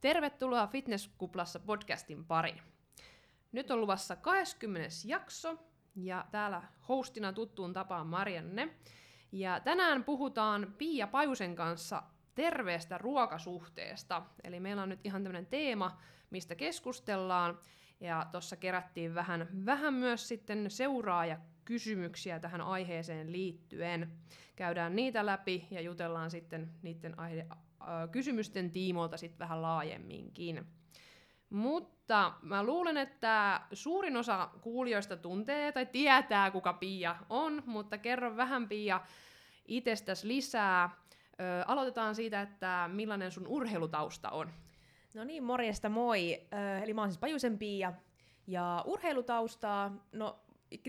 Tervetuloa Fitnesskuplassa podcastin pariin. Nyt on luvassa 20. jakso ja täällä hostina tuttuun tapaan Marianne. Ja tänään puhutaan Pia Pajusen kanssa terveestä ruokasuhteesta. Eli meillä on nyt ihan tämmöinen teema, mistä keskustellaan. Ja tuossa kerättiin vähän, vähän myös sitten seuraaja kysymyksiä tähän aiheeseen liittyen. Käydään niitä läpi ja jutellaan sitten niiden aihe, kysymysten tiimoilta sitten vähän laajemminkin. Mutta mä luulen, että suurin osa kuulijoista tuntee tai tietää, kuka Pia on, mutta kerro vähän Pia itsestäsi lisää. Ö, aloitetaan siitä, että millainen sun urheilutausta on. No niin, morjesta moi. Eli mä oon siis Pajusen Pia. Ja urheilutaustaa, no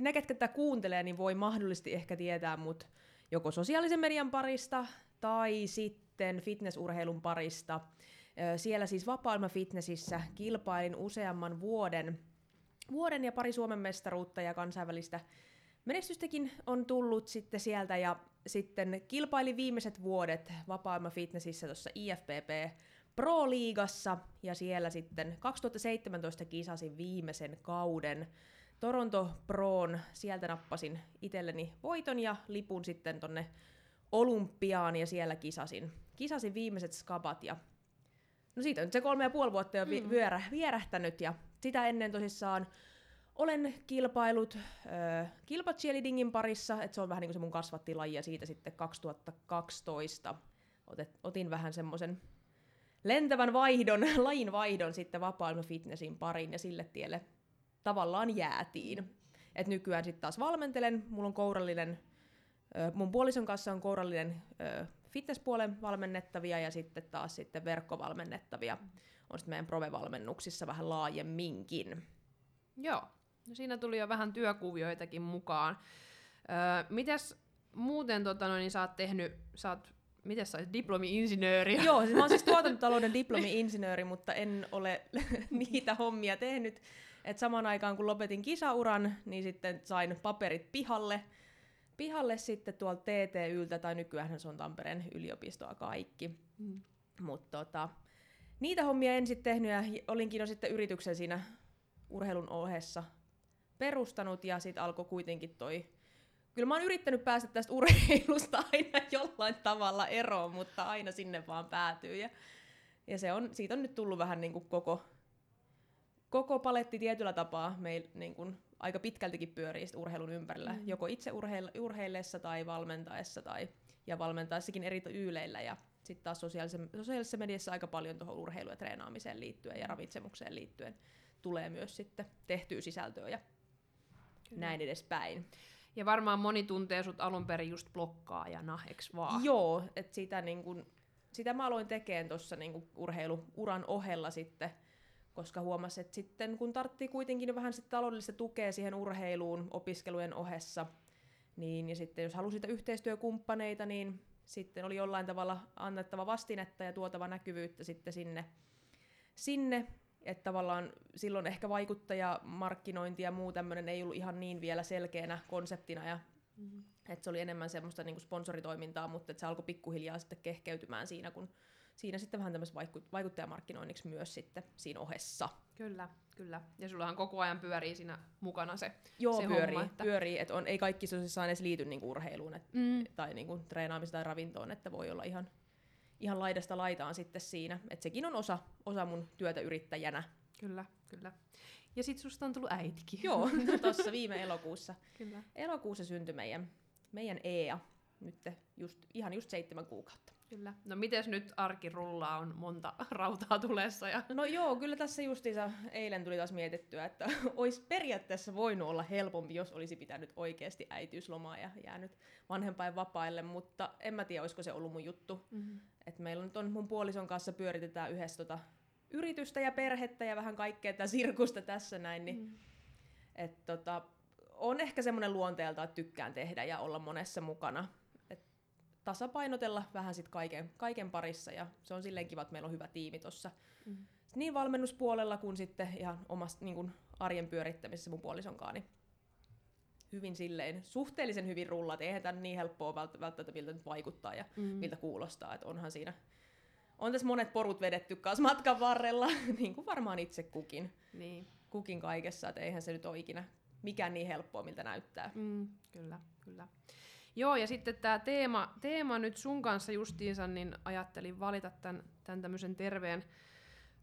ne, ketkä tätä kuuntelee, niin voi mahdollisesti ehkä tietää mut joko sosiaalisen median parista tai sitten fitnessurheilun parista. Siellä siis vapaa fitnessissä kilpailin useamman vuoden, vuoden ja pari Suomen mestaruutta ja kansainvälistä menestystäkin on tullut sitten sieltä ja sitten kilpailin viimeiset vuodet vapaa fitnessissä tuossa IFPP Pro-liigassa ja siellä sitten 2017 kisasin viimeisen kauden Toronto Proon, sieltä nappasin itselleni voiton ja lipun sitten tonne Olympiaan ja siellä kisasin. Kisasin viimeiset skabat ja no siitä on nyt se kolme ja puoli vuotta jo mm. vyörä, vierähtänyt ja sitä ennen tosissaan olen kilpailut äh, kilpacheerleadingin parissa, että se on vähän niin kuin se mun kasvattilaji ja siitä sitten 2012 otet, otin vähän semmoisen lentävän vaihdon, lajin vaihdon sitten vapaa fitnessin pariin ja sille tielle tavallaan jäätiin. Et nykyään sitten taas valmentelen, mulla on kourallinen, mun puolison kanssa on kourallinen fitnesspuolen valmennettavia ja sitten taas sitten verkkovalmennettavia on sitten meidän prove-valmennuksissa vähän laajemminkin. Joo, no siinä tuli jo vähän työkuvioitakin mukaan. Öö, mites muuten tota, no, niin sä oot tehnyt, sä oot miten sä diplomi-insinööri? Joo, siis mä oon siis tuotantotalouden diplomi-insinööri, mutta en ole niitä hommia tehnyt. Et samaan aikaan kun lopetin kisauran, niin sitten sain paperit pihalle. Pihalle sitten tuolta TTYltä, tai nykyään se on Tampereen yliopistoa kaikki. Mm. Mutta tota, niitä hommia en sitten tehnyt, ja olinkin jo sitten yrityksen siinä urheilun ohessa perustanut, ja sitten alkoi kuitenkin toi kyllä mä oon yrittänyt päästä tästä urheilusta aina jollain tavalla eroon, mutta aina sinne vaan päätyy. Ja, ja se on, siitä on nyt tullut vähän niin kuin koko, koko paletti tietyllä tapaa meil, niin kuin, aika pitkältikin pyörii urheilun ympärillä, mm. joko itse urheil, urheillessa tai valmentaessa tai, ja valmentaessakin eri yyleillä. Ja sitten taas sosiaalisessa, sosiaalisessa mediassa aika paljon tuohon urheilu- ja treenaamiseen liittyen ja ravitsemukseen liittyen tulee myös sitten tehtyä sisältöä ja Kyllä. näin edespäin. Ja varmaan moni tuntee sut alun perin just blokkaajana, eks vaan? Joo, että sitä, niin kun, sitä mä aloin tekemään tuossa niin urheiluuran ohella sitten, koska huomasin, että sitten kun tartti kuitenkin vähän sit taloudellista tukea siihen urheiluun opiskelujen ohessa, niin ja sitten jos halusi yhteistyökumppaneita, niin sitten oli jollain tavalla annettava vastinetta ja tuotava näkyvyyttä sitten sinne, sinne että tavallaan silloin ehkä vaikuttaja, markkinointi ja muu tämmöinen ei ollut ihan niin vielä selkeänä konseptina ja mm-hmm. että se oli enemmän semmoista niin kuin sponsoritoimintaa, mutta että se alkoi pikkuhiljaa sitten kehkeytymään siinä, kun siinä sitten vähän tämmöistä vaikuttajamarkkinoinniksi myös sitten siinä ohessa. Kyllä, kyllä. Ja sullahan koko ajan pyörii siinä mukana se Joo, se pyörii, homma, että... pyörii. Että on, ei kaikki tosissaan edes liity niinku urheiluun et, mm. tai niinku treenaamiseen tai ravintoon, että voi olla ihan ihan laidasta laitaan sitten siinä. Että sekin on osa, osa mun työtä yrittäjänä. Kyllä, kyllä. Ja sit susta on tullut äitikin. Joo, tuossa viime elokuussa. Kyllä. Elokuussa syntyi meidän, meidän Eea. Nyt just, ihan just seitsemän kuukautta. Kyllä. No miten nyt arki rullaa, on monta rautaa tulessa? Ja... No joo, kyllä tässä justiinsa eilen tuli taas mietittyä, että olisi periaatteessa voinut olla helpompi, jos olisi pitänyt oikeasti äitiyslomaa ja jäänyt vanhempain vapaille, mutta en mä tiedä, olisiko se ollut mun juttu. Mm-hmm. Et meillä nyt on mun puolison kanssa pyöritetään yhdessä tota yritystä ja perhettä ja vähän kaikkea tätä sirkusta tässä näin, niin mm. et tota, on ehkä semmoinen luonteelta, että tykkään tehdä ja olla monessa mukana. Tasapainotella vähän sit kaiken, kaiken parissa ja se on silleen kiva, että meillä on hyvä tiimi tuossa. Mm. Niin valmennuspuolella kuin sitten ihan omasta niin kun arjen pyörittämisessä mun puolisonkaan. Niin hyvin silleen, suhteellisen hyvin rullat. Eihän tämä niin helppoa välttämättä, miltä nyt vaikuttaa ja mm. miltä kuulostaa. Että onhan siinä, on tässä monet porut vedetty kanssa matkan varrella, niin kuin varmaan itse kukin, Niin. kukin kaikessa, että eihän se nyt ole ikinä mikään niin helppoa, miltä näyttää. Mm, kyllä, kyllä. Joo, ja sitten tämä teema, teema nyt sun kanssa justiinsa, niin ajattelin valita tämän, tämän tämmöisen terveen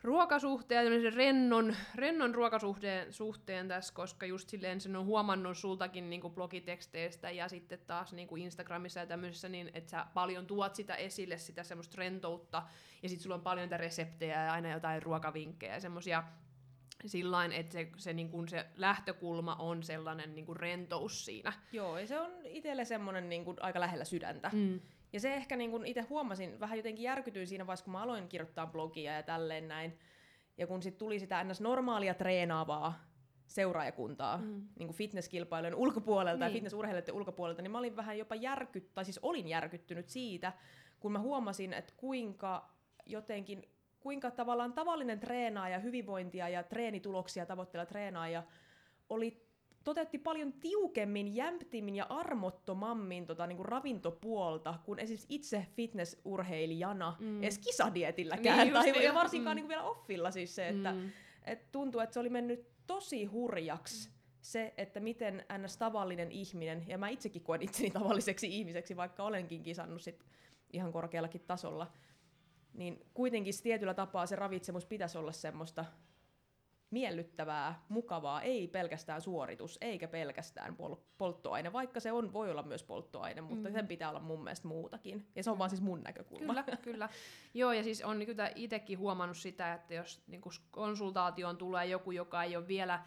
ruokasuhteen tämmöisen rennon, rennon ruokasuhteen suhteen tässä, koska just silleen sen on huomannut sultakin niin kuin blogiteksteistä ja sitten taas niin kuin Instagramissa ja tämmöisessä, niin että sä paljon tuot sitä esille, sitä semmoista rentoutta, ja sitten sulla on paljon niitä reseptejä ja aina jotain ruokavinkkejä ja semmoisia sillain, että se, se, niin kuin se lähtökulma on sellainen niin kuin rentous siinä. Joo, ja se on itselle semmoinen niin kuin aika lähellä sydäntä. Mm. Ja se ehkä niin kun itse huomasin, vähän jotenkin järkytyin siinä vaiheessa, kun mä aloin kirjoittaa blogia ja tälleen näin. Ja kun sitten tuli sitä ns. normaalia treenaavaa seuraajakuntaa, mm. niin kuin fitnesskilpailujen ulkopuolelta niin. Ja fitnessurheilijoiden ulkopuolelta, niin mä olin vähän jopa järkyttynyt, tai siis olin järkyttynyt siitä, kun mä huomasin, että kuinka jotenkin, kuinka tavallaan tavallinen treenaaja, hyvinvointia ja treenituloksia tavoitteleva treenaaja oli toteutti paljon tiukemmin, jämptimmin ja armottomammin tota, niin kuin ravintopuolta kuin esimerkiksi itse fitnessurheilijana mm. edes kisadietilläkään. Niin Niin tai, ja joo. varsinkaan Mm. niin kuin vielä offilla siis se, että Mm. et tuntuu, että se oli mennyt tosi hurjaksi se, että miten ns. tavallinen ihminen, ja mä itsekin koen itseni tavalliseksi ihmiseksi, vaikka olenkin kisannut sit ihan korkeallakin tasolla, niin kuitenkin tietyllä tapaa se ravitsemus pitäisi olla semmoista miellyttävää, mukavaa, ei pelkästään suoritus, eikä pelkästään pol- polttoaine, vaikka se on, voi olla myös polttoaine, mutta Mm. sen pitää olla mun mielestä muutakin. Ja se on vaan siis mun näkökulma. Kyllä, kyllä. Joo, ja siis on kyllä itsekin huomannut sitä, että jos niin konsultaatioon tulee joku, joka ei ole vielä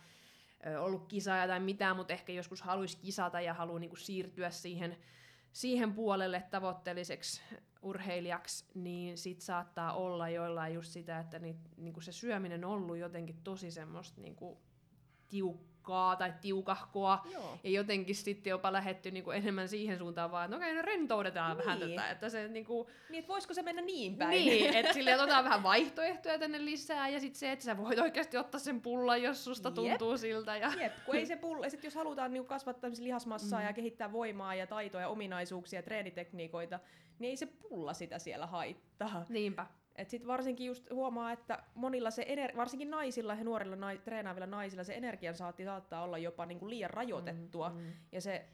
ollut kisaaja tai mitään, mutta ehkä joskus haluaisi kisata ja haluaa niin siirtyä siihen, siihen puolelle tavoitteelliseksi urheilijaksi, niin sit saattaa olla joillain just sitä, että ni, niin se syöminen on ollut jotenkin tosi semmoista niin tiukkaa tai tiukahkoa, Joo. ja jotenkin sitten jopa lähetty niinku enemmän siihen suuntaan vaan, että okei, no rentoudetaan niin. vähän Niin. tätä, että se niinku, Niin, että voisiko se mennä niin päin? niin, että silleen otetaan vähän vaihtoehtoja tänne lisää, ja sitten se, että sä voit oikeasti ottaa sen pullan, jos susta Jep. tuntuu siltä. Ja... Jep, kun ei se pulla, sit jos halutaan niinku kasvattaa lihasmassaa mm. ja kehittää voimaa ja taitoja, ominaisuuksia ja treenitekniikoita, niin ei se pulla sitä siellä haittaa. Niinpä. Et sit varsinkin just huomaa, että monilla se, ener- varsinkin naisilla ja nuorilla nai- treenaavilla naisilla se energiansaanti saattaa olla jopa niinku liian rajoitettua. Mm, mm. Ja se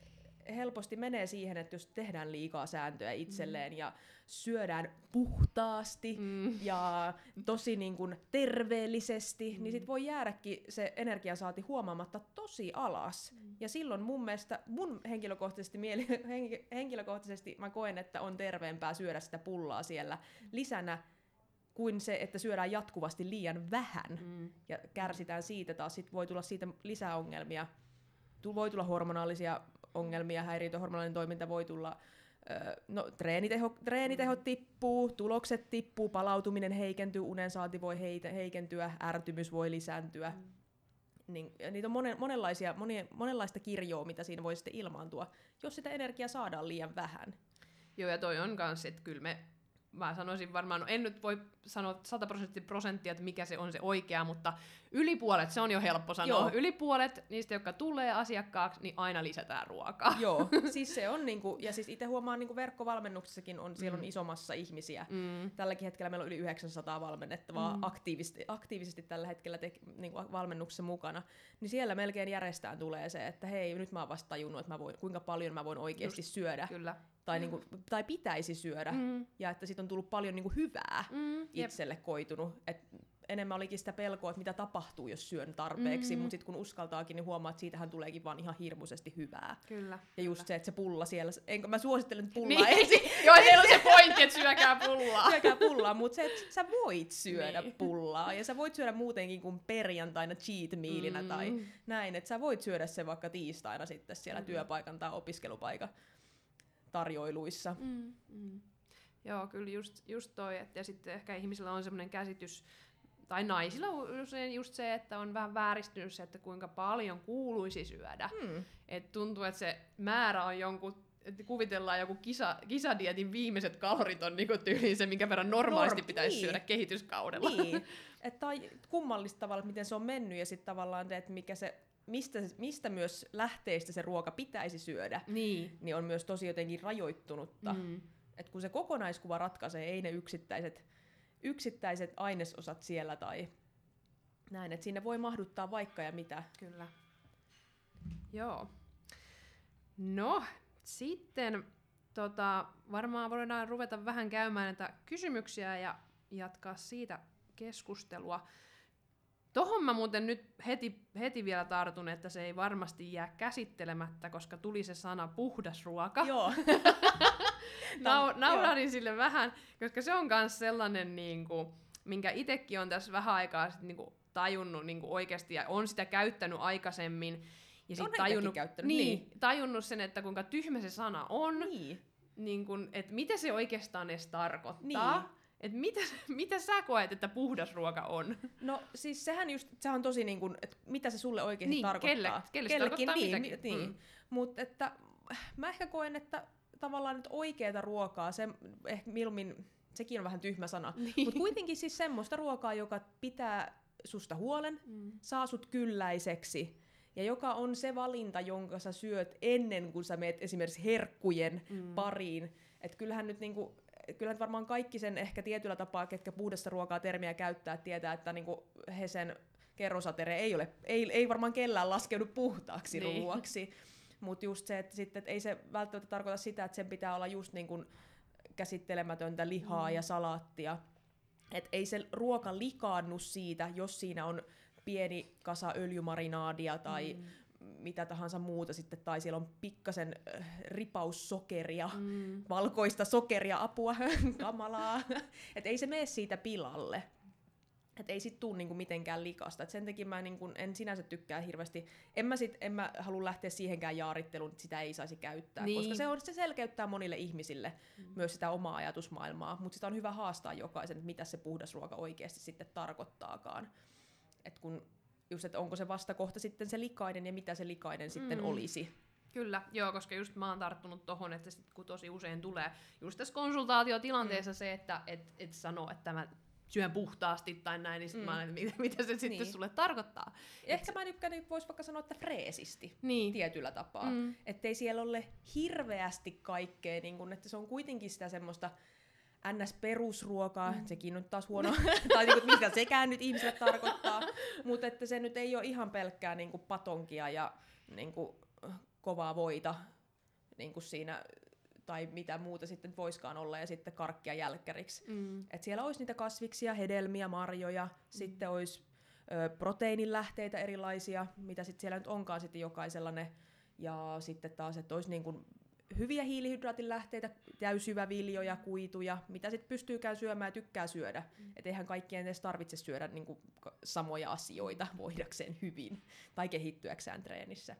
helposti menee siihen, että jos tehdään liikaa sääntöjä itselleen ja syödään puhtaasti Mm. ja tosi niin kuin terveellisesti, mm. niin sit voi jäädäkin se energiansaati huomaamatta tosi alas. Mm. Ja silloin mun mielestä, mun henkilökohtaisesti, mieli, henki, henkilökohtaisesti mä koen, että on terveempää syödä sitä pullaa siellä lisänä kuin se, että syödään jatkuvasti liian vähän Mm. ja kärsitään siitä taas. Sitten voi tulla siitä lisää ongelmia. Tu- voi tulla hormonaalisia ongelmia, häiriöhormonaalinen toiminta voi tulla, no treeniteho, treenitehot tippuu, tulokset tippuu, palautuminen heikentyy, unen saanti voi heitä, heikentyä, ärtymys voi lisääntyä. Mm. Niin, ja niitä on monen, monenlaisia, monia, monenlaista kirjoa, mitä siinä voi sitten ilmaantua, jos sitä energiaa saadaan liian vähän. Joo, ja toi on kans, että kyllä me, mä sanoisin varmaan, no en nyt voi sanoa 100 prosenttia, että mikä se on se oikea, mutta yli puolet, se on jo helppo sanoa. Joo. Yli puolet niistä, jotka tulee asiakkaaksi, niin aina lisätään ruokaa. Joo, siis se on niinku, ja siis itse huomaan niinku verkkovalmennuksessakin on, siellä on Mm. iso massa ihmisiä, Mm. Tälläkin hetkellä meillä on yli 900 valmennettavaa Mm. mm. aktiivisesti, aktiivisesti tällä hetkellä te, niin kuin valmennuksessa mukana. Niin siellä melkein järjestään tulee se, että hei, nyt mä oon vasta tajunnut, että mä voin, kuinka paljon mä voin oikeasti Just, syödä. Kyllä. Tai, niin kuin, tai pitäisi syödä. Mm. Mm. Ja että siitä on tullut paljon niin kuin hyvää Mm. Jep. itselle koitunut. Et enemmän olikin sitä pelkoa, että mitä tapahtuu, jos syön tarpeeksi. Mm. Mm. Mutta sitten kun uskaltaakin, niin huomaa, että siitähän tuleekin vaan ihan hirmuisesti hyvää. Kyllä. Ja just kyllä. se, että se pulla siellä, enkö mä suosittelen pullaa Niin. ensin, Joo, siellä on se pointti, että syökää pullaa. syökää pullaa, mutta se, että sä voit syödä Niin. pullaa, ja sä voit syödä muutenkin kuin perjantaina cheat mealinä Mm. tai näin, että sä voit syödä sen vaikka tiistaina sitten siellä Kyllä. työpaikan tai opiskelupaikan tarjoiluissa. Mm, mm. Joo, kyllä just, just toi, että ja sitten ehkä ihmisillä on semmoinen käsitys, tai naisilla usein just se, että on vähän vääristynyt se, että kuinka paljon kuuluisi syödä. Mm. Et tuntuu, että se määrä on jonkun, että kuvitellaan joku kisa, kisadietin viimeiset kalorit on niinku tyyliin se, minkä verran normaalisti Norm- pitäisi niin. syödä kehityskaudella. Niin, että tai kummallista tavalla, että miten se on mennyt, ja sitten tavallaan se, että mikä se, mistä, mistä myös lähteistä se ruoka pitäisi syödä, niin. niin on myös tosi jotenkin rajoittunutta. Mm. Et kun se kokonaiskuva ratkaisee, ei ne yksittäiset yksittäiset ainesosat siellä tai näin, että sinne voi mahduttaa vaikka ja mitä. Kyllä. Joo. No, sitten tota, varmaan voidaan ruveta vähän käymään näitä kysymyksiä ja jatkaa siitä keskustelua. Tohon mä muuten nyt heti, heti vielä tartun, että se ei varmasti jää käsittelemättä, koska tuli se sana puhdas ruoka. Joo. Nau, naurarin sille vähän, koska se on myös sellainen, niin kuin, minkä itsekin on tässä vähän aikaa sit, niin kuin, tajunnut niin kuin oikeasti ja on sitä käyttänyt aikaisemmin. Ja On sit niitäkin tajunnut, käyttänyt, niin, niin. tajunnut sen, että kuinka tyhmä se sana on, Niin. niin kun, että mitä se oikeastaan edes tarkoittaa. Niin. Että mitä, mitä sä koet, että puhdas ruoka on? No siis sehän just, sehän on tosi niin kuin, että mitä se sulle oikeasti Niin, tarkoittaa. kelle- kelle se Kellekin, tarkoittaa niin, mitäkin. Niin. Mm. Mutta että mä ehkä koen, että tavallaan nyt oikeeta ruokaa, se ehkä milmin, sekin on vähän tyhmä sana, Niin. mutta kuitenkin siis semmoista ruokaa, joka pitää susta huolen, Mm. saa sut kylläiseksi, ja joka on se valinta, jonka sä syöt ennen kuin sä meet esimerkiksi herkkujen Mm. pariin. Et kyllähän nyt niinku, kyllähän varmaan kaikki sen ehkä tietyllä tapaa, ketkä puhdasta ruokaa termiä käyttää, tietää, että niinku he sen kerrosatere ei, ole, ei, ei varmaan kellään laskeudu puhtaaksi niin. ruuaksi. Mutta just se, että sitten, et ei se välttämättä tarkoita sitä, että sen pitää olla just niin kuin käsittelemätöntä lihaa Mm. mm. ja salaattia. Et ei se ruoka likaannu siitä, jos siinä on pieni kasa öljymarinaadia tai Mm. mitä tahansa muuta sitten, tai siellä on pikkasen äh, ripaus sokeria, Mm. valkoista sokeria, apua, kamalaa. Et ei se mene siitä pilalle. Et ei sit tuu niinku mitenkään likasta. Et sen takia mä niinku en sinänsä tykkää hirveästi. En mä, sit, en mä halua lähteä siihenkään jaaritteluun, että sitä ei saisi käyttää. Niin. Koska se, on, se selkeyttää monille ihmisille Mm. myös sitä omaa ajatusmaailmaa. Mutta sitä on hyvä haastaa jokaisen, että mitä se puhdas ruoka oikeasti sitten tarkoittaakaan. Et kun just, että onko se vastakohta sitten se likainen ja mitä se likainen sitten Mm. olisi. Kyllä, joo, koska just mä oon tarttunut tohon, että sit, kun tosi usein tulee just tässä konsultaatiotilanteessa mm. se, että et, et sanoo, että mä syön puhtaasti tai näin, niin sit mm. Mä olen, että mitä, mitä se sitten Niin. sulle tarkoittaa. Ehkä mä tykkään, että voisi vaikka sanoa, että freesisti Niin. tietyllä tapaa. Mm. Ettei siellä ole hirveästi kaikkea, niin kun, että se on kuitenkin sitä semmoista NS-perusruokaa, mm. sekin on taas huono, tai niin kuin, mitä sekään nyt ihmisille tarkoittaa, mutta että se nyt ei ole ihan pelkkää niin kuin patonkia ja niin kuin, kovaa voita niin kuin siinä, tai mitä muuta sitten voiskaan olla, ja sitten karkkia jälkkäriksi. Mm. Et siellä olisi niitä kasviksia, hedelmiä, marjoja, mm. sitten olisi ö, proteiinilähteitä erilaisia, mitä sitten siellä nyt onkaan sitten jokaisella ne. Ja sitten taas, että olisi niin kuin hyviä hiilihydraatinlähteitä, täysyväviljoja, kuituja, mitä sitten pystyykään syömään ja tykkää syödä. Mm. Et eihän kaikkien edes tarvitse syödä niin kuin samoja asioita voidakseen hyvin tai kehittyäkseen treenissä.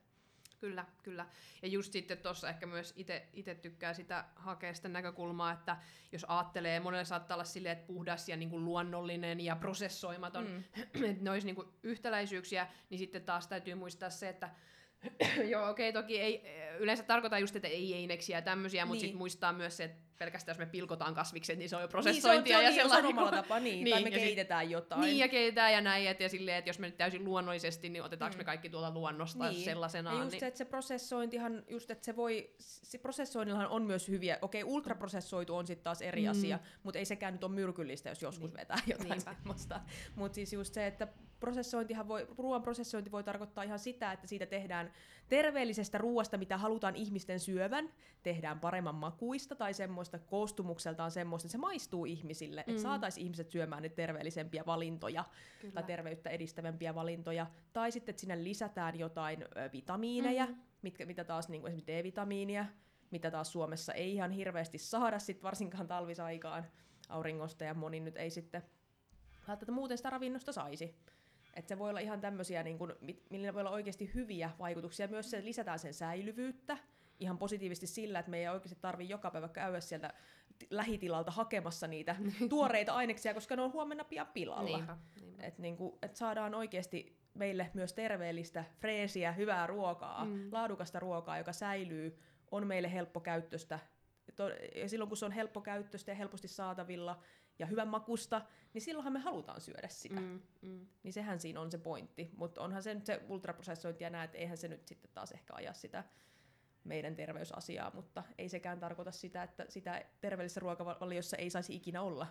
Kyllä, kyllä. Ja just sitten tuossa ehkä myös itse tykkää sitä hakea sitä näkökulmaa, että jos ajattelee, monelle saattaa olla silleen, että puhdas ja niin kuin luonnollinen ja prosessoimaton, mm. että ne olisi niin kuin yhtäläisyyksiä, niin sitten taas täytyy muistaa se, että joo, okei, okay, toki ei, yleensä tarkoitan just, että ei eineksiä ja tämmöisiä, mutta Niin. sitten muistaa myös se, että pelkästään jos me pilkotaan kasvikset, niin se on jo Niin, se on, prosessointia se on, ja niin, se on sellainen. omalla tapaa, niin, Niin, tai me ja sit- kehitetään jotain. Niin, ja keitetään ja näin, et, ja silleen, että jos me nyt täysin luonnollisesti, niin otetaanko mm. me kaikki tuolta luonnosta niin. sellaisenaan. Ja just niin... se, että se prosessointihan, just että se voi, se prosessoinnillahan on myös hyviä, okei, ultraprosessoitu on sitten taas eri mm. asia, mutta ei sekään nyt ole myrkyllistä, jos joskus Niin. vetää jotain Niinpä. semmoista. Mutta siis just se, että prosessointihan voi, ruoan prosessointi voi tarkoittaa ihan sitä, että siitä tehdään terveellisestä ruoasta, mitä halutaan ihmisten syövän, tehdään paremman makuista tai semmoista koostumukseltaan semmoista, että se maistuu ihmisille, Mm. että saataisiin ihmiset syömään nyt terveellisempiä valintoja Kyllä. tai terveyttä edistävämpiä valintoja, tai sitten, että sinne lisätään jotain ö, vitamiineja, mm. mitkä, mitä taas niin kuin esimerkiksi D-vitamiinia, mitä taas Suomessa ei ihan hirveästi saada, sit varsinkaan talvisaikaan auringosta, ja moni nyt ei sitten välttämättä muuten sitä ravinnosta saisi. Että se voi olla ihan tämmöisiä, niin kuin, millä voi olla oikeasti hyviä vaikutuksia. Myös se, että lisätään sen säilyvyyttä ihan positiivisesti sillä, että me ei oikeasti tarvitse joka päivä käydä sieltä ti- lähitilalta hakemassa niitä tuoreita aineksia, koska ne on huomenna pian pilalla. Niinpä, niinpä. Että niinku, et saadaan oikeasti meille myös terveellistä, freesiä, hyvää ruokaa, Mm. laadukasta ruokaa, joka säilyy, on meille helppokäyttöistä. To- Ja silloin kun se on helppokäyttöistä ja helposti saatavilla ja hyvän makusta, niin silloinhan me halutaan syödä sitä. Mm, mm. Niin sehän siinä on se pointti. Mutta onhan se nyt se ultraprosessointi ja näet, eihän se nyt sitten taas ehkä aja sitä meidän terveysasiaa, mutta ei sekään tarkoita sitä, että sitä terveellisessä ruokavaliossa ei saisi ikinä olla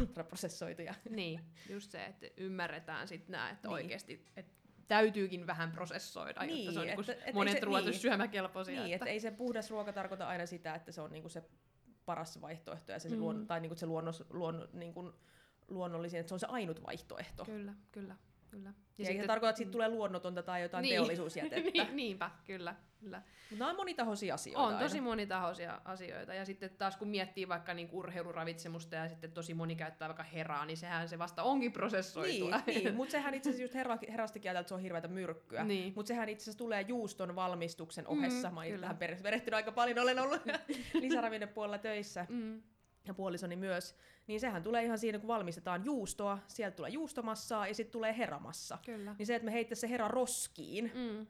ultraprosessoituja. Niin, just se, että ymmärretään sitten nämä, että Niin. oikeasti että täytyykin vähän prosessoida, Niin, jotta se on niinku että- et ei monet se- ruoat niin. syömäkelpoisia. Niin, että... että ei se puhdas ruoka tarkoita aina sitä, että se on niinku se paras vaihtoehto ja se, Mm. mm. luon, tai niinku se luonnos, luon, niinku luonnollisin, että se on se ainut vaihtoehto. Kyllä, kyllä, kyllä. Ja, ja se tarkoita, että siitä tulee luonnotonta tai jotain Niin. teollisuusjätettä. niin, niinpä, kyllä. kyllä. Mutta nämä on monitahoisia asioita On aina. tosi monitahoisia asioita. Ja sitten taas kun miettii vaikka niin urheiluravitsemusta ja sitten tosi moni käyttää vaikka heraa, niin sehän se vasta onkin prosessoitua. Niin, niin mutta sehän itse asiassa just herra, herastikin ajatellaan, että se on hirveätä myrkkyä. Niin. Mutta sehän itse asiassa tulee juuston valmistuksen Mm, ohessa. Mä oon kyllä. tähän per- perehtynyt aika paljon, olen ollut lisäravinnepuolella töissä Mm, ja puolisoni myös. Niin sehän tulee ihan siinä, kun valmistetaan juustoa, sieltä tulee juustomassaa ja sitten tulee heramassa. kyllä. Niin se, että me heittäisiin se hera roskiin, Mm,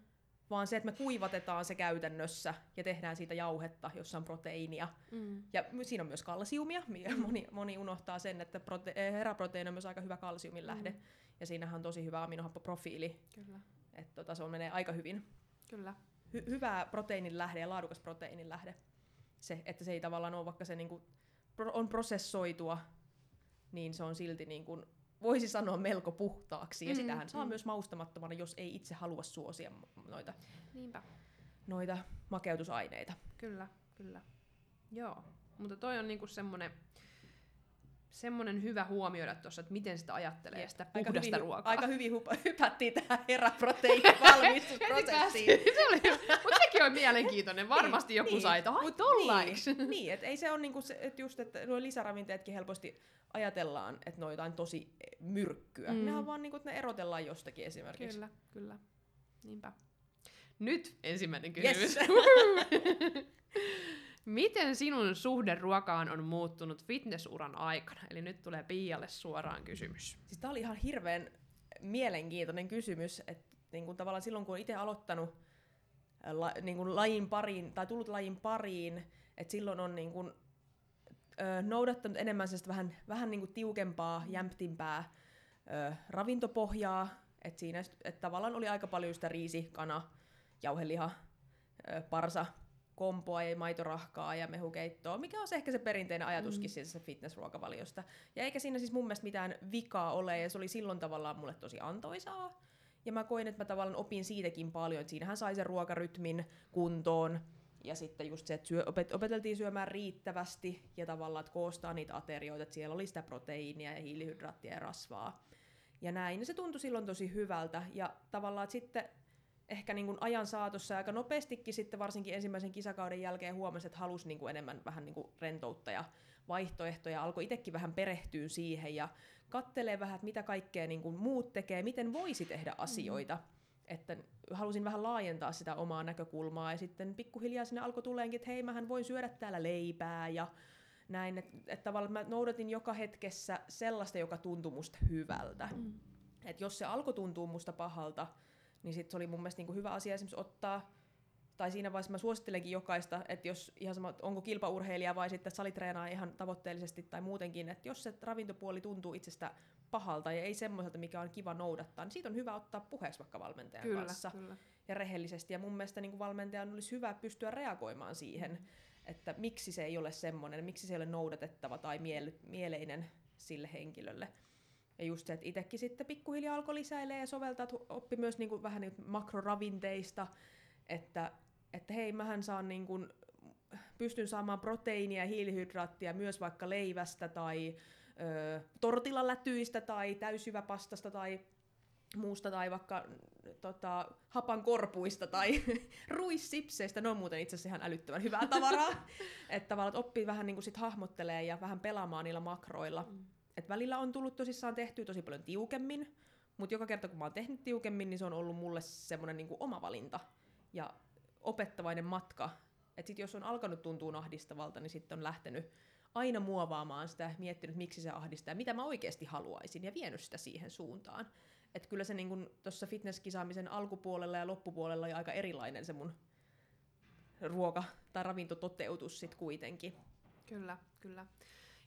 vaan se, että me kuivatetaan se käytännössä ja tehdään siitä jauhetta, jossa on proteiinia. mm, Ja siinä on myös kalsiumia. Mi- Moni, moni unohtaa sen, että prote- eh, heraproteiini on myös aika hyvä kalsiumin lähde. Mm. Ja siinähän on tosi hyvä aminohappoprofiili. kyllä, Että tota, se on menee aika hyvin. kyllä. Hy- hyvä proteiinin lähde ja laadukas proteiinin lähde. Se, että se ei tavallaan ole, vaikka se niinku on prosessoitua, niin se on silti niin kuin, voisi sanoa melko puhtaaksi. Ja Mm, sitähän saa mm. myös maustamattomana, jos ei itse halua suosia noita, Niinpä. noita makeutusaineita. Kyllä, kyllä. Joo, mutta toi on niinku semmonen, semmonen hyvä huomioida tuossa, että miten sitä ajattelee Jep. sitä Aika puhdasta hyvin, ruokaa. Aika hyvin hupa- hypättiin tähän heraproteiinin valmistusprosessiin. se oli, mutta sekin on mielenkiintoinen. Varmasti joku niin, sai, että ai. Niin, niin että ei se ole niinku se, että just, että nuo lisäravinteetkin helposti ajatellaan, että ne on jotain tosi myrkkyä. Mm. Nehän vaan niinku, että ne erotellaan jostakin esimerkiksi. Kyllä, kyllä. Niinpä. Nyt ensimmäinen Yes. Miten sinun suhde ruokaan on muuttunut fitnessuran aikana? Eli nyt tulee Pialle suoraan kysymys. Siis tää oli ihan hirveän mielenkiintoinen kysymys, että niin kuin tavallaan silloin kun itse aloittanut la, niin kuin lajin pariin, tai tullut lajin pariin, että silloin on niin kuin, ö, noudattanut enemmän sellaista vähän, vähän niin kuin tiukempaa, jämptimpää ö, ravintopohjaa, että siinä että tavallaan oli aika paljon sitä riisi, kana, jauheliha, ö, parsa, kompoa ja maitorahkaa ja mehukeittoa, mikä on se ehkä se perinteinen ajatuskin mm. siitä fitnessruokavaliosta. Ja eikä siinä siis mun mielestä mitään vikaa ole, ja se oli silloin tavallaan mulle tosi antoisaa. Ja mä koin, että mä tavallaan opin siitäkin paljon, että siinähän sai sen ruokarytmin kuntoon, ja sitten just se, että syö, opet, opeteltiin syömään riittävästi, ja tavallaan, että koostaa niitä aterioita, että siellä oli sitä proteiinia ja hiilihydraattia ja rasvaa. Ja näin, ja se tuntui silloin tosi hyvältä, ja tavallaan, että sitten ehkä niin kuin ajan saatossa aika nopeastikin sitten varsinkin ensimmäisen kisakauden jälkeen huomasi, että halusi niin kuin enemmän vähän niin kuin rentoutta ja vaihtoehtoja, alkoi itsekin vähän perehtyä siihen ja kattelee vähän, että mitä kaikkea niin kuin muut tekee, miten voisi tehdä asioita. Mm. Että halusin vähän laajentaa sitä omaa näkökulmaa ja sitten pikkuhiljaa sinne alkoi tuleenkin, että hei, mähän voin syödä täällä leipää ja näin, että, että tavallaan mä noudatin joka hetkessä sellaista, joka tuntui musta hyvältä. Mm. Et jos se alkoi tuntua musta pahalta, niin sit se oli mun mielestä niinku hyvä asia esimerkiksi ottaa, tai siinä vaiheessa mä suosittelenkin jokaista, että jos ihan sama, onko kilpaurheilija vai sitten salitreenaa ihan tavoitteellisesti tai muutenkin, että jos se ravintopuoli tuntuu itsestä pahalta ja ei semmoiselta, mikä on kiva noudattaa, niin siitä on hyvä ottaa puheeksi vaikka valmentajan Kyllä, kanssa kyllä. ja rehellisesti. Ja mun mielestä niin valmentajan olisi hyvä pystyä reagoimaan siihen, että miksi se ei ole semmoinen, miksi se ei ole noudatettava tai miele- mieleinen sille henkilölle. Ja just se, että itsekin sitten pikkuhiljaa alkoi lisäilee ja soveltaa, että oppi myös niin kuin vähän niin kuin makroravinteista, että, että hei, mähän saan niin kuin, pystyn saamaan proteiinia ja hiilihydraattia myös vaikka leivästä tai ö, tortilalätyistä tai täysjyväpastasta tai muusta tai vaikka tota, hapan korpuista tai ruissipseistä. Ne on muuten itse asiassa ihan älyttömän hyvää tavaraa. että tavallaan oppii vähän niin kuin sit hahmottelee ja vähän pelaamaan niillä makroilla. Mm. Et välillä on tullut tosissaan tehtyä tosi paljon tiukemmin, mutta joka kerta kun mä oon tehnyt tiukemmin, niin se on ollut mulle semmoinen niin oma valinta ja opettavainen matka. Et sit jos on alkanut tuntua ahdistavalta, niin sitten on lähtenyt aina muovaamaan sitä, miettinyt miksi se ahdistaa mitä mä oikeasti haluaisin ja vienyt sitä siihen suuntaan. Et kyllä se niin tuossa fitnesskisaamisen alkupuolella ja loppupuolella oli aika erilainen se mun ruoka- tai ravintototeutus sit kuitenkin. Kyllä, kyllä.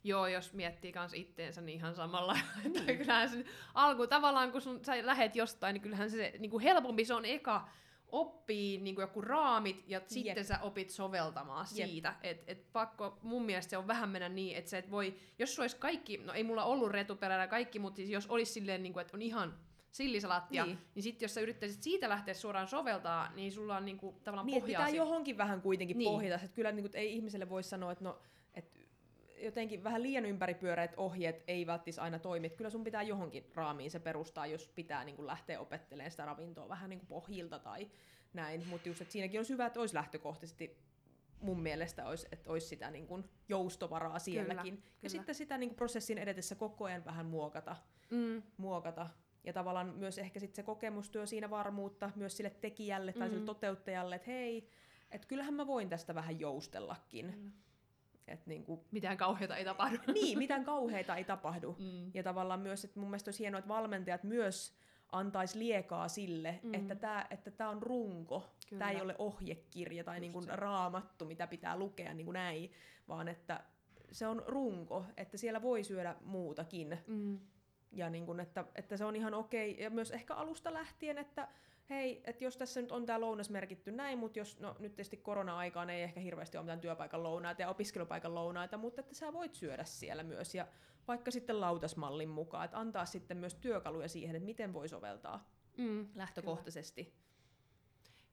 Joo, jos miettii kans itteensä, niin ihan samalla. että kyllähän se alku tavallaan, kun sun, sä lähet jostain, niin kyllähän se niin kuin helpompi se on eka oppii niin kuin joku raamit ja sitten Jep. sä opit soveltamaan Jep. siitä. Et, et pakko, mun mielestä se on vähän mennä niin, että sä et voi, jos sulla olisi kaikki, no ei mulla ollut retuperällä kaikki, mutta siis jos olisi silleen, niin kuin, että on ihan sillisalattia, niin, Niin. sitten jos sä yrittäisit siitä lähteä suoraan soveltaa, niin sulla on niin kuin, tavallaan Niin, pohjaa pitää johonkin vähän kuitenkin Niin. pohjata. Että kyllä niin kuin, ei ihmiselle voi sanoa, että no, että jotenkin vähän liian ympäripyöreät ohjeet ei välttis aina toimi. Että kyllä sun pitää johonkin raamiin se perustaa, jos pitää niin kuin lähteä opettelemaan sitä ravintoa vähän niin kuin pohjilta tai näin. Mutta just, että siinäkin olisi hyvä, että olisi lähtökohtaisesti mun mielestä olisi, että olisi sitä niin kuin joustovaraa sielläkin. kyllä. Ja sitten sitä niin kuin prosessin edetessä koko ajan vähän muokata Mm, muokata. Ja tavallaan myös ehkä sit se kokemustyö siinä varmuutta myös sille tekijälle tai Mm. sille toteuttajalle, että hei, että kyllähän mä voin tästä vähän joustellakin. Kyllä. Et niinku, mitään kauheata ei tapahdu. niin, mitään kauheita ei tapahdu. Mm. Ja tavallaan myös, että mun mielestä olisi hienoa, että valmentajat myös antaisi liekaa sille, Mm. että tämä että tää on runko, tämä ei ole ohjekirja tai Just niin kuin se. raamattu, mitä pitää lukea niin kuin näin, vaan että se on runko, että siellä voi syödä muutakin. Mm. Ja niin kun, että, että se on ihan okei. Ja myös ehkä alusta lähtien, että hei, että jos tässä nyt on tämä lounas merkitty näin, mutta jos, no nyt tietysti korona-aikaan ei ehkä hirveästi ole mitään työpaikan lounaita ja opiskelupaikan lounaita, mutta että sä voit syödä siellä myös. Ja vaikka sitten lautasmallin mukaan, että antaa sitten myös työkaluja siihen, että miten voi soveltaa Mm. lähtökohtaisesti.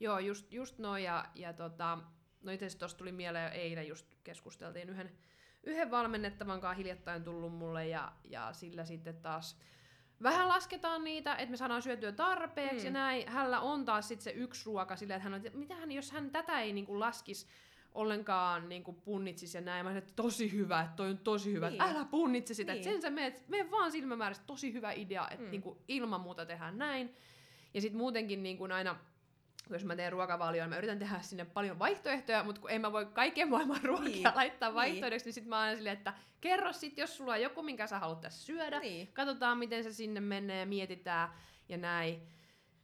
Joo, just, just noin, ja, ja tota, no itse asiassa tuli mieleen jo eilen, just keskusteltiin yhden, yhden valmennettavan kanssa hiljattain tullut mulle, ja, ja sillä sitten taas vähän lasketaan niitä, että me saadaan syötyä tarpeeksi, mm. Ja näin. Hänellä on taas sitten se yksi ruoka silleen, että hän on, että mitähän, jos hän tätä ei niinku laskisi ollenkaan niinku punnitsisi ja näin. Mä sanoin, että tosi hyvä, että toi on tosi hyvä, niin. Niin. älä punnitse sitä, niin. Niin. sen sä meet, mene vaan silmämääräisesti, tosi hyvä idea, että mm. Mm. niinku ilman muuta tehdään näin. Ja sitten muutenkin niin kuin aina, jos mä teen ruokavalioon, mä yritän tehdä sinne paljon vaihtoehtoja, mutta kun en mä voi kaiken maailman ruokia niin. Niin. laittaa Niin. vaihtoehdoksi, niin sitten mä aina silleen, että kerro sit, jos sulla on joku, minkä sä haluat tässä syödä, Niin. katsotaan miten se sinne menee, mietitään ja näin.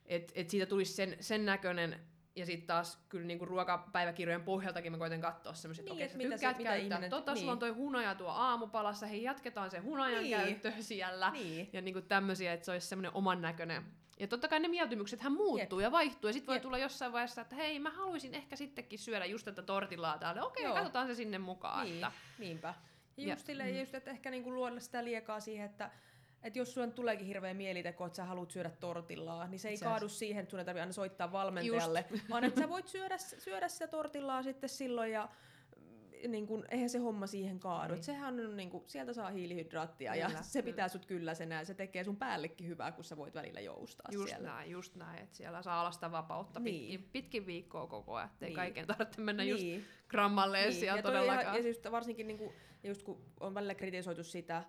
Että et siitä tulisi sen, sen näköinen, ja sitten taas kyllä niinku ruokapäiväkirjojen pohjaltakin mä koitan katsoa semmoiset, että Niin, okei, et sä mitä se- tykkäät mitä käyttää, ihminen- tota, sulla on niin. toi hunaja tuo aamupalassa, hei jatketaan sen hunajan Niin. käyttöä siellä. Niin. Ja niinku tämmöisiä, että se olisi semmoinen oman näköinen. Ja totta kai ne mieltymyksethän muuttuu ja vaihtuu, ja sitten voi Jep. tulla jossain vaiheessa, että hei, mä haluaisin ehkä sittenkin syödä just tätä tortillaa täällä. Okei, Joo. katsotaan se sinne mukaan. Niin, Että, niinpä. Ja Ja- just, silleen, mm. just että ehkä niinku luoda sitä liekaa siihen, että että jos sulla nyt tuleekin hirveä mieliteko, että sä haluat syödä tortillaa, niin se ei Sä- kaadu siihen, että sun ei tarvitse aina soittaa valmentajalle, vaan että sä voit syödä, syödä sitä tortillaa sitten silloin ja niin kun, eihän se homma siihen kaadu. Niin. Sehän on niin kun, sieltä saa hiilihydraattia ja Kyllä, se kyllä. pitää sut kylläisenä ja se tekee sun päällekin hyvää, kun sä voit välillä joustaa just siellä. näin, just näin, että siellä saa olla sitä vapautta Niin. pitkin, pitkin viikkoa koko ajan, ettei Niin. kaiken tarvitse mennä just Niin. grammalleen Niin, siellä ja, todellakaan. ihan, ja just varsinkin niinku, ja just kun on välillä kritisoitu sitä,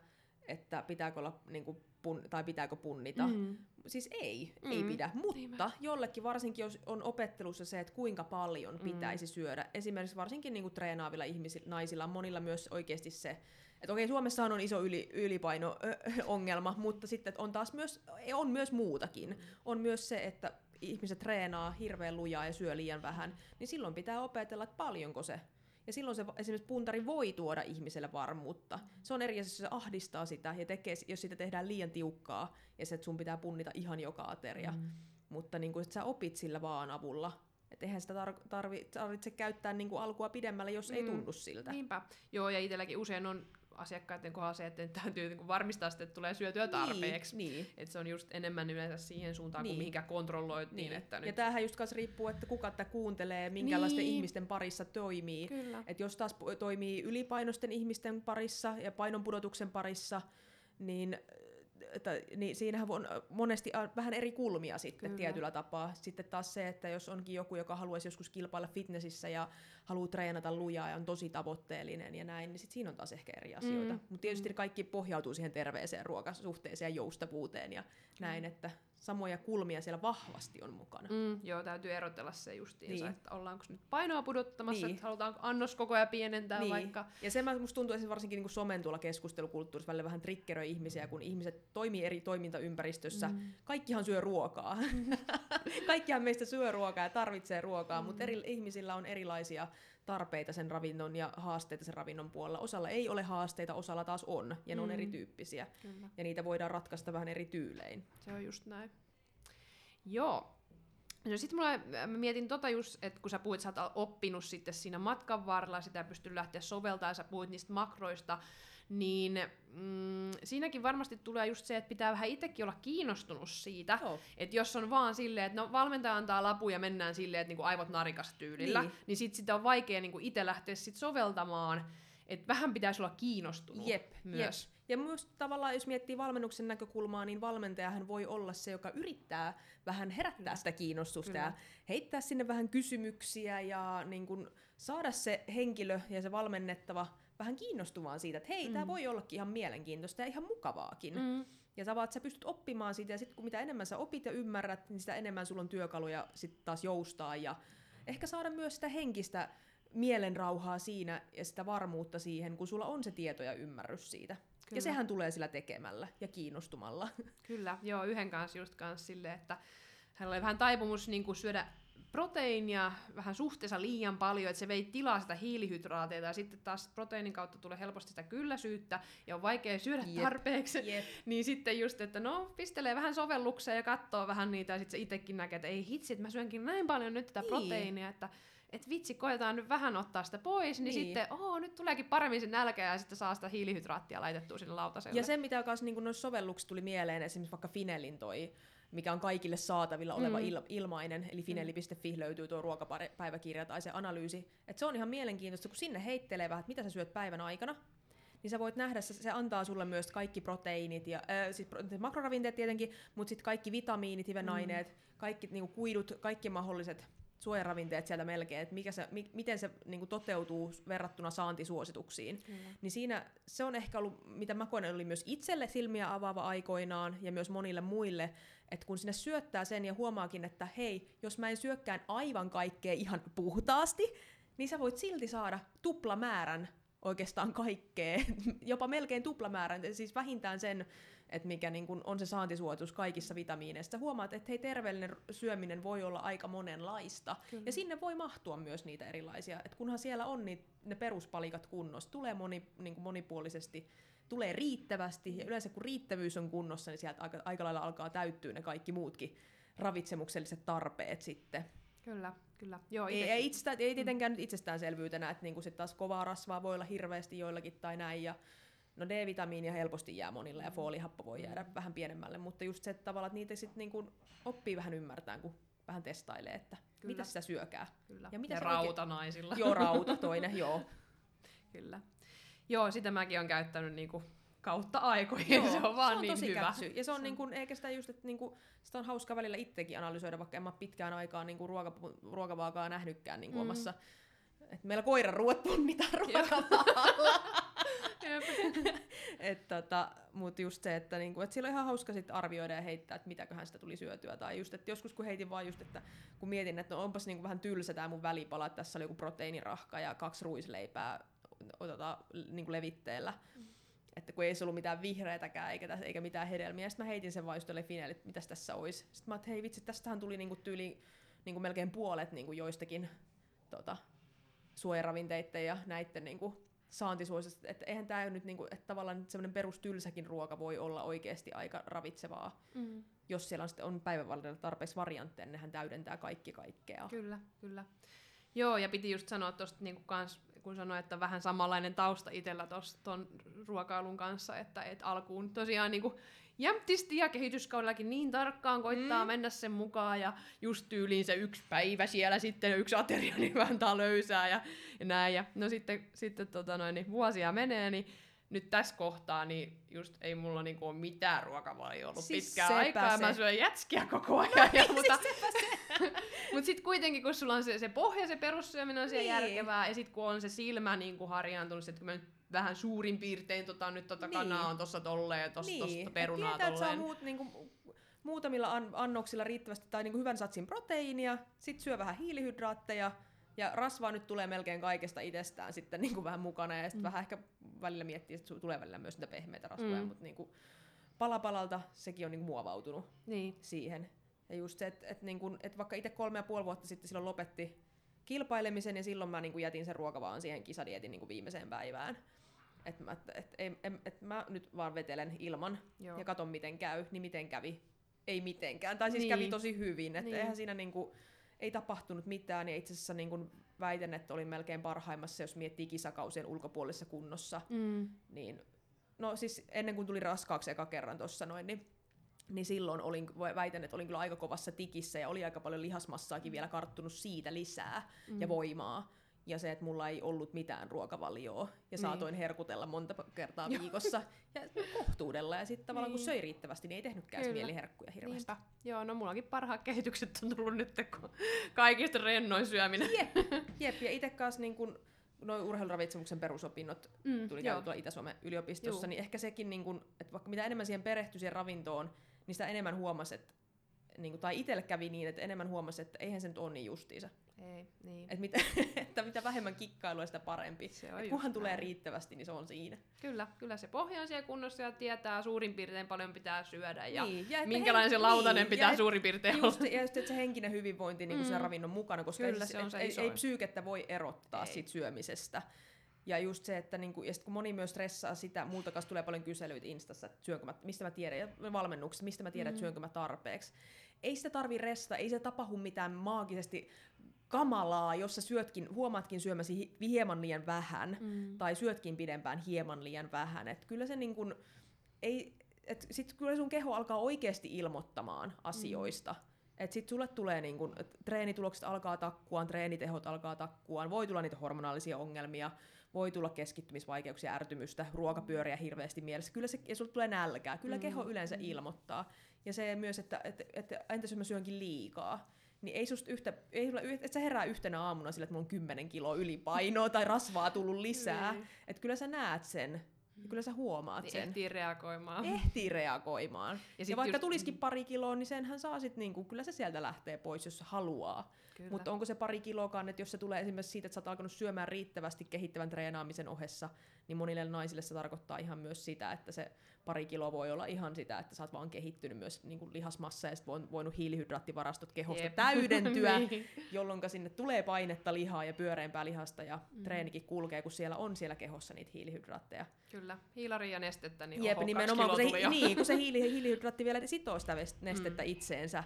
että pitääkö olla niinku, pun, tai pitääkö punnita. Mm. Siis ei, Mm. ei pidä. Mutta jollekin varsinkin, jos on opettelussa se, että kuinka paljon pitäisi syödä. Esimerkiksi varsinkin niinku treenaavilla ihmisillä, naisilla on monilla myös oikeasti se, että okei, Suomessahan on iso yli, ylipaino-ongelma, mutta sitten on taas myös, on myös muutakin. On myös se, että ihmiset treenaa hirveän lujaa ja syö liian vähän, niin silloin pitää opetella, että paljonko se ja silloin se esimerkiksi puntari voi tuoda ihmiselle varmuutta. Se on eri asia, jos se ahdistaa sitä ja tekee, jos sitä tehdään liian tiukkaa ja se, että sun pitää punnita ihan joka ateria. Mm. Mutta niin kuin, että sä opit sillä vaan avulla. Että eihän sitä tar- tarvi, tarvitse käyttää niin kuin alkua pidemmälle, jos mm. ei tunnu siltä. Niinpä. Joo, ja itselläkin usein on asiakkaiden kohdalla se, että täytyy niinku varmistaa, sitä, että tulee syötyä tarpeeksi. Niin, niin. Et se on just enemmän yleensä siihen suuntaan, niin. kuin Niin. mihinkä kontrolloit niin, Niin. että Ja nyt... tämähän just kanssa riippuu, että kuka tätä kuuntelee, minkälaisten Niin. ihmisten parissa toimii. Kyllä. Et jos taas toimii ylipainoisten ihmisten parissa ja painonpudotuksen parissa, niin, että, niin siinähän on monesti vähän eri kulmia sitten. Kyllä. tietyllä tapaa. Sitten taas se, että jos onkin joku, joka haluaisi joskus kilpailla fitnessissä ja haluaa treenata lujaa ja on tosi tavoitteellinen ja näin, niin sit siinä on taas ehkä eri asioita. Mm, Mm. Mutta tietysti kaikki pohjautuu siihen terveeseen ruokasuhteeseen ja joustavuuteen ja näin, että samoja kulmia siellä vahvasti on mukana. Mm, joo, täytyy erotella se justiinsa, Niin. että ollaanko nyt painoa pudottamassa, Niin. että halutaanko annoskokoja pienentää niin. vaikka. Ja se musta tuntuu esimerkiksi varsinkin niin somen tuolla keskustelukulttuurissa välillä vähän triggeröi ihmisiä, kun ihmiset toimii eri toimintaympäristössä. Mm. Kaikkihan syö ruokaa. Kaikkihan meistä syö ruokaa ja tarvitsee ruokaa, mm. mutta eri ihmisillä on erilaisia tarpeita sen ravinnon ja haasteita sen ravinnon puolella. Osalla ei ole haasteita, osalla taas on, ja ne on Mm. erityyppisiä. Kyllä. Ja niitä voidaan ratkaista vähän eri tyylein. Se on just näin. Joo. No sit mulla, mä mietin tota just, että kun sä puhuit, sä oot oppinut sitten siinä matkan varrella, sitä pystyy lähteä soveltamaan, ja sä puhuit niistä makroista, niin mm, siinäkin varmasti tulee just se, että pitää vähän itsekin olla kiinnostunut siitä. Joo. Että jos on vaan silleen, että no valmentaja antaa lapu ja mennään silleen, että niinku aivot narikas tyylillä, niin, Niin. sit sitä on vaikea niinku itse lähteä sit soveltamaan. Että vähän pitäisi olla kiinnostunut Jep, myös. Jep. Ja myös tavallaan, jos miettii valmennuksen näkökulmaa, niin valmentajahan voi olla se, joka yrittää vähän herättää sitä kiinnostusta Kyllä. ja heittää sinne vähän kysymyksiä ja niin kun saada se henkilö ja se valmennettava vähän kiinnostumaan siitä, että hei, mm. tämä voi ollakin ihan mielenkiintoista ja ihan mukavaakin. Mm. Ja sä vaan, että sä pystyt oppimaan siitä ja sitten kun mitä enemmän sä opit ja ymmärrät, niin sitä enemmän sulla on työkaluja sitten taas joustaa ja ehkä saada myös sitä henkistä mielenrauhaa siinä ja sitä varmuutta siihen, kun sulla on se tieto ja ymmärrys siitä. Kyllä. Ja sehän tulee sillä tekemällä ja kiinnostumalla. Kyllä, joo, yhden kanssa just kanssa silleen, että hänellä oli vähän taipumus niin kuin syödä proteiinia vähän suhteessa liian paljon, että se vei tilaa sitä hiilihydraateita ja sitten taas proteiinin kautta tulee helposti sitä kylläisyyttä ja on vaikea syödä Jep. tarpeeksi. Jep. Niin sitten just, että no pistelee vähän sovellukseen ja katsoo vähän niitä ja sitten se itsekin näkee, että ei hitsi, että mä syönkin näin paljon nyt tätä Niin. proteiinia, että et vitsi, koetaan nyt vähän ottaa sitä pois, niin, Niin. sitten oo, nyt tuleekin paremmin se nälkä ja sitten saa sitä hiilihydraattia laitettua sinne lautaselle. Ja se, mitä myös niin noissa sovelluksissa tuli mieleen, esimerkiksi vaikka Finelin toi, mikä on kaikille saatavilla oleva Mm. il- ilmainen, eli finelli.fi löytyy tuo ruokapäiväkirja tai se analyysi. että se on ihan mielenkiintoista, kun sinne heittelee vähän, että mitä sä syöt päivän aikana, niin sä voit nähdä, se, se antaa sulle myös kaikki proteiinit, ja, äh, pro- makroravinteet tietenkin, mutta sitten kaikki vitamiinit, hivenaineet, mm. kaikki niinku, kuidut, kaikki mahdolliset suojaravinteet sieltä melkein, että mikä se, mi, miten se niinku, toteutuu verrattuna saantisuosituksiin. Kyllä. Niin siinä se on ehkä ollut, mitä mä koen, oli myös itselle silmiä avaava aikoinaan ja myös monille muille, että kun sinne syöttää sen ja huomaakin, että hei, jos mä en syökkään aivan kaikkea ihan puhtaasti, niin sä voit silti saada tuplamäärän oikeastaan kaikkea, jopa melkein tuplamäärän, siis vähintään sen, että mikä niin kun on se saantisuositus kaikissa vitamiineissa. Huomaat, että hei, terveellinen syöminen voi olla aika monenlaista. Kyllä. Ja sinne voi mahtua myös niitä erilaisia. Et kunhan siellä on niitä, ne peruspalikat kunnossa, tulee moni, niin monipuolisesti, tulee riittävästi. Ja yleensä kun riittävyys on kunnossa, niin sieltä aika, aika lailla alkaa täyttyä ne kaikki muutkin ravitsemukselliset tarpeet sitten. Kyllä, kyllä. Joo, Ei, ei, itsestä, ei tietenkään nyt itsestäänselvyytenä, että niinku sit taas kovaa rasvaa voi olla hirveästi joillakin tai näin. Ja no D-vitamiinia helposti jää monilla ja foolihappo voi jäädä vähän pienemmälle, mutta just se että tavallaan, että niitä sitten niinku oppii vähän ymmärtämään, kun vähän testailee, että Kyllä. mitä sitä syökää. Kyllä. Ja mitä ja se oikein- rautanaisilla. Joo, rauta toinen, joo. Kyllä. Joo, sitä mäkin on käyttänyt niinku kautta aikojen. se on vaan se on niin tosi hyvä. kätsy. Ja se on, Se niin kuin, eikä sitä just, että niin kuin, sitä on hauska välillä itsekin analysoida, vaikka en mä pitkään aikaan niin kuin ruoka, ruokavaakaa nähnytkään niin kuin Mm. omassa. Et meillä koiran ruoat punnitaan ruokavaalla. Et, tota, Mutta just se, että, niinku, et sillä on ihan hauska sit arvioida ja heittää, että mitäköhän sitä tuli syötyä. Tai just, että joskus kun heitin vaan just, että kun mietin, että no onpas niinku vähän tylsä tää mun välipala, että tässä oli joku proteiinirahka ja kaksi ruisleipää tota, niinku levitteellä. Että kun ei se ollut mitään vihreitäkään eikä, tässä, eikä mitään hedelmiä. Sitten mä heitin sen vaan just Finelle, että mitäs tässä olisi. Sitten mä että hei vitsi, tästähän tuli niinku tyyli niinku melkein puolet niinku joistakin tota, suojaravinteiden ja näiden niinku saantisuosista. Että eihän tämä nyt niinku, että tavallaan semmoinen perustylsäkin ruoka voi olla oikeasti aika ravitsevaa. Mm. Jos siellä on, sitten on päivävaldella tarpeeksi variantteja, nehän täydentää kaikki kaikkea. Kyllä, kyllä. Joo, ja piti just sanoa tuosta, niin kans, kun sanoin, että vähän samanlainen tausta itsellä tuon ruokailun kanssa, että et alkuun tosiaan niin jämptisti ja kehityskaudellakin niin tarkkaan koittaa Mm. mennä sen mukaan, ja just tyyliin se yksi päivä siellä sitten, yksi ateria, niin vähän antaa löysää ja, ja näin. Ja no sitten, sitten tota noin, niin vuosia menee, niin nyt tässä kohtaa, niin just ei mulla niinku ole mitään ruokavalio ollut Siis siis pitkään aikaa. se. No Mä syön jätskiä koko ajan. ja, mutta, mutta sitten kuitenkin, kun sulla on se, se pohja, se perussyöminen on siellä Niin. järkevää, ja sitten kun on se silmä niin kuin harjaantunut, että kun mä nyt vähän suurin piirtein tota, nyt tota Niin. kanaa on tossa tolleen ja tosta et perunaa tietää, että saa tolleen. muut, niinku, muutamilla an, annoksilla riittävästi tai niinku hyvän satsin proteiinia, sit syö vähän hiilihydraatteja, ja rasvaa nyt tulee melkein kaikesta itsestään sitten niinku vähän mukana, ja sitten Mm. vähän ehkä välillä miettii, että tulee välillä myös niitä pehmeitä rasvoja, Mm. mutta niinku, pala palalta sekin on niinku muovautunut Niin. siihen. Ja just se, että et niinku, et vaikka itse kolme ja puoli vuotta sitten silloin lopetti kilpailemisen, ja silloin mä niinku jätin sen ruokavaan siihen kisadietin niinku viimeiseen päivään. Että mä, et, et, et, et, mä nyt vaan vetelen ilman Joo. ja katon miten käy, niin miten kävi. ei mitenkään. Tai siis Niin. kävi tosi hyvin, että Niin. eihän siinä niinku, ei tapahtunut mitään, ja itse asiassa niinku väitän, että olin melkein parhaimmassa, jos miettii kisakausien ulkopuolisessa kunnossa, Mm. niin no siis ennen kuin tuli raskaaksi eka kerran tuossa noin, niin, niin silloin olin, väitän, että olin kyllä aika kovassa tikissä ja oli aika paljon lihasmassaakin vielä karttunut siitä lisää mm. ja voimaa. Ja se, että mulla ei ollut mitään ruokavalioa ja Niin. saatoin herkutella monta kertaa viikossa ja kohtuudella. Ja sitten tavallaan kun Niin. söi riittävästi, niin ei tehnytkään Kyllä. mieli herkkuja hirveästi. Niinpä. Joo, no mullakin parhaat kehitykset on tullut nyt, kun kaikista rennoin syöminen. Jep, jep. ja itse kanssa niin kun, noin urheiluravitsemuksen perusopinnot Mm, tuli joo. käyty tuolla Itä-Suomen yliopistossa, Juu. niin ehkä sekin, niin kun, että vaikka mitä enemmän siihen perehtyi siihen ravintoon, niin sitä enemmän huomasi, että niin kun, tai itselle kävi niin, että enemmän huomasi, että eihän se nyt ole niin justiinsa. Ei, niin. Että mitä, että mitä vähemmän kikkailua, sitä parempi. Se on Et kunhan tulee näin. riittävästi, niin se on siinä. Kyllä, kyllä se pohja on siellä kunnossa ja tietää suurin piirtein paljon pitää syödä ja Niin, ja minkälainen se hen- lautanen niin, pitää ja suurin piirtein Just, olla. ja just, että se henkinen hyvinvointi niin mm. Mm. ravinnon mukana, koska Kyllä, ei, se on et- se ei, ei psyykettä voi erottaa Ei. siitä syömisestä. Ja just se, että niinku, ja sit kun moni myös stressaa sitä, multa kanssa tulee paljon kyselyitä Instassa, että syönkö mä, mistä mä tiedän, ja valmennuksesta, mistä mä tiedän, mm. että syönkö mä tarpeeksi. Ei sitä tarvi resta, ei se tapahdu mitään maagisesti kamalaa, jos sä syötkin, huomaatkin syömäsi hi- hieman liian vähän, Mm. tai syötkin pidempään hieman liian vähän. Et kyllä se niin kun, ei, et sit kyllä sun keho alkaa oikeasti ilmoittamaan asioista. Mm. Et sit sulle tulee niin kun, et treenitulokset alkaa takkuaan, treenitehot alkaa takkuaan, voi tulla niitä hormonaalisia ongelmia, voi tulla keskittymisvaikeuksia, ärtymystä, ruokapyöriä hirveästi mielessä. Kyllä se, ja sulle tulee nälkää. Kyllä Mm, keho yleensä mm. ilmoittaa. Ja se myös, että, että, että entäs jos mä syönkin liikaa, niin ei susta yhtä, ei sulla, et sä herää yhtenä aamuna sillä, että mulla on 10 kiloa ylipainoa tai rasvaa tullut lisää. Niin. Että kyllä sä näet sen. Ja kyllä sä huomaat Niin sen. ehtii reagoimaan. Ehtii reagoimaan. Ja, Ja vaikka just- tulisikin pari kiloa, niin senhän saa sit niinku, kyllä se sieltä lähtee pois, jos haluaa. Mutta onko se pari kiloakaan, että jos se tulee esimerkiksi siitä, että sä oot alkanut syömään riittävästi kehittävän treenaamisen ohessa, niin monille naisille se tarkoittaa ihan myös sitä, että se pari kiloa voi olla ihan sitä, että sä oot vaan kehittynyt myös niin kuin lihasmassa ja sit voin- voinut hiilihydraattivarastot kehosta Jep. täydentyä, niin. jolloin sinne tulee painetta lihaa ja pyöreämpää lihasta ja mm. treenikin kulkee, kun siellä on siellä kehossa niitä hiilihydraatteja. Kyllä, hiilari ja nestettä, niin Jep, oho, nimenomaan, kun se, niin, kun se hiili, hiilihydraatti vielä sitoo sitä vest- nestettä mm. itseensä.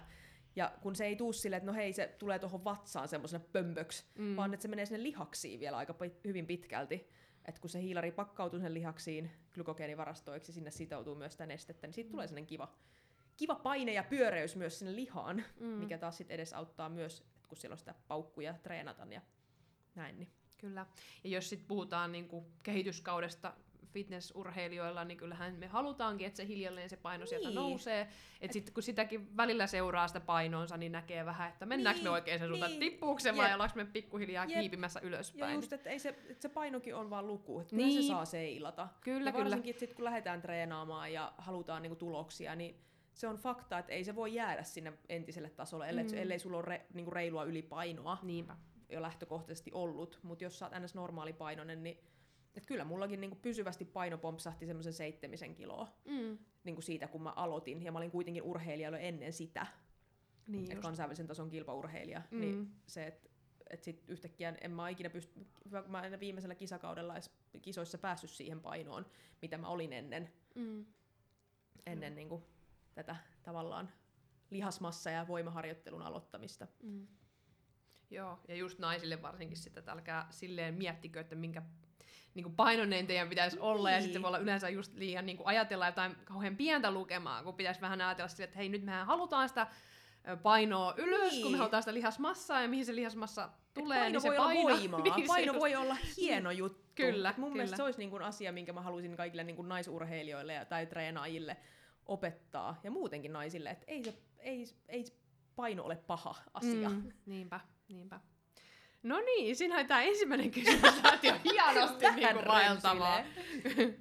Ja kun se ei tuu silleen, että no hei, se tulee tuohon vatsaan semmoisena pömpöksi, mm. Mm. vaan että se menee sinne lihaksiin vielä aika hyvin pitkälti. Että kun se hiilari pakkautuu sen lihaksiin glykogeenivarastoiksi, sinne sitoutuu myös sitä nestettä, niin siitä mm. tulee sellainen kiva, kiva paine ja pyöreys myös sinne lihaan, mm. Mm. mikä taas sitten edesauttaa myös, että kun siellä on sitä paukkuja treenatan ja näin. Niin. Kyllä. Ja jos sitten puhutaan niinku kehityskaudesta fitnessurheilijoilla, niin kyllähän me halutaankin, että se hiljalleen se paino sieltä Niin. nousee. Että sitten kun sitäkin välillä seuraa sitä painoonsa, niin näkee vähän, että mennäänkö Niin, me oikein sen suuntaan, niin. tippuuko se vai ollaanko me pikkuhiljaa Jep. kiipimässä Ja ylöspäin. just, että, ei se, että se painokin on vaan luku, että kyllä Niin. se saa seilata. Kyllä, ja kyllä. varsinkin sit, kun lähdetään treenaamaan ja halutaan niinku tuloksia, niin se on fakta, että ei se voi jäädä sinne entiselle tasolle, ellei, mm. ellei sulla ole re, niinku reilua ylipainoa Niinpä. jo lähtökohtaisesti ollut. Mutta jos sä oot ns. normaalipainoinen, niin et kyllä mullakin niinku pysyvästi paino pompsahti semmoisen seitsemisen kiloa Mm. niinku siitä, kun mä aloitin. Ja mä olin kuitenkin urheilija jo ennen sitä, Niin että just. kansainvälisen tason kilpaurheilija. Mm. Niin se, että et sit yhtäkkiä en mä ikinä pysty, hyvä, kun mä en viimeisellä kisakaudella edes kisoissa päässyt siihen painoon, mitä mä olin ennen, Mm. ennen niin kuin, tätä tavallaan lihasmassa- ja voimaharjoittelun aloittamista. Mm. Joo, ja just naisille varsinkin sitä, että älkää silleen miettikö, että minkä niin kuin painoneen teidän pitäisi olla, ja Niin. sitten voi olla yleensä just liian niin kuin ajatella jotain kauhean pientä lukemaa, kun pitäisi vähän ajatella sille, että hei, nyt mehän halutaan sitä painoa ylös, Niin. kun me halutaan sitä lihasmassaa, ja mihin se lihasmassa tulee, paino niin se voi paino... olla voimaa, niin paino voi olla hieno juttu. Kyllä, Et mun kyllä. mielestä se olisi niin kuin asia, minkä mä haluaisin kaikille niin kuin naisurheilijoille ja, tai treenaajille opettaa, ja muutenkin naisille, että ei, se, ei, ei paino ole paha asia. Mm, niinpä, niinpä. No niin, siinä tämä ensimmäinen kysymys, lähti jo hienosti niin vaeltamaan. rönsylee.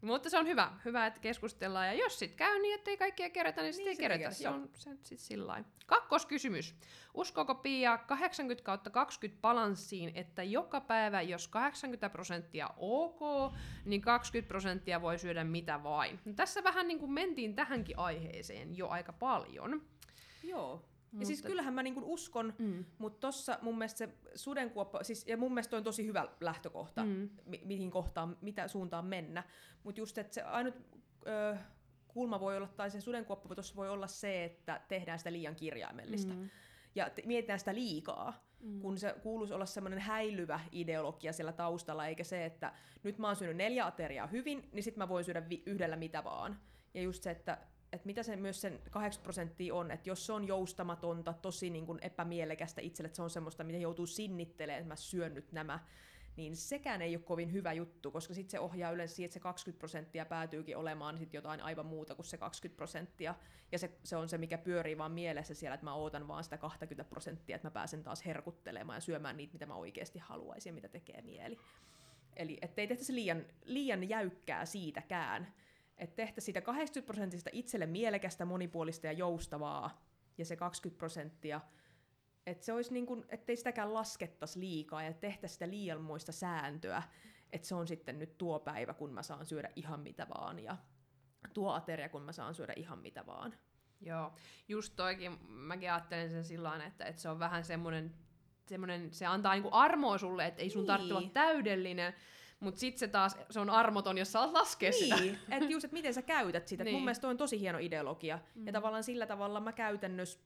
Mutta se on hyvä, hyvä, että keskustellaan. Ja jos sitten käy niin, ettei kaikkia kerätä, niin sitten Niin, ei sit kerätä. Se on se sitten sillä. Kakkoskysymys. Uskooko Pia 80 kautta 20 balanssiin, että joka päivä, jos 80 prosenttia ok, niin 20 prosenttia voi syödä mitä vain? No, tässä vähän niin kuin mentiin tähänkin aiheeseen jo aika paljon. Joo. Ja siis Mutta- kyllähän mä niin kuin uskon, Mm. Mutta tossa mun mielestä se sudenkuoppa, siis, ja mun mielestä on tosi hyvä lähtökohta, mm. Mi- mihin kohtaan, mitä suuntaan mennä. Mutta just, että se ainut ö, kulma voi olla, tai se sudenkuoppa tuossa voi olla se, että tehdään sitä liian kirjaimellista. Mm. Ja te- mietitään sitä liikaa, mm. kun se kuuluisi olla semmoinen häilyvä ideologia siellä taustalla, eikä se, että nyt mä oon syönyt neljä ateriaa hyvin, niin sitten mä voin syödä vi- yhdellä mitä vaan. Ja just se, että että mitä se myös sen 80 prosenttia on, että jos se on joustamatonta, tosi niin kuin epämielekästä itselle, että se on semmoista, mitä joutuu sinnittelemään, että mä syön nyt nämä, niin sekään ei ole kovin hyvä juttu, koska sitten se ohjaa yleensä siihen, että se 20 prosenttia päätyykin olemaan sit jotain aivan muuta kuin se 20 prosenttia. Ja se, se on se, mikä pyörii vaan mielessä siellä, että mä ootan vaan sitä 20 prosenttia, että mä pääsen taas herkuttelemaan ja syömään niitä, mitä mä oikeasti haluaisin ja mitä tekee mieli. Eli ettei tehtäisi liian, liian jäykkää siitäkään, että tehtäisiin siitä 80 prosentista itselle mielekästä, monipuolista ja joustavaa, ja se 20 prosenttia, että se olisi niin kuin, ettei sitäkään laskettaisi liikaa ja tehtäisiin sitä liianmoista sääntöä, että se on sitten nyt tuo päivä, kun mä saan syödä ihan mitä vaan, ja tuo ateria, kun mä saan syödä ihan mitä vaan. Joo, just toikin, mäkin ajattelen sen sillä että, että se on vähän semmoinen, semmoinen se antaa niinku armoa sulle, että ei sun niin. tarvitse olla täydellinen, mutta sitten se taas, se on armoton, jos saat laskea niin. sitä. että just, että miten sä käytät sitä. Niin. Mun mielestä on tosi hieno ideologia. Mm. Ja tavallaan sillä tavalla mä käytännössä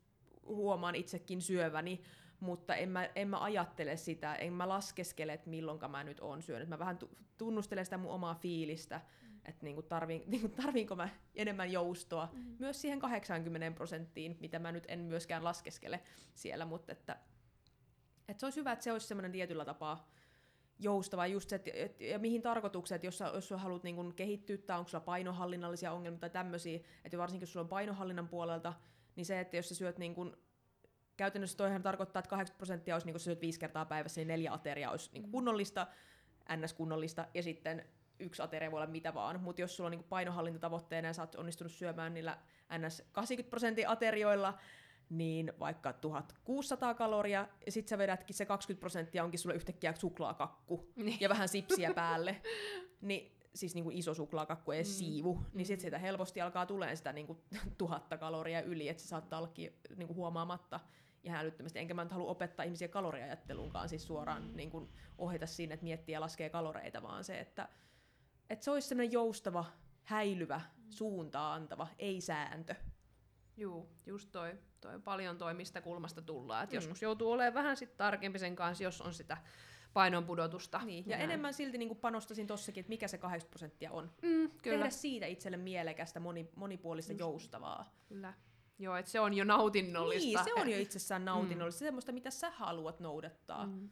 huomaan itsekin syöväni, mutta en mä, en mä ajattele sitä, en mä laskeskele, että milloinka mä nyt oon syönyt. Mä vähän tunnustelen sitä mun omaa fiilistä, mm. että niinku tarviin, niinku tarviinko mä enemmän joustoa. Mm. Myös siihen 80 prosenttiin, mitä mä nyt en myöskään laskeskele siellä, mutta että, että se olisi hyvä, että se olisi semmoinen tietyllä tapaa joustava just se, että, et, ja mihin tarkoitukseen, että jos sä, jos sä haluat niin kehittyä tai onko sulla painohallinnallisia ongelmia tai tämmöisiä, että varsinkin jos sulla on painohallinnan puolelta, niin se, että jos sä syöt niin kuin, käytännössä toihan tarkoittaa, että 80 prosenttia olisi niin kun sä syöt viisi kertaa päivässä, niin neljä ateriaa olisi niin kunnollista, ns-kunnollista, ja sitten yksi ateria voi olla mitä vaan, mutta jos sulla on niin painohallintatavoitteena ja sä oot onnistunut syömään niillä ns. 80 prosentin aterioilla, niin vaikka 1600 kaloria, ja sit sä vedätkin se 20 prosenttia onkin sulle yhtäkkiä suklaakakku niin. ja vähän sipsiä päälle, niin siis niinku iso suklaakakku ei mm. siivu, niin sit mm. sitä helposti alkaa tulee sitä niinku tuhatta kaloria yli, että se saattaa ollakin niinku huomaamatta ihan älyttömästi. Enkä mä nyt halua opettaa ihmisiä kaloriajatteluunkaan siis suoraan mm. niin ohjata sinne, että miettii ja laskee kaloreita, vaan se, että, että se olisi semmoinen joustava, häilyvä, mm. suuntaa antava, ei sääntö. Juu, just toi, toi paljon toi, mistä kulmasta tullaan. Et mm. Joskus joutuu olemaan vähän sit tarkempi sen kanssa, jos on sitä painon pudotusta. Niin, ja, ja enemmän silti niin panostasin tossakin, että mikä se 80 prosenttia on. Mm, kyllä. Tehdä siitä itselle mielekästä, moni, monipuolista, just. joustavaa. Kyllä. Joo, että se on jo nautinnollista. Niin, se on jo itsessään nautinnollista. Mm. Semmoista, mitä sä haluat noudattaa. Mm.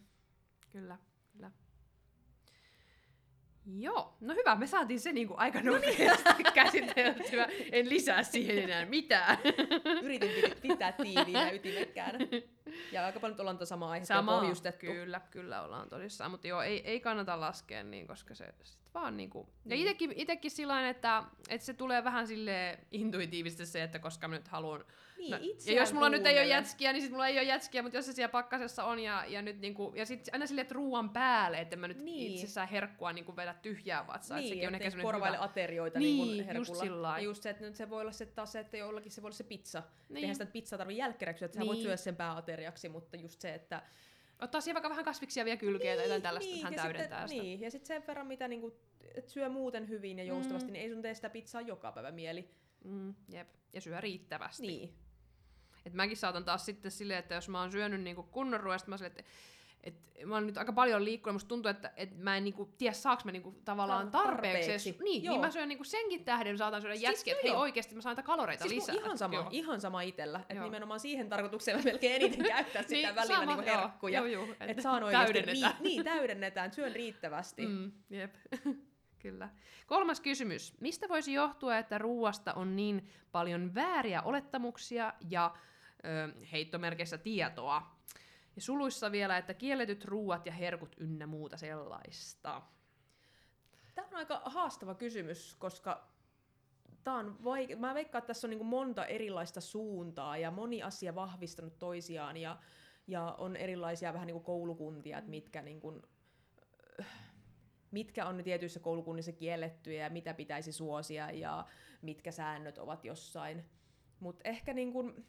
Kyllä. Joo, no hyvä, me saatiin se niinku aika nopeasti no niin. käsiteltyä. En lisää siihen enää mitään. Yritin pitää tiiviin ja ytimekkäänä. Ja aika paljon ollaan tuota samaa aihetta Sama, pohjustettu. Kyllä, kyllä ollaan todissaan. Mutta joo, ei, ei kannata laskea niin, koska se sit vaan niinku... Ja niin. itekin, itekin sillä että, että se tulee vähän sille intuitiivisesti se, että koska mä nyt haluan niin, no, ja jos mulla nyt ei ole jätskiä, niin sit mulla ei ole jätskiä, mutta jos se siellä pakkasessa on, ja, ja, nyt niinku, ja sit aina silleen, että ruuan päälle, että mä nyt niin. itsessään herkkua niinku vedä tyhjää vatsaa. Niin, sekin on ehkä korvaille hyvä. aterioita niin, niin herkulla. just sillä ja just se, että nyt se voi olla se taas se, että jollakin se voi olla se pizza. Niin. Eihän sitä pizzaa tarvitse jälkkäräksi, että niin. sä voit niin. syödä sen pääateriaksi, mutta just se, että Ottaa siihen vaikka vähän kasviksia vielä kylkeä niin, tai jotain tällaista, niin, hän täydentää sitten, sitä. Niin, ja sitten sen verran, mitä niinku, et syö muuten hyvin ja joustavasti, mm. niin ei sun tee sitä pizzaa joka päivä mieli. Mm, jep, ja syö riittävästi. Niin. Et mäkin saatan taas sitten silleen, että jos mä oon syönyt niinku kunnon ruoasta, mä silleen, että et mä oon nyt aika paljon liikkunut, musta tuntuu, että et mä en niinku tiedä, saaks mä niinku tavallaan tarpeeksi. tarpeeksi. Niin, niin mä syön niinku senkin tähden, saatan syödä siis jätskiä, että hei oikeesti mä saan niitä kaloreita siis lisää. Ihan sama, joo. ihan sama itellä. Että nimenomaan siihen tarkoitukseen mä melkein eniten käyttää sitä niin, välillä sama, niinku herkkuja. Joo, joo, et, et saan täydennetään. Niin, niin, täydennetään, syön riittävästi. Mm, jep. Kyllä. Kolmas kysymys. Mistä voisi johtua, että ruuasta on niin paljon vääriä olettamuksia ja ö, heittomerkeissä tietoa? Ja suluissa vielä, että kielletyt ruuat ja herkut ynnä muuta sellaista. Tämä on aika haastava kysymys, koska tää on vaike- mä veikkaan, että tässä on niin monta erilaista suuntaa ja moni asia vahvistanut toisiaan ja, ja on erilaisia vähän niin koulukuntia, että mitkä, niin kuin, mitkä on tietyissä koulukunnissa kiellettyjä ja mitä pitäisi suosia ja mitkä säännöt ovat jossain. Mutta ehkä niin kuin,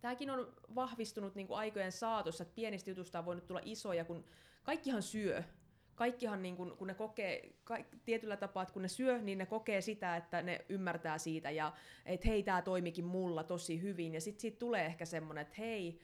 tämäkin on vahvistunut niin kuin aikojen saatossa, että pienistä jutusta on voinut tulla isoja, kun kaikkihan syö. kaikkihan niin kun, kun ne kokee ka, tietyllä tapaa, että kun ne syö, niin ne kokee sitä, että ne ymmärtää siitä ja että hei, tämä toimikin mulla tosi hyvin. Ja sitten siitä tulee ehkä semmoinen, että hei,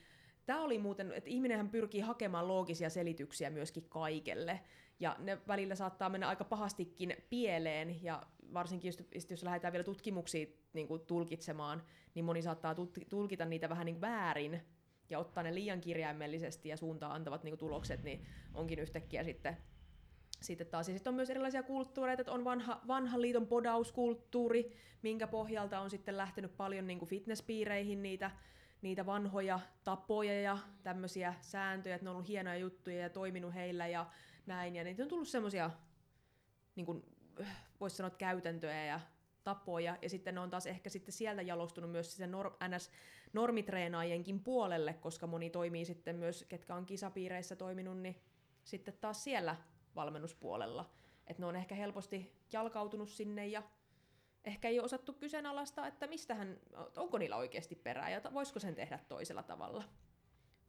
tämä oli muuten, että ihminenhän pyrkii hakemaan loogisia selityksiä myöskin kaikelle. Ja ne välillä saattaa mennä aika pahastikin pieleen, ja varsinkin just, jos lähdetään vielä tutkimuksia niin kuin tulkitsemaan, niin moni saattaa tulkita niitä vähän niin väärin, ja ottaa ne liian kirjaimellisesti ja suuntaan antavat niin kuin tulokset, niin onkin yhtäkkiä sitten sitten taas, ja sitten on myös erilaisia kulttuureita, että on vanha, vanha liiton podauskulttuuri, minkä pohjalta on sitten lähtenyt paljon niin kuin fitnesspiireihin niitä, niitä vanhoja tapoja ja tämmöisiä sääntöjä, että ne on ollut hienoja juttuja ja toiminut heillä ja näin. Ja niitä on tullut semmoisia, niin kuin, voisi sanoa, käytäntöjä ja tapoja, ja sitten ne on taas ehkä sitten sieltä jalostunut myös sen norm, NS normitreenaajienkin puolelle, koska moni toimii sitten myös, ketkä on kisapiireissä toiminut, niin sitten taas siellä valmennuspuolella. Että ne on ehkä helposti jalkautunut sinne ja ehkä ei ole osattu kyseenalaistaa, että mistähän, onko niillä oikeasti perää ja voisiko sen tehdä toisella tavalla.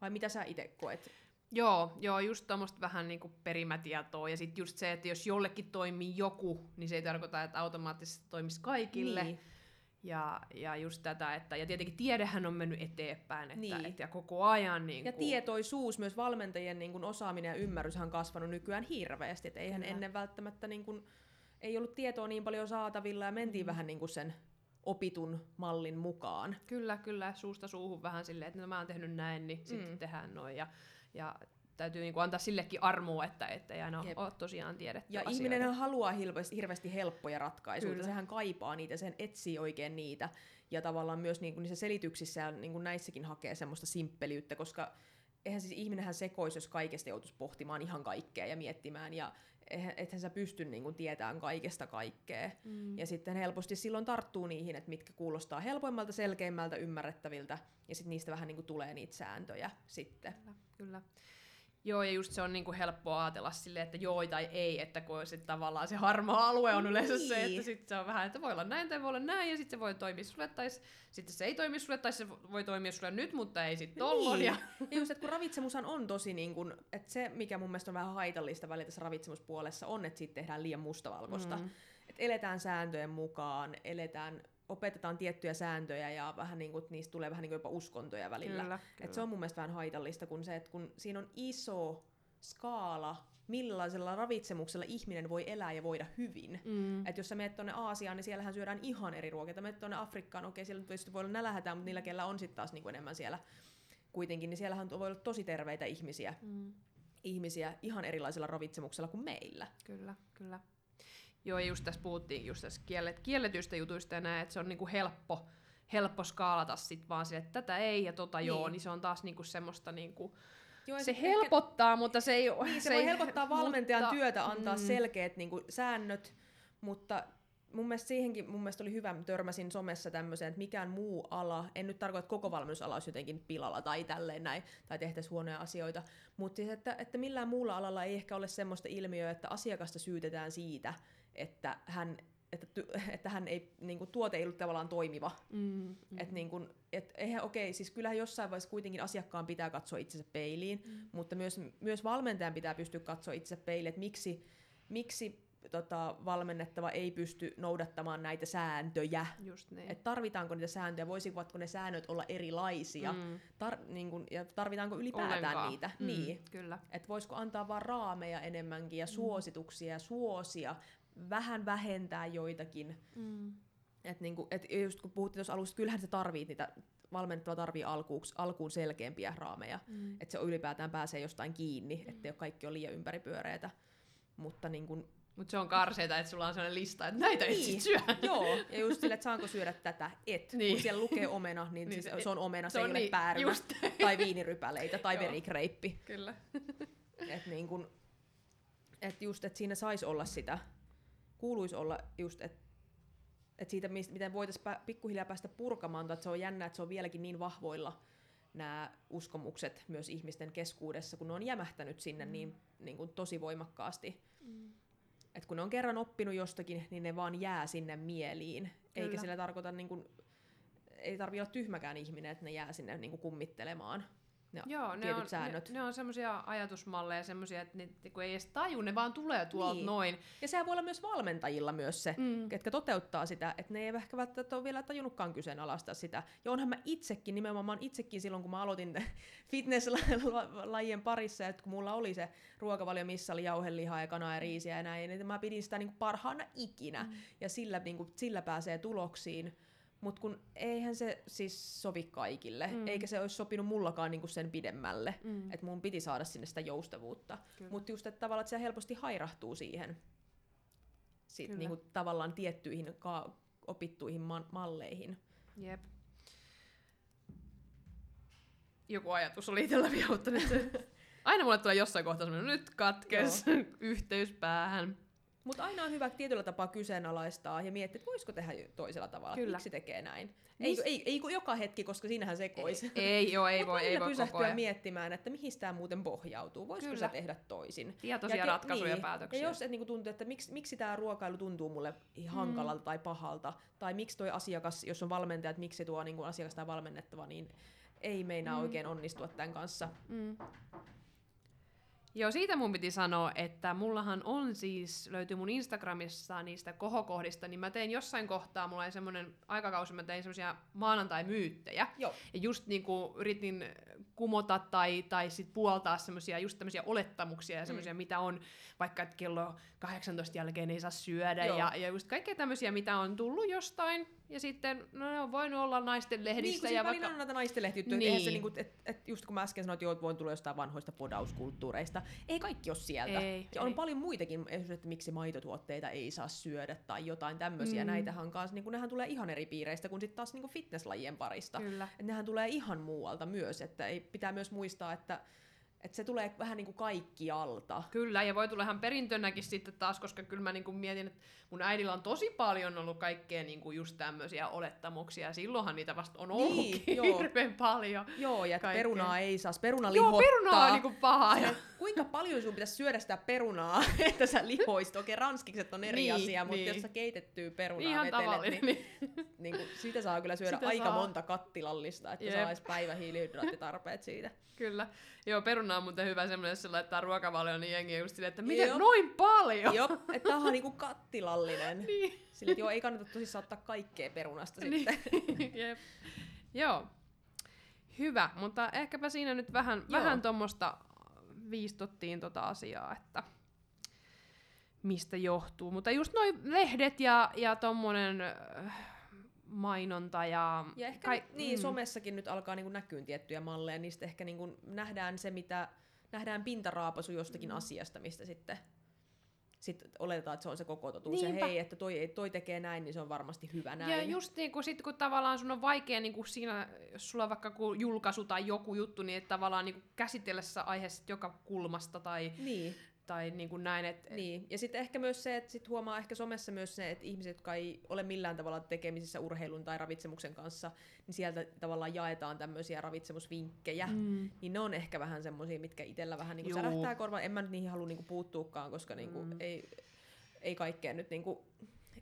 Vai mitä sä itse koet? Joo, joo, just tuommoista vähän niin kuin perimätietoa. Ja sitten just se, että jos jollekin toimii joku, niin se ei tarkoita, että automaattisesti toimisi kaikille. Niin. Ja, ja just tätä, että ja tietenkin tiedehän on mennyt eteenpäin, että, niin. että ja koko ajan... Niin ja tietoisuus, myös valmentajien niin kuin osaaminen ja ymmärrys on kasvanut nykyään hirveästi, että eihän Kyllä. ennen välttämättä niin kuin, ei ollut tietoa niin paljon saatavilla ja mentiin mm. vähän niin kuin sen opitun mallin mukaan. Kyllä, kyllä, suusta suuhun vähän silleen, että no, mä oon tehnyt näin, niin sitten mm. tehdään noin. Ja, ja täytyy niinku antaa sillekin armoa, että, että ei aina Jep. ole tosiaan tiedetty Ja ihminen haluaa hirveästi, hirveästi helppoja ratkaisuja, Kyllä. sehän kaipaa niitä, sen etsii oikein niitä. Ja tavallaan myös niinku niissä selityksissä ja niinku näissäkin hakee semmoista simppeliyttä, koska eihän siis ihminenhän sekoisi, jos kaikesta joutuisi pohtimaan ihan kaikkea ja miettimään, ja ethän sä pysty niin tietämään kaikesta kaikkea. Mm. Ja sitten helposti silloin tarttuu niihin, että mitkä kuulostaa helpoimmalta, selkeimmältä, ymmärrettäviltä, ja sitten niistä vähän niin tulee niitä sääntöjä sitten. Kyllä, kyllä. Joo, ja just se on niinku helppo ajatella silleen, että joo tai ei, että kun sit tavallaan se harmaa alue on yleensä niin. se, että sit se on vähän, että voi olla näin tai voi olla näin, ja sitten se voi toimia sulle, tai sitten se ei toimi sulle, tai se voi toimia sulle nyt, mutta ei sitten tollon. Niin. Ja... ja just, että kun ravitsemushan on tosi niin kun, että se, mikä mun mielestä on vähän haitallista välillä tässä ravitsemuspuolessa, on, että siitä tehdään liian mustavalkoista. Mm. Että eletään sääntöjen mukaan, eletään opetetaan tiettyjä sääntöjä ja vähän niin kuin, niistä tulee vähän niin kuin jopa uskontoja välillä. Kyllä, kyllä. Et se on mun mielestä vähän haitallista, kun se, että kun siinä on iso skaala, millaisella ravitsemuksella ihminen voi elää ja voida hyvin. Mm. Et jos sä menet tuonne Aasiaan, niin siellähän syödään ihan eri ruokia. Tai menet tuonne Afrikkaan, okei, siellä tietysti voi olla nälähätää, mutta niillä, kellä on sitten taas niin kuin enemmän siellä kuitenkin, niin siellähän voi olla tosi terveitä ihmisiä. Mm. ihmisiä ihan erilaisella ravitsemuksella kuin meillä. Kyllä, kyllä. Joo, just tässä puhuttiin just tässä kiellet, kielletyistä jutuista ja näin, että se on niinku helppo, helppo skaalata sit vaan sille, että tätä ei ja tota niin. joo, niin se on taas niinku semmoista niinku, Joo, se, helpottaa, ehkä, mutta se ei ole... Niin, se, se voi ei, helpottaa valmentajan mutta, työtä, antaa mm. selkeät niinku, säännöt, mutta mun mielestä siihenkin mun mielestä oli hyvä, törmäsin somessa tämmöiseen, että mikään muu ala, en nyt tarkoita, että koko valmennusala olisi jotenkin pilalla tai tälleen näin, tai tehtäisiin huonoja asioita, mutta siis, että, että millään muulla alalla ei ehkä ole semmoista ilmiöä, että asiakasta syytetään siitä, että hän, että, että hän ei, niin kuin, tuote ei ollut tavallaan toimiva. Mm, mm. Että niin kuin, et, eihän, okei, siis kyllähän jossain vaiheessa kuitenkin asiakkaan pitää katsoa itsensä peiliin, mm. mutta myös, myös valmentajan pitää pystyä katsoa itsensä peiliin, että miksi, miksi tota, valmennettava ei pysty noudattamaan näitä sääntöjä. Just niin. Et tarvitaanko niitä sääntöjä, voisivatko ne säännöt olla erilaisia, mm. Tar- niin kun, ja tarvitaanko ylipäätään Ollenkaan. niitä. Mm, niin. Kyllä. Et voisiko antaa vaan raameja enemmänkin ja mm. suosituksia ja suosia, vähän vähentää joitakin. Mm. Et niinku, et just kun puhuttiin tuossa alussa, kyllähän se tarvii niitä valmennettava tarvii alkuuks, alkuun selkeämpiä raameja, mm. että se ylipäätään pääsee jostain kiinni, mm. ettei kaikki ole liian ympäripyöreitä. Mutta niin kun, mutta se on karseita, että sulla on sellainen lista, että näitä niin. et sit syö. Joo, ja just sille, että saanko syödä tätä, et. Niin. Kun siellä lukee omena, niin, niin siis se on omena, se, se on ei niin, ole päärynä. Just. Tai viinirypäleitä, tai verikreippi. Kyllä. Et niin kun, et just, että siinä saisi olla sitä, kuuluisi olla just, että et siitä, miten voitaisiin pikkuhiljaa päästä purkamaan, että se on jännä, että se on vieläkin niin vahvoilla nämä uskomukset myös ihmisten keskuudessa, kun ne on jämähtänyt sinne mm. niin, niin kuin tosi voimakkaasti. Mm. Et kun ne on kerran oppinut jostakin, niin ne vaan jää sinne mieliin. Kyllä. Eikä sillä tarkoita, niin kuin, ei tarvi olla tyhmäkään ihminen, että ne jää sinne niin kuin kummittelemaan. Ja Joo, ne on, säännöt. Ne, ne on semmoisia ajatusmalleja, semmoisia, että ne, kun ei edes taju, ne vaan tulee tuolta Niin. noin. Ja sehän voi olla myös valmentajilla myös se, Mm. ketkä toteuttaa sitä, että ne ei ehkä välttämättä ole vielä tajunnutkaan kyseenalaistaa sitä. Ja onhan mä itsekin, nimenomaan mä itsekin silloin, kun mä aloitin fitnesslajien parissa, että kun mulla oli se ruokavalio, missä oli jauhelihaa ja kanaa ja riisiä ja näin, niin mä pidin sitä niin kuin parhaana ikinä. Mm. Ja sillä, niin kuin, sillä pääsee tuloksiin. Mutta kun eihän se siis sovi kaikille, Mm. eikä se olisi sopinut mullakaan niinku sen pidemmälle. Mm. Että mun piti saada sinne sitä joustavuutta. Mutta just, että tavallaan että se helposti hairahtuu siihen sit Kyllä. niinku tavallaan tiettyihin ka- opittuihin ma- malleihin. Jep. Joku ajatus oli itsellä vihauttanut. Aina mulle tulee jossain kohtaa semmoinen, nyt katkes yhteys päähän. Mutta aina on hyvä tietyllä tapaa kyseenalaistaa ja miettiä, että voisiko tehdä toisella tavalla, Kyllä. Miksi tekee näin. Ei, ei, ei kun joka hetki, koska siinähän sekoisi. Ei, joo, ei Mut voi, ei voi koko pysähtyä ajan. miettimään, että mihin tämä muuten pohjautuu. Voisiko Kyllä. se tehdä toisin? Tietoisia Ja ratkaisuja ja niin. päätöksiä. Ja jos et niinku tuntuu, että miksi, miksi tämä ruokailu tuntuu mulle hankalalta mm. tai pahalta, tai miksi toi asiakas, jos on valmentaja, että miksi se tuo niinku asiakas tai valmennettava, niin ei meinaa mm. oikein onnistua tämän kanssa. Mm. Joo, siitä mun piti sanoa, että mullahan on siis, löytyy mun Instagramissa niistä kohokohdista, niin mä tein jossain kohtaa, mulla oli semmoinen aikakausi, mä tein semmoisia maanantai-myyttejä. Joo. Ja just niinku yritin kumota tai, tai sit puoltaa semmoisia just tämmöisiä olettamuksia ja semmoisia, mm. mitä on vaikka, että kello 18 jälkeen ei saa syödä Joo. ja, ja just kaikkea tämmöisiä, mitä on tullut jostain. Ja sitten, no ne on voinut olla naisten Niin, lehdissä kun ja vaikka... on näitä naistenlehtijuttuja, Niin. niin. se, niinku, et, et just kun mä äsken sanoin, että joo, voin tulla jostain vanhoista podauskulttuureista, ei kaikki ole sieltä. Ei, ja on ei. paljon muitakin, esimerkiksi, että miksi maitotuotteita ei saa syödä tai jotain tämmöisiä. Mm. Näitähän kanssa, niin nehän tulee ihan eri piireistä kuin sitten taas niin fitnesslajien parista. Kyllä. Et nehän tulee ihan muualta myös, että ei, pitää myös muistaa, että, että se tulee vähän niin kuin kaikkialta. Kyllä, ja voi tulla ihan perintönäkin sitten taas, koska kyllä mä niinku mietin, että mun äidillä on tosi paljon ollut kaikkea niinku just tämmöisiä olettamuksia, ja silloinhan niitä vasta on ollutkin Niin, joo. hirveän paljon. Joo, ja että perunaa ei saa, peruna Joo, lihottaa. peruna on niinku paha. Se, Ja... kuinka paljon sun pitäisi syödä sitä perunaa, että sä lihoisit? Okei, ranskikset on eri Niin, asia, mutta niin. jos sä keitettyä perunaa Ihan vetelet, tavallinen. niin, Niin. niin kuin, siitä saa kyllä syödä Sitä aika saa. monta kattilallista, että Jep. saisi päivähiilihydraattitarpeet siitä. Kyllä. Joo, peruna on muuten hyvä semmoinen, jos se laittaa ruokavalioon, niin jengi just silleen, että miten Joo. noin paljon? Joo, että tää on niinku kattilallinen. Niin. Sillä, että joo, ei kannata tosissaan ottaa kaikkea perunasta Niin. sitten. Jep. Joo. Hyvä, mutta ehkäpä siinä nyt vähän, Joo. vähän tuommoista viistottiin tota asiaa, että mistä johtuu. Mutta just noin lehdet ja, ja tommonen äh, mainonta ja... Ja ehkä kai- niin, mm. somessakin nyt alkaa niinku näkyä tiettyjä malleja, niistä ehkä niinku nähdään se, mitä nähdään pintaraapasu jostakin Mm. asiasta, mistä sitten sit oletetaan, että se on se koko totuus. Ja Niinpä. hei, että toi, toi tekee näin, niin se on varmasti hyvä näin. Ja just niin kuin sit, kun tavallaan sun on vaikea niin kuin siinä, jos sulla on vaikka julkaisu tai joku juttu, niin että tavallaan niin kuin käsitellä sitä aiheesta joka kulmasta tai, Niin, tai niin kuin näin. Et, niin. Ja sitten ehkä myös se, että sit huomaa ehkä somessa myös se, että ihmiset, jotka ei ole millään tavalla tekemisissä urheilun tai ravitsemuksen kanssa, niin sieltä tavallaan jaetaan tämmöisiä ravitsemusvinkkejä. Mm. Niin ne on ehkä vähän semmosia, mitkä itsellä vähän Juu. särähtää korvaan. En mä nyt niihin halua niinku puuttuukaan, koska niinku Mm. ei, ei kaikkea nyt niinku,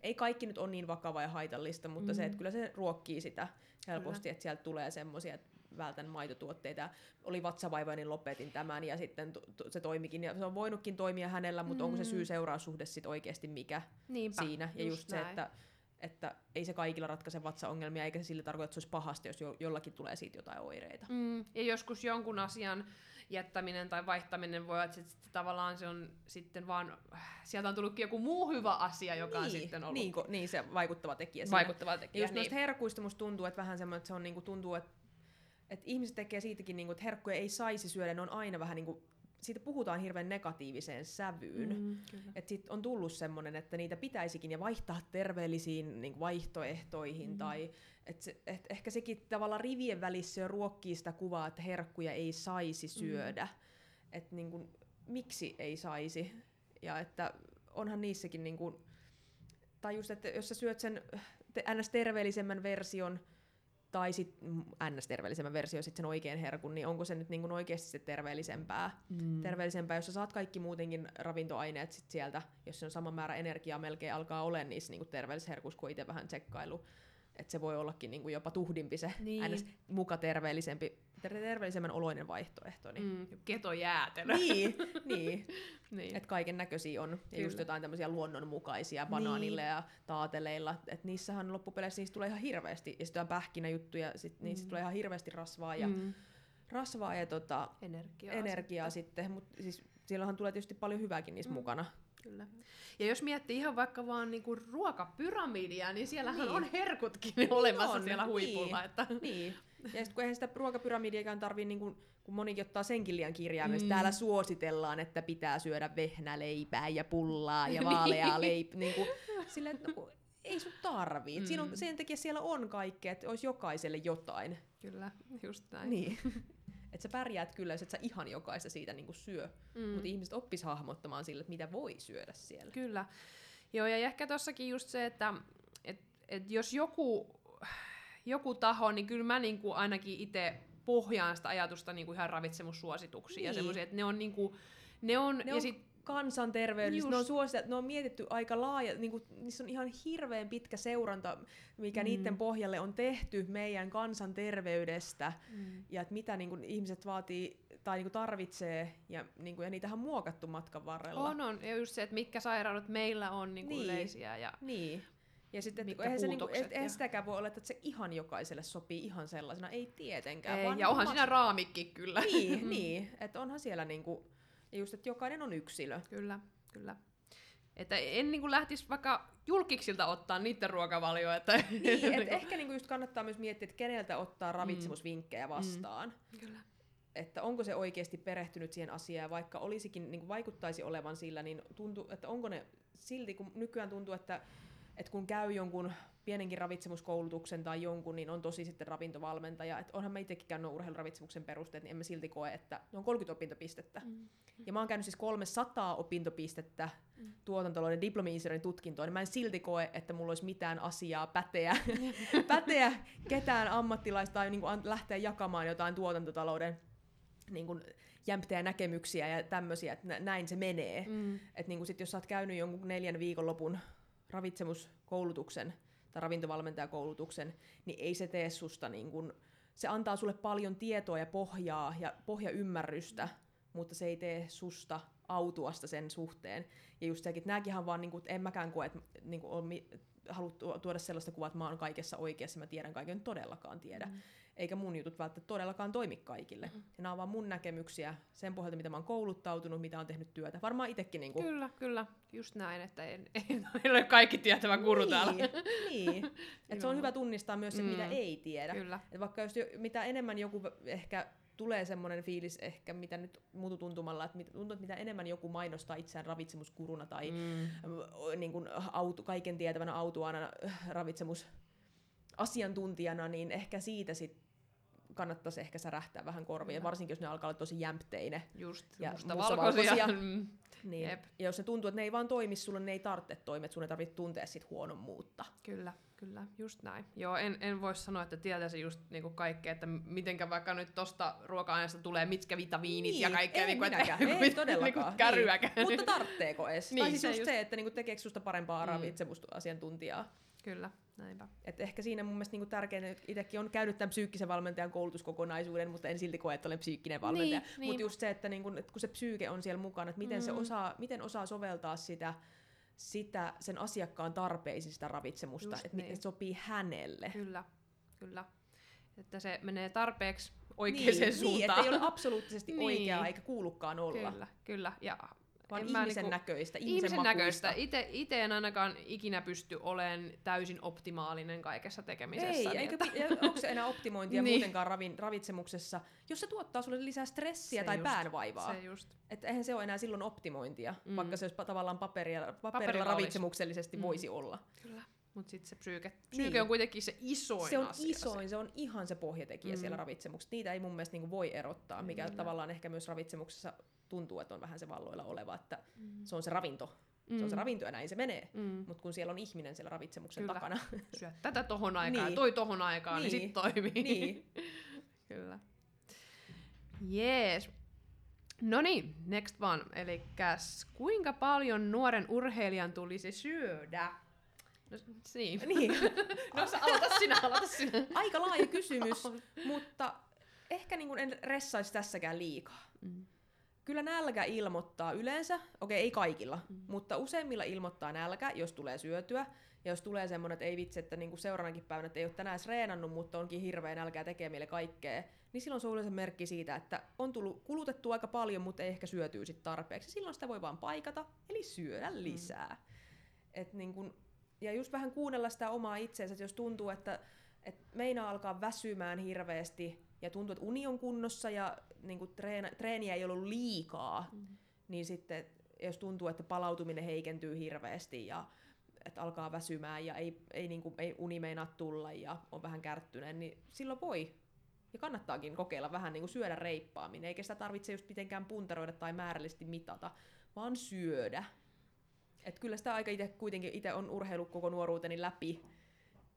ei kaikki nyt on niin vakavaa ja haitallista, mutta Mm. se, että kyllä se ruokkii sitä helposti, että sieltä tulee semmosia, että vältän maitotuotteita. Oli vatsavaiva, niin lopetin tämän ja sitten se toimikin. Ja se on voinutkin toimia hänellä, mutta onko se Mm. syy-seuraussuhde sitten oikeasti mikä Niinpä, siinä? Ja just just, se, näin. että, että ei se kaikilla ratkaise vatsaongelmia, eikä se sillä tarkoita, että se olisi pahasti, jos jo, jollakin tulee siitä jotain oireita. Mm, ja joskus jonkun asian jättäminen tai vaihtaminen voi olla, että sit, sit tavallaan se on sitten vaan, sieltä on tullutkin joku muu hyvä asia, joka on sitten ollut niin, niin, se vaikuttava tekijä. siinä. vaikuttava Ja tekijä. just Niin. noista herkuista musta tuntuu, että vähän semmoinen, että se on niinku, tuntuu, että, että ihmiset tekee siitäkin, niinku, että herkkuja ei saisi syödä, ne on aina vähän niinku, siitä puhutaan hirveän negatiiviseen sävyyn. Mm. Mm, kyllä. Että sit on tullut semmoinen, että niitä pitäisikin ja vaihtaa terveellisiin niin vaihtoehtoihin. Mm. Tai et se, et ehkä sekin tavallaan rivien välissä jo ruokkii sitä kuvaa, että herkkuja ei saisi syödä. Mm. Että niin miksi ei saisi. Ja että onhan niissäkin, niin kuin, tai just, että jos sä syöt sen te- ns-terveellisemmän version, tai sitten ns-terveellisemmän version, sit sen oikean herkun, niin onko se nyt niin kuin oikeasti se terveellisempää? Mm. terveellisempää, jos sä saat kaikki muutenkin ravintoaineet sit sieltä, jos se on sama määrä energiaa melkein alkaa olla niissä niin terveellisherkuissa, kun itse vähän tsekkailu. että se voi ollakin niinku jopa tuhdimpi se Niin. niin. muka terveellisempi, ter- terveellisemmän oloinen vaihtoehto. Niin, Mm, ketojäätelö. niin, niin. niin. että kaiken näköisiä on. Ja Kyllä. just jotain tämmöisiä luonnonmukaisia banaanille ja taateleilla. Että niissähän loppupeleissä niistä tulee ihan hirveästi. Ja sitten on pähkinäjuttuja, sit, niin sit tulee ihan hirveästi rasvaa ja, mm. rasvaa ja tota, Energiaa. energiaa sitten. Mutta siis siellähän tulee tietysti paljon hyvääkin niissä Mm. mm. mukana. Kyllä. Ja jos miettii ihan vaikka vaan niinku ruokapyramidia, niin siellähän Niin. on herkutkin olemassa on, siellä huipulla. niin. Että... Niin. Ja sitten kun eihän sitä ruokapyramidiakaan tarvii, niin kun, kun monikin ottaa senkin liian kirjaimellisesti. Mm. Mm. Täällä suositellaan, että pitää syödä vehnäleipää ja pullaa ja vaaleaa leipää. niin kuin, silleen, että no, kun ei sun tarvii. Mm. Siinä Mm. on, sen takia siellä on kaikkea, että olisi jokaiselle jotain. Kyllä, just näin. Niin. että sä pärjäät kyllä, jos et sä ihan jokaista siitä niin kuin syö. Mm. Mm. Mutta ihmiset oppis hahmottamaan sille, että mitä voi syödä siellä. Kyllä. Joo, ja ehkä tossakin just se, että et, et jos joku, joku taho, niin kyllä mä niinku ainakin itse pohjaan sitä ajatusta niinku ihan ravitsemussuosituksiin ja Niin. semmoisia, että ne on niinku, ne on, Ne ja on sit, kansanterveydellistä, ne on suositeltu, ne on mietitty aika laaja, niin kuin, niissä on ihan hirveän pitkä seuranta, mikä Mm. niiden pohjalle on tehty meidän kansanterveydestä, mm. ja että mitä niin kuin, ihmiset vaatii tai niin kuin, tarvitsee, ja, niin kuin, ja niitähän on muokattu matkan varrella. on, on, ja just se, että mitkä sairaudet meillä on niinku Niin. yleisiä, ja Niin. Ja sitten, että eihän, se, niinku, et, eihän sitäkään voi olla, että se ihan jokaiselle sopii ihan sellaisena. Ei tietenkään. ei, vaan ja niinku onhan siinä raamikki kyllä. Niin, niin. Että onhan siellä niinku, just, että jokainen on yksilö. Kyllä, kyllä. Että en niin lähtisi vaikka julkiksilta ottaa niiden ruokavalioa. Että Niin, et ehkä niinku just kannattaa myös miettiä, että keneltä ottaa ravitsemusvinkkejä vastaan. Kyllä. Että onko se oikeasti perehtynyt siihen asiaan, vaikka olisikin, niin vaikuttaisi olevan sillä, niin tuntuu, että onko ne silti, kun nykyään tuntuu, että, että kun käy jonkun pienenkin ravitsemuskoulutuksen tai jonkun, niin on tosi sitten ravintovalmentaja. Että onhan mä itsekin käynyt urheiluravitsemuksen perusteet, niin emme silti koe, että ne on 30 opintopistettä. Mm. Ja mä oon käynyt siis 300 opintopistettä Mm. tuotantolouden diplomi-insinöörin tutkintoon, niin mä en silti koe, että mulla olisi mitään asiaa päteä, päteä ketään ammattilaista tai niin kuin lähteä jakamaan jotain tuotantotalouden niin kuin jämptejä näkemyksiä ja tämmöisiä, että nä- näin se menee. Mm. Että niin kuin sit, jos sä oot käynyt jonkun neljän viikonlopun ravitsemuskoulutuksen tai ravintovalmentajakoulutuksen, niin ei se tee susta niin kuin, se antaa sulle paljon tietoa ja pohjaa ja pohjaymmärrystä, mutta se ei tee susta autuasta sen suhteen. Ja just sekin, että nääkinhän vaan, niin kuin, en mäkään koe, että niin kuin on haluttu tuoda sellaista kuvaa, että mä oon kaikessa oikeassa, mä tiedän kaiken, en todellakaan tiedä. Mm. Eikä mun jutut välttämättä todellakaan toimi kaikille. Mm. Ja nämä on vaan mun näkemyksiä sen pohjalta, mitä mä oon kouluttautunut, mitä on tehnyt työtä. Varmaan itsekin niin kuin, Kyllä, kyllä. Just näin, että ei, ei, ei ole kaikki tietävä guru täällä. niin, niin. Et se on hyvä tunnistaa myös se, Mm. mitä ei tiedä. Kyllä. Et vaikka jos jo, mitä enemmän joku ehkä tulee semmoinen fiilis ehkä, mitä nyt mututuntumalla, että mit- tuntuu, että mitä enemmän joku mainostaa itseään ravitsemuskuruna tai mm. Mm. niin kuin auto, kaiken tietävänä autuaana äh, ravitsemusasiantuntijana, niin ehkä siitä sit kannattaisi ehkä särähtää vähän korviin, varsinkin jos ne alkaa olla tosi jämpteinen. Just Ja mustavalkoisia. Mm. Niin. Jep. Ja jos se tuntuu, että ne ei vaan toimi sulle, ne ei tarvitse toimia, että sun ei tarvitse tuntea sit huonommuutta. Kyllä, kyllä, just näin. Joo, en, en voi sanoa, että tietäisi just niinku kaikkea, että mitenkä vaikka nyt tosta ruoka-aineesta tulee mitkä vitamiinit Niin, ja kaikkea. ei niinku, että niinku ei mit- todellakaan. Niinku kärryäkään. Niin. Mutta tartteeko edes? Niin, tai siis se just just. se, että niinku tekeekö susta parempaa mm. ravitsemusasiantuntijaa. Kyllä, näinpä. Et ehkä siinä mun mielestä niinku tärkeintä, että itsekin on käynyt tämän psyykkisen valmentajan koulutuskokonaisuuden, mutta en silti koe, että olen psyykkinen valmentaja. Niin, Mutta niin. just se, että niinku, et kun se psyyke on siellä mukana, että miten, mm. se osaa, miten osaa soveltaa sitä, sitä sen asiakkaan tarpeisiin sitä ravitsemusta, Just että niin. miten se sopii hänelle. Kyllä, kyllä. Että se menee tarpeeksi oikeaan niin, niin, suuntaan. että ei ole absoluuttisesti Niin. oikeaa eikä kuulukaan olla, Kyllä, kyllä. Ja vaan en ihmisen niinku- näköistä, ihmisen, ihmisen makuista. näköistä. Ite, ite en ainakaan ikinä pysty olemaan täysin optimaalinen kaikessa tekemisessä. Ei, niin eikä, että- ja onko se enää optimointia Niin. muutenkaan ravin, ravitsemuksessa, jos se tuottaa sulle lisää stressiä Se tai just, päänvaivaa. Se just. Että eihän se ole enää silloin optimointia, Mm. mm. vaikka se olisi tavallaan paperia, paperilla, Paperilla olisi. ravitsemuksellisesti Mm. mm. voisi olla. Kyllä. Mutta sitten se psyyke, psyyke Niin. on kuitenkin se isoin se on asia. isoin, se on ihan se pohjatekijä Mm. mm. siellä ravitsemuksessa. Niitä ei mun mielestä niinku voi erottaa, mikä Kyllä. tavallaan ehkä myös ravitsemuksessa tuntuu, että on vähän se valloilla oleva, että Mm. se on se ravinto. Se on se ravinto ja näin se menee. Mm. Mutta kun siellä on ihminen siellä ravitsemuksen Kyllä. takana, Syö tätä tohon aikaan Niin. toi tohon aikaan, niin, Niin. sit toimii. niin, Kyllä. Jees. No niin, next one. Eli kuinka paljon nuoren urheilijan tulisi syödä? No, niin. Niin, no sä aloita sinä, aloita sinä. aika laaja kysymys, mutta ehkä niin kuin en ressaisi tässäkään liikaa. Mm. Kyllä nälkä ilmoittaa yleensä, okei ei kaikilla, mm. mutta useimmilla ilmoittaa nälkä, jos tulee syötyä. Ja jos tulee semmoinen, että ei vitsi, että niinku seuraavanakin päivänä, että ei ole tänään reenannut, mutta onkin hirveä nälkä tekee meille kaikkea, niin silloin se on yleensä merkki siitä, että on tullut kulutettu aika paljon, mutta ei ehkä syötyä sit tarpeeksi. Silloin sitä voi vaan paikata, eli syödä lisää. Mm. Et niin kun, ja just vähän kuunnella sitä omaa itseensä, että jos tuntuu, että, että meinaa alkaa väsymään hirveästi ja tuntuu, että uni on kunnossa ja niin kuin treena, treeniä ei ollut liikaa, mm. niin sitten jos tuntuu, että palautuminen heikentyy hirveästi ja että alkaa väsymään ja ei, ei, niin kuin, ei uni meinaa tulla ja on vähän kärttyneen, niin silloin voi ja kannattaakin kokeilla vähän niin kuin syödä reippaammin, eikä sitä tarvitse just mitenkään puntaroida tai määrällisesti mitata, vaan syödä. Et kyllä sitä aika itse kuitenkin itse on urheilu koko nuoruuteni läpi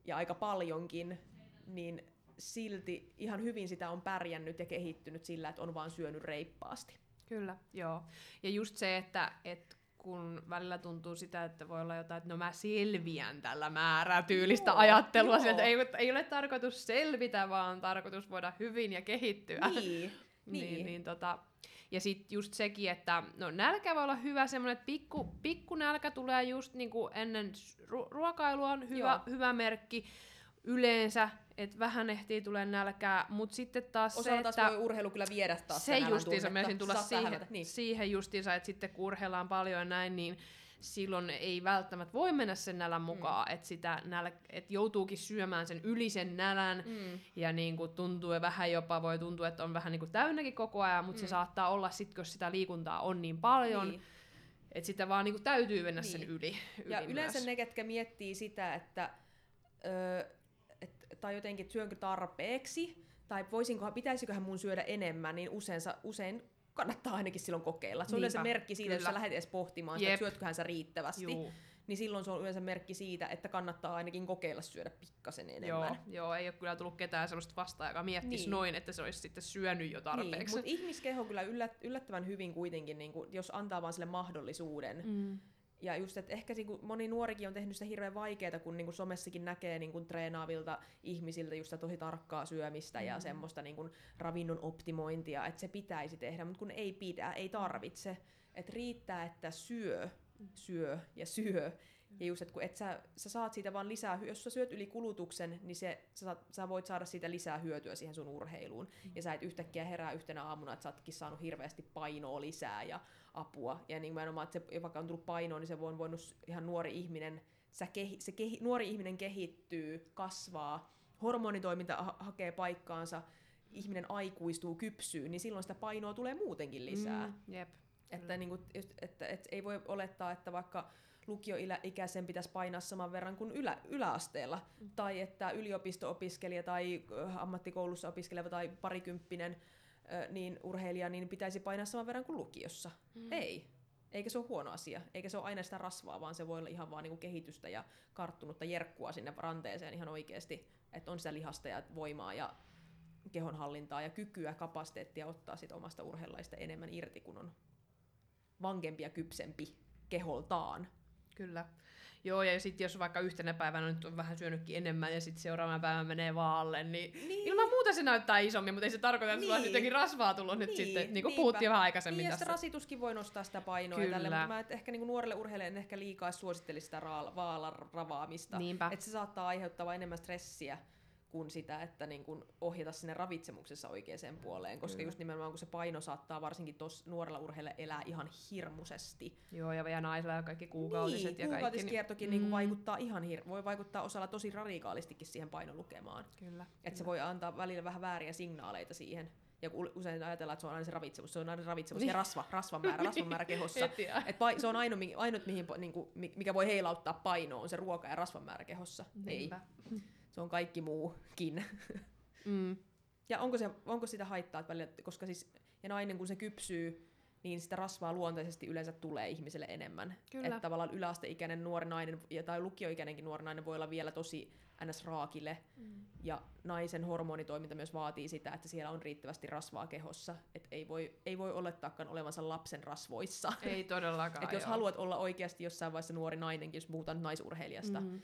ja aika paljonkin, niin silti ihan hyvin sitä on pärjännyt ja kehittynyt sillä, että on vaan syönyt reippaasti. Kyllä, joo. Ja just se, että, että kun välillä tuntuu sitä, että voi olla jotain, että no mä selviän tällä määrää tyylistä joo, ajattelua, joo. että ei, ei ole tarkoitus selvitä, vaan tarkoitus voida hyvin ja kehittyä. Niin, niin. niin, niin tota, ja sitten just sekin, että no nälkä voi olla hyvä, semmoinen, että pikku, pikku nälkä tulee just niinku ennen ru- ruokailua on hyvä, hyvä merkki yleensä, että vähän ehtii tulee nälkää, mutta sitten taas Osa se, taas että... voi urheilu kyllä viedä taas Se justiinsa, mä tulla siihen, niin. siihen justiinsa, että sitten kun urheillaan paljon ja näin, niin silloin ei välttämättä voi mennä sen nälän mukaan, mm. että sitä näl, et joutuukin syömään sen yli sen nälän, mm. ja niin kuin tuntuu ja vähän jopa voi tuntua, että on vähän niin kuin täynnäkin koko ajan, mutta mm. se saattaa olla sitten, jos sitä liikuntaa on niin paljon, niin. että sitä vaan niin kuin täytyy mennä niin. sen yli, yli Ja yleensä myös. ne, ketkä miettii sitä, että öö, tai jotenkin, että syönkö tarpeeksi, tai voisinkohan, pitäisiköhän mun syödä enemmän, niin usein, usein kannattaa ainakin silloin kokeilla. Se on yleensä merkki siitä, Kyllä. jos sä lähdet edes pohtimaan sitä, että syötköhän sä riittävästi. Juu. Niin silloin se on yleensä merkki siitä, että kannattaa ainakin kokeilla syödä pikkasen enemmän. Joo, joo ei ole kyllä tullut ketään sellaista vastaan, joka miettisi niin. noin, että se olisi sitten syönyt jo tarpeeksi. Niin, mutta ihmiskeho kyllä yllät, yllättävän hyvin kuitenkin, niin kuin, jos antaa vaan sille mahdollisuuden. Mm ja just, että ehkä niinku, moni nuorikin on tehnyt sitä hirveän vaikeaa, kun niinku somessakin näkee niinku, treenaavilta ihmisiltä just tosi tarkkaa syömistä mm. ja semmoista niinku, ravinnon optimointia, että se pitäisi tehdä, mutta kun ei pidä, ei tarvitse. Että riittää, että syö, syö ja syö. Ja just, että kun et sä, sä saat siitä vaan lisää, jos sä syöt yli kulutuksen, niin se, sä, sä voit saada siitä lisää hyötyä siihen sun urheiluun. Mm. Ja sä et yhtäkkiä herää yhtenä aamuna, että sä ootkin saanut hirveästi painoa lisää ja apua. Ja niin nimenomaan, että se, vaikka on tullut painoa, niin se on voinut ihan nuori ihminen, sä kehi, se kehi, nuori ihminen kehittyy, kasvaa, hormonitoiminta ha- hakee paikkaansa, ihminen aikuistuu, kypsyy, niin silloin sitä painoa tulee muutenkin lisää. Mm, jep. Että, niin kuin, että, että, että ei voi olettaa, että vaikka lukioikäisen pitäisi painaa saman verran kuin ylä, yläasteella, mm. tai että yliopisto-opiskelija tai ammattikoulussa opiskeleva tai parikymppinen niin urheilija niin pitäisi painaa saman verran kuin lukiossa. Mm. Ei. Eikä se ole huono asia. Eikä se ole aina sitä rasvaa, vaan se voi olla ihan vaan niinku kehitystä ja karttunutta jerkkua sinne ranteeseen ihan oikeasti. Että on sitä lihasta ja voimaa ja kehonhallintaa ja kykyä, kapasiteettia ottaa sit omasta urheilaista enemmän irti, kun on vankempi ja kypsempi keholtaan. Kyllä. Joo, ja sitten jos vaikka yhtenä päivänä nyt on vähän syönytkin enemmän ja sitten seuraavana päivänä menee vaalle, niin, niin, ilman muuta se näyttää isommin, mutta ei se tarkoita, että niin. sulla on jotenkin rasvaa tullut niin. nyt sitten, niin kuin puhuttiin vähän aikaisemmin niin, tässä. Ja se rasituskin voi nostaa sitä painoa Kyllä. tälle, mutta mä et ehkä niin kuin nuorelle urheilijalle ehkä liikaa suosittelisi sitä vaalaravaamista. Että se saattaa aiheuttaa enemmän stressiä kuin sitä, että niin kun ohjata sinne ravitsemuksessa oikeaan puoleen, koska Kyllä. just nimenomaan kun se paino saattaa varsinkin tuossa nuorella urheilla elää ihan hirmuisesti. Joo, ja vielä naisilla ja kaikki kuukautiset niin, ja kaikki. kuukautiskiertokin niin, mm. vaikuttaa ihan hir- voi vaikuttaa osalla tosi radikaalistikin siihen painolukemaan. Kyllä. Että se voi antaa välillä vähän vääriä signaaleita siihen. Ja usein ajatellaan, että se on aina se ravitsemus, se on aina ravitsemus ja niin. rasva, rasvan määrä, rasvan määrä kehossa. Et pa- se on ainut, ainut mihin, niin kuin, mikä voi heilauttaa painoa, on se ruoka ja rasvan määrä kehossa. Niinpä. Ei se on kaikki muukin. Mm. Ja onko, se, onko sitä haittaa, että välillä, koska siis, ja nainen kun se kypsyy, niin sitä rasvaa luontaisesti yleensä tulee ihmiselle enemmän. Kyllä. Että tavallaan yläasteikäinen nuori nainen tai lukioikäinenkin nuori nainen voi olla vielä tosi ns. raakille. Mm. Ja naisen hormonitoiminta myös vaatii sitä, että siellä on riittävästi rasvaa kehossa. Et ei voi, ei voi olettaakaan olevansa lapsen rasvoissa. Ei todellakaan, Et jos joo. haluat olla oikeasti jossain vaiheessa nuori nainenkin, jos puhutaan naisurheilijasta, mm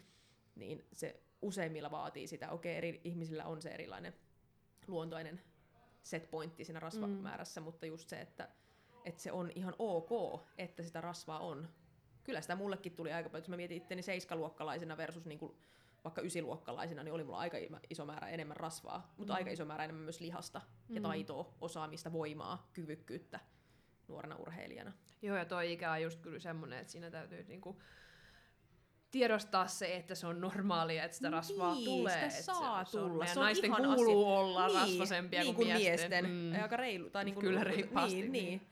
niin se useimmilla vaatii sitä. Okei, eri ihmisillä on se erilainen luontoinen set pointti siinä rasvamäärässä, mm. mutta just se, että, että se on ihan ok, että sitä rasvaa on. Kyllä sitä mullekin tuli aika paljon, jos mä mietin itteni seiskaluokkalaisena versus niin kuin vaikka ysiluokkalaisena, niin oli mulla aika iso määrä enemmän rasvaa, mutta mm. aika iso määrä enemmän myös lihasta ja mm. taitoa, osaamista, voimaa, kyvykkyyttä nuorena urheilijana. Joo, ja toi ikä on just kyllä semmoinen, että siinä täytyy niinku tiedostaa se, että se on normaalia, että sitä rasvaa niin, tulee. Sitä saa se, tulla. Se on, naisten ihan kuuluu asia. olla niin, rasvasempia niin kuin kuin miesten. miesten. Mm. Aika reilu. Tai niin kuin, Kyllä reippaasti. Niin, niin. niin.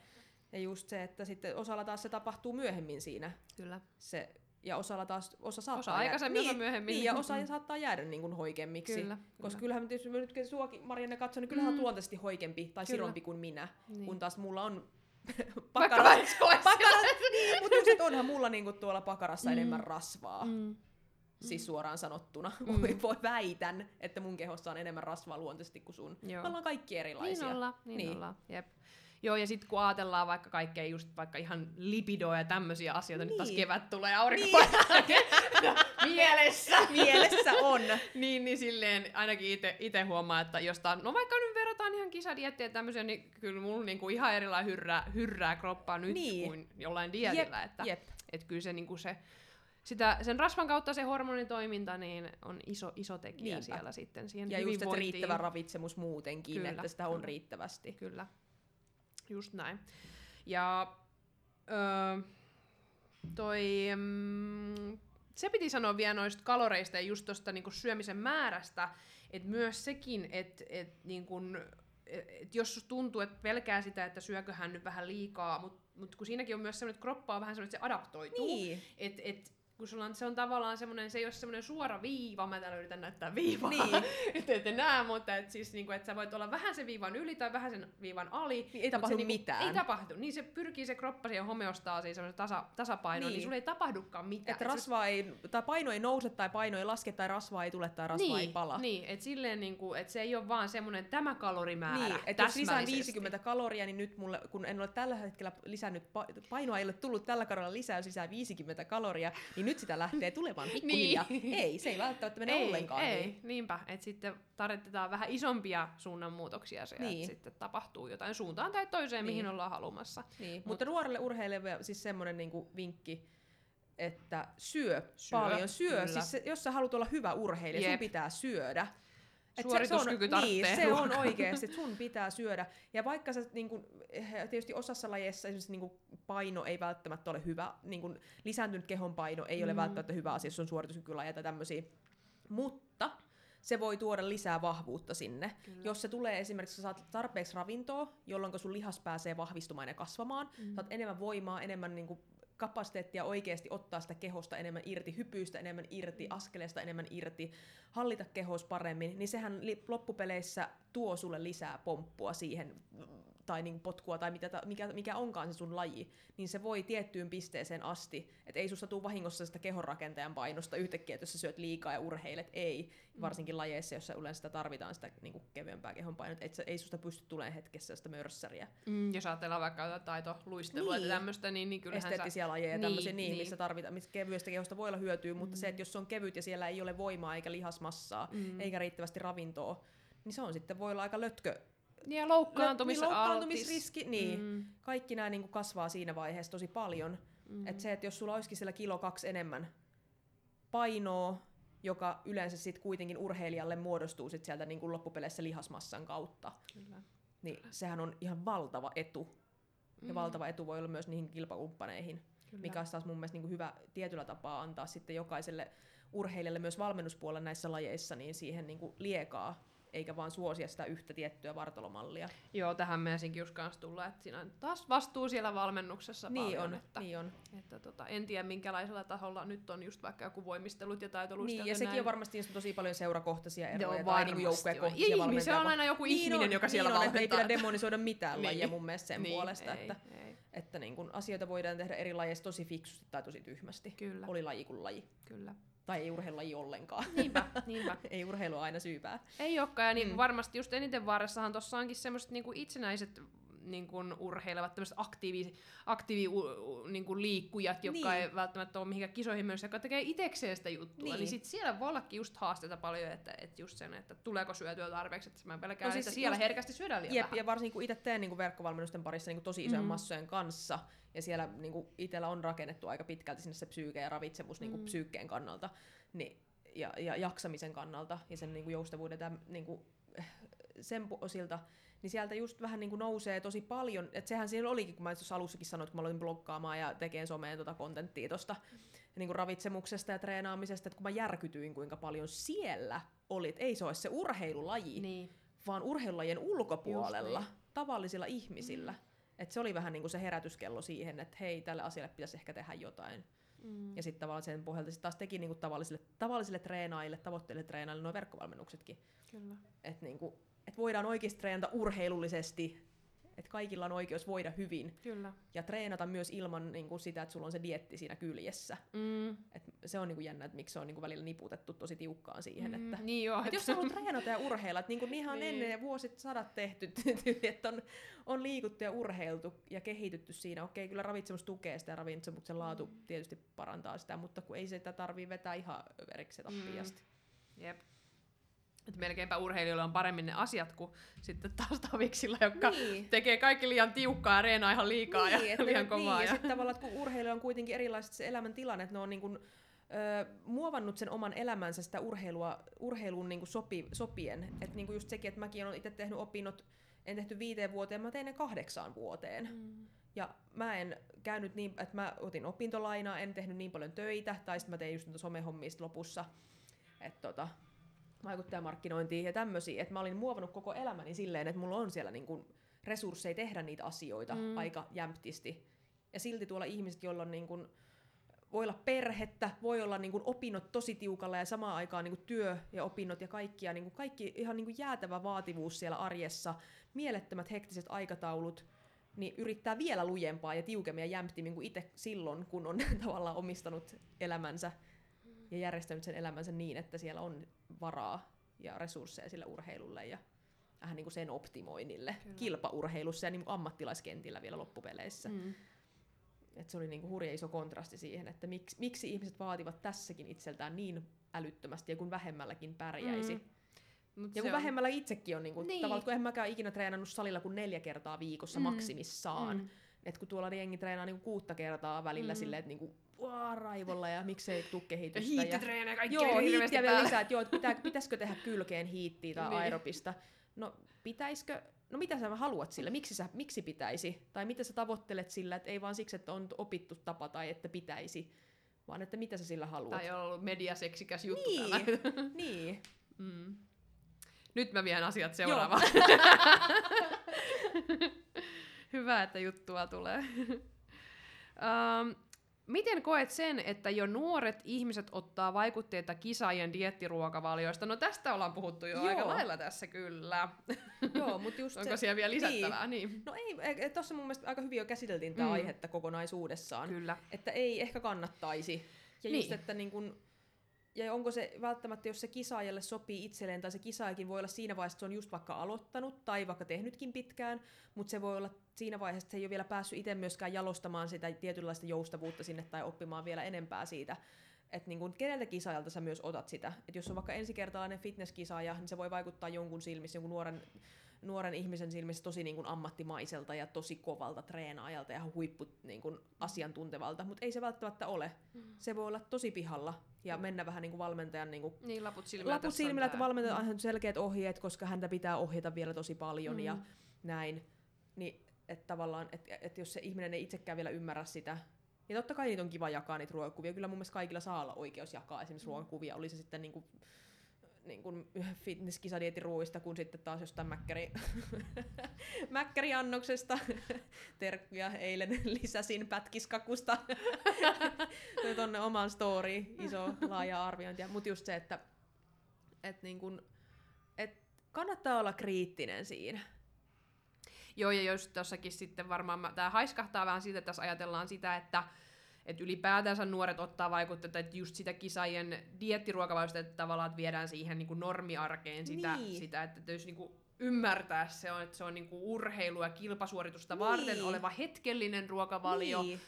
Ja just se, että sitten osalla taas se tapahtuu myöhemmin siinä. Kyllä. Se, ja osalla taas, osa saattaa Osa aikaisemmin, jäädä, osa myöhemmin. Niin, ja osa Mm. saattaa jäädä niin kuin hoikemmiksi. Kyllä, Koska kyllä. kyllähän tietysti mä nyt kun suakin Marianne katson, niin kyllähän Mm. mm. luontaisesti hoikempi tai Kyllä. sirompi kuin minä. Niin. Kun taas mulla on Vaikka pakara, onhan mulla niinku tuolla pakarassa Mm. enemmän rasvaa. Mm. Siis suoraan sanottuna. Mm. Voi, väitän, että mun kehossa on enemmän rasvaa luontaisesti kuin sun. Joo. Me ollaan kaikki erilaisia. Niin ollaan, niin, Niin. ollaan. Jep. Joo, ja sitten kun ajatellaan vaikka kaikkea just vaikka ihan lipidoa ja tämmöisiä asioita, niin. nyt taas Niin. kevät tulee aurinko Niin. mielessä. Mielessä on. niin, niin silleen ainakin itse huomaa, että jostain, no vaikka nyt verrataan ihan kisadiettiä ja tämmöisiä, niin kyllä mulla niinku ihan erilainen hyrrää, hyrrää kroppaa nyt Niin. kuin jollain dietillä. Jep, että, jep. että kyllä se, niinku se sitä, sen rasvan kautta se hormonitoiminta niin on iso, iso tekijä Niinpä. siellä sitten siihen Ja just, että riittävä ravitsemus muutenkin, Kyllä, että sitä on kyllä. riittävästi. Kyllä, just näin. Ja öö, toi, mm, se piti sanoa vielä noista kaloreista ja just tuosta niinku syömisen määrästä, että myös sekin, että et, niinku, et jos tuntuu, että pelkää sitä, että syököhän nyt vähän liikaa, mutta mut kun siinäkin on myös semmoinen, että kroppa on vähän semmoinen, että se adaptoituu. Niin. Et, et, kun sulla on, se on tavallaan semmoinen, se ei ole semmoinen suora viiva, mä täällä yritän näyttää viivaa, Niin. että ette näe, mutta et siis niinku, että sä voit olla vähän sen viivan yli tai vähän sen viivan ali. Niin ei tapahdu se niinku, mitään. Ei tapahdu, niin se pyrkii se kroppa siihen homeostaasiin, semmoisen tasa, tasapainoon, niin. Niin. sulla ei tapahdukaan mitään. Että Et rasvaa ei, tai paino ei nouse, tai paino ei laske, tai rasvaa ei tule, tai rasvaa niin, ei pala. Niin, että silleen niinku, että se ei ole vaan semmoinen tämä kalorimäärä Niin, että jos lisään täsmällisesti. 50 kaloria, niin nyt mulle, kun en ole tällä hetkellä lisännyt, pa- painoa ei ole tullut tällä kaudella lisää, jos lisää 50 kaloria, niin nyt sitä lähtee tulemaan pikkuhiljaa. Niin. Ei, se ei välttämättä mene ei, ollenkaan. Ei, Niin. niinpä. Että sitten tarvitaan vähän isompia suunnanmuutoksia siellä, Niin. että sitten tapahtuu jotain suuntaan tai toiseen, Niin. mihin ollaan halumassa. Niin. Mut- Mutta nuorelle urheilijalle siis semmoinen niinku vinkki, että syö, Syö, paljon, syö. kyllä. Siis se, jos sä haluat olla hyvä urheilija, sun Jep. pitää syödä. Et Suorituskyky se, se on, niin, se on oikeasti, että sun pitää syödä. Ja vaikka sä, niin kun, tietysti osassa lajeissa esimerkiksi niin kun, paino ei välttämättä ole hyvä, niin kun, lisääntynyt kehon paino ei ole Mm. välttämättä hyvä asia, jos on suorituskykylajeja tai tämmöisiä. Mutta se voi tuoda lisää vahvuutta sinne. Kyllä. Jos se tulee esimerkiksi, sä saat tarpeeksi ravintoa, jolloin sun lihas pääsee vahvistumaan ja kasvamaan, Mm. saat enemmän voimaa, enemmän niin kuin, kapasiteettia oikeasti ottaa sitä kehosta enemmän irti, hypyistä enemmän irti, askeleesta enemmän irti, hallita kehos paremmin, niin sehän loppupeleissä tuo sulle lisää pomppua siihen, mm, tai niin potkua, tai mitä, mikä, mikä onkaan se sun laji, niin se voi tiettyyn pisteeseen asti, että ei susta tule vahingossa sitä kehonrakentajan painosta yhtäkkiä, että jos sä syöt liikaa ja urheilet, ei, varsinkin lajeissa, joissa yleensä sitä tarvitaan sitä niin kuin kevyempää kehonpainota, että ei susta pysty tulemaan hetkessä sitä mörssäriä. Mm, jos ajatellaan vaikka jotain taitoluistelua Niin. ja tämmöistä, niin, niin kyllähän esteettisiä lajeja ja Niin, tämmöisiä, niin, niin. niin. missä tarvitaan, missä kevyestä kehosta voi olla hyötyä, mutta Mm. se, että jos se on kevyt ja siellä ei ole voimaa eikä lihasmassaa, Mm. mm. eikä riittävästi ravintoa, niin se on sitten voi olla aika lötkö. Niin ja Lö- loukkaantumis, niin, loukkaantumisriski, niin. Mm. Kaikki nämä niin kasvaa siinä vaiheessa tosi paljon. Mm. Että se, että jos sulla olisikin siellä kilo kaksi enemmän painoa, joka yleensä sitten kuitenkin urheilijalle muodostuu sit sieltä niin kuin loppupeleissä lihasmassan kautta, Kyllä. niin sehän on ihan valtava etu. Ja Mm. valtava etu voi olla myös niihin kilpakumppaneihin. Kyllä. mikä olisi taas mun mielestä niin kuin hyvä tietyllä tapaa antaa sitten jokaiselle urheilijalle myös valmennuspuolella näissä lajeissa niin siihen niin kuin liekaa, eikä vaan suosia sitä yhtä tiettyä vartalomallia. Joo, tähän meidän just kanssa tulla, että siinä on taas vastuu siellä valmennuksessa niin paljon, on, että, niin on. että tota, en tiedä minkälaisella tasolla nyt on just vaikka joku voimistelut ja taitoluistelut Niin, ja sekin näin. on varmasti tosi paljon seurakohtaisia eroja Joo, tai niin joukkuekohtaisia on. valmentajia. Se on aina joku Niin ihminen, on, joka siellä niin on, että ei valmentaa. pidä demonisoida mitään Niin. lajia mun mielestä sen niin, puolesta, ei, että, ei, että niin kun asioita voidaan tehdä eri lajeissa tosi fiksusti tai tosi tyhmästi. Kyllä, Oli laji kuin laji. kyllä. Tai ei urheilulaji ollenkaan. Niinpä, niinpä. ei urheilu aina syypää. Ei olekaan, ja niin Mm. varmasti just eniten vaarassahan tuossa onkin semmoiset niinku itsenäiset niin kuin urheilevat, tämmöiset aktiivi, aktiivi u, u, niin kuin liikkujat, jotka Niin. ei välttämättä ole mihinkään kisoihin menossa, jotka tekee itekseen sitä juttua. Niin, niin sit siellä voi ollakin just haasteita paljon, että, että just sen, että tuleeko syötyä tarpeeksi, että mä pelkään, No siis että siellä just- herkästi syödään liian Jep, vähän. ja varsinkin kun itse teen niin verkkovalmennusten parissa niin tosi isojen mm. massojen kanssa, ja siellä niin itsellä on rakennettu aika pitkälti sinne se psyyke ja ravitsemus niin Mm. psyykkeen kannalta, niin, ja, ja jaksamisen kannalta, ja sen niin joustavuuden tämän, niin kuin, sen osilta, niin sieltä just vähän niin kuin nousee tosi paljon, että sehän siellä olikin, kun mä tuossa alussakin sanoin, että kun mä aloin bloggaamaan ja tekemään someen tota kontenttia tuosta niin kuin ravitsemuksesta ja treenaamisesta, että kun mä järkytyin, kuinka paljon siellä oli, että ei se ole se urheilulaji, Niin. vaan urheilulajien ulkopuolella, Just tavallisilla ihmisillä. Mm. Et se oli vähän niin kuin se herätyskello siihen, että hei, tälle asialle pitäisi ehkä tehdä jotain. Mm. Ja sitten tavallaan sen pohjalta sit taas teki niin kuin tavallisille, tavallisille treenaajille, tavoitteille treenaajille nuo verkkovalmennuksetkin. Kyllä. Että niin kuin, et voidaan oikeasti treenata urheilullisesti, että kaikilla on oikeus voida hyvin. Kyllä. Ja treenata myös ilman niin kuin sitä, että sulla on se dietti siinä kyljessä. Mm. Et se on niin kuin jännä, että miksi se on niin kuin välillä niputettu tosi tiukkaan siihen, että Mm. Niin joo. et jos sä haluat treenata ja urheilla, että niinku niinhän on Niin. ennen ja vuosit sadat tehty, että on, on liikuttu ja urheiltu ja kehitytty siinä. Okei, kyllä ravitsemus tukee sitä ja ravitsemuksen laatu Mm. tietysti parantaa sitä, mutta kun ei sitä tarvii vetää ihan överiksi tappiin Mm. asti. Jep. Et melkeinpä urheilijoilla on paremmin ne asiat kuin sitten taas taviksilla, jotka Niin. tekee kaikki liian tiukkaa ja reenaa ihan liikaa niin, ja että liian kovaa. Niin, ja, ja... sitten tavallaan, että kun urheilijoilla on kuitenkin erilaiset se elämäntilanne, että ne on niin kuin, ö, muovannut sen oman elämänsä sitä urheilua, urheiluun niin kuin sopi, sopien. Että niin kuin just sekin, että mäkin olen itse tehnyt opinnot, en tehty viiteen vuoteen, mä tein ne kahdeksaan vuoteen. Mm. Ja mä en käynyt niin, että mä otin opintolainaa, en tehnyt niin paljon töitä, tai sitten mä tein just niitä somehommia sit lopussa, että tota, vaikuttajamarkkinointia ja tämmöisiä, että mä olin muovannut koko elämäni silleen, että mulla on siellä niinku resursseja tehdä niitä asioita Mm. aika jämptisti. Ja silti tuolla ihmiset, joilla on niinku, voi olla perhettä, voi olla niinku opinnot tosi tiukalla ja samaan aikaan niinku työ ja opinnot ja kaikkia, niinku kaikki ihan niinku jäätävä vaativuus siellä arjessa, mielettömät hektiset aikataulut, niin yrittää vielä lujempaa ja tiukemmin ja jämptimmin kuin itse silloin, kun on tavallaan omistanut elämänsä ja järjestänyt sen elämänsä niin, että siellä on varaa ja resursseja sille urheilulle ja vähän niin kuin sen optimoinnille Kyllä. kilpaurheilussa ja niin ammattilaiskentillä vielä loppupeleissä. Mm. Et se oli niin kuin hurja iso kontrasti siihen, että miksi, miksi ihmiset vaativat tässäkin itseltään niin älyttömästi ja kun vähemmälläkin pärjäisi. Mm. Mut Ja kun vähemmällä itsekin on, niin kuin, Niin. niin. tavallaan, kun en mäkään ikinä treenannut salilla kuin neljä kertaa viikossa Mm. maksimissaan. Mm. Et kun tuolla jengi treenaa niin kuin kuutta kertaa välillä mm. silleen, että niin kuin, Uaa, raivolla ja miksei Ja kehitystä. hiittitreenejä kaikki Joo, hiittiä vielä lisää, että joo, että pitää, pitäisikö tehdä kylkeen hiittiä tai Niin. aerobista. No pitäisikö, no mitä sä haluat sillä, miksi, sä, miksi pitäisi? Tai mitä sä tavoittelet sillä, että ei vaan siksi, että on opittu tapa tai että pitäisi, vaan että mitä sä sillä haluat. Tai on ollut mediaseksikäs juttu Niin. tämä. Niin. Mm. Nyt mä vien asiat seuraavaan. Hyvä, että juttua tulee. um, miten koet sen, että jo nuoret ihmiset ottaa vaikutteita kisaajien diettiruokavalioista? No tästä ollaan puhuttu jo Joo. aika lailla tässä kyllä. Joo, mutta just Onko se, siellä vielä lisättävää? Niin. niin. No ei, tuossa mun mielestä aika hyvin jo käsiteltiin tämä Mm. mm. aihetta kokonaisuudessaan. Kyllä. Että ei ehkä kannattaisi. Ja Niin. just, että niin kun, ja onko se välttämättä, jos se kisaajalle sopii itselleen, tai se kisaajakin voi olla siinä vaiheessa, että se on just vaikka aloittanut tai vaikka tehnytkin pitkään, mutta se voi olla siinä vaiheessa, että se ei ole vielä päässyt itse myöskään jalostamaan sitä tietynlaista joustavuutta sinne tai oppimaan vielä enempää siitä. Että niin kun, keneltä kisaajalta sä myös otat sitä. Että jos on vaikka ensikertalainen fitnesskisaaja, niin se voi vaikuttaa jonkun silmissä, jonkun nuoren, nuoren ihmisen silmissä tosi niin kuin ammattimaiselta ja tosi kovalta treenaajalta ja huippu niin kuin asiantuntevalta, mutta ei se välttämättä ole. Se voi olla tosi pihalla ja mennä vähän niin kuin valmentajan niin kuin Niin, laput silmillä. laput silmillä, että valmentaja on selkeät ohjeet, koska häntä pitää ohjata vielä tosi paljon ja Mm. näin. Niin, että tavallaan, että et jos se ihminen ei itsekään vielä ymmärrä sitä, ja totta kai niitä on kiva jakaa niitä ruokakuvia. Kyllä mun mielestä kaikilla saa olla oikeus jakaa esimerkiksi ruokakuvia. Oli se sitten niinku, niin kuin fitnesskisadietin kun sitten taas jostain mäkkäri, mäkkäriannoksesta. Terkkuja eilen lisäsin pätkiskakusta tonne omaan storyin, iso laaja arviointi. Mutta just se, että et niin kun, et kannattaa olla kriittinen siinä. Joo, ja jos tossakin sitten varmaan, tämä haiskahtaa vähän siitä, että tässä ajatellaan sitä, että että ylipäätänsä nuoret ottaa vaikutteita, että just sitä kisaajien diettiruokavaliosta, että tavallaan että viedään siihen niin kuin normiarkeen sitä, Niin. sitä että jos niin kuin ymmärtää se on, että se on niin kuin urheilu- ja kilpasuoritusta Niin. varten oleva hetkellinen ruokavalio, Niin.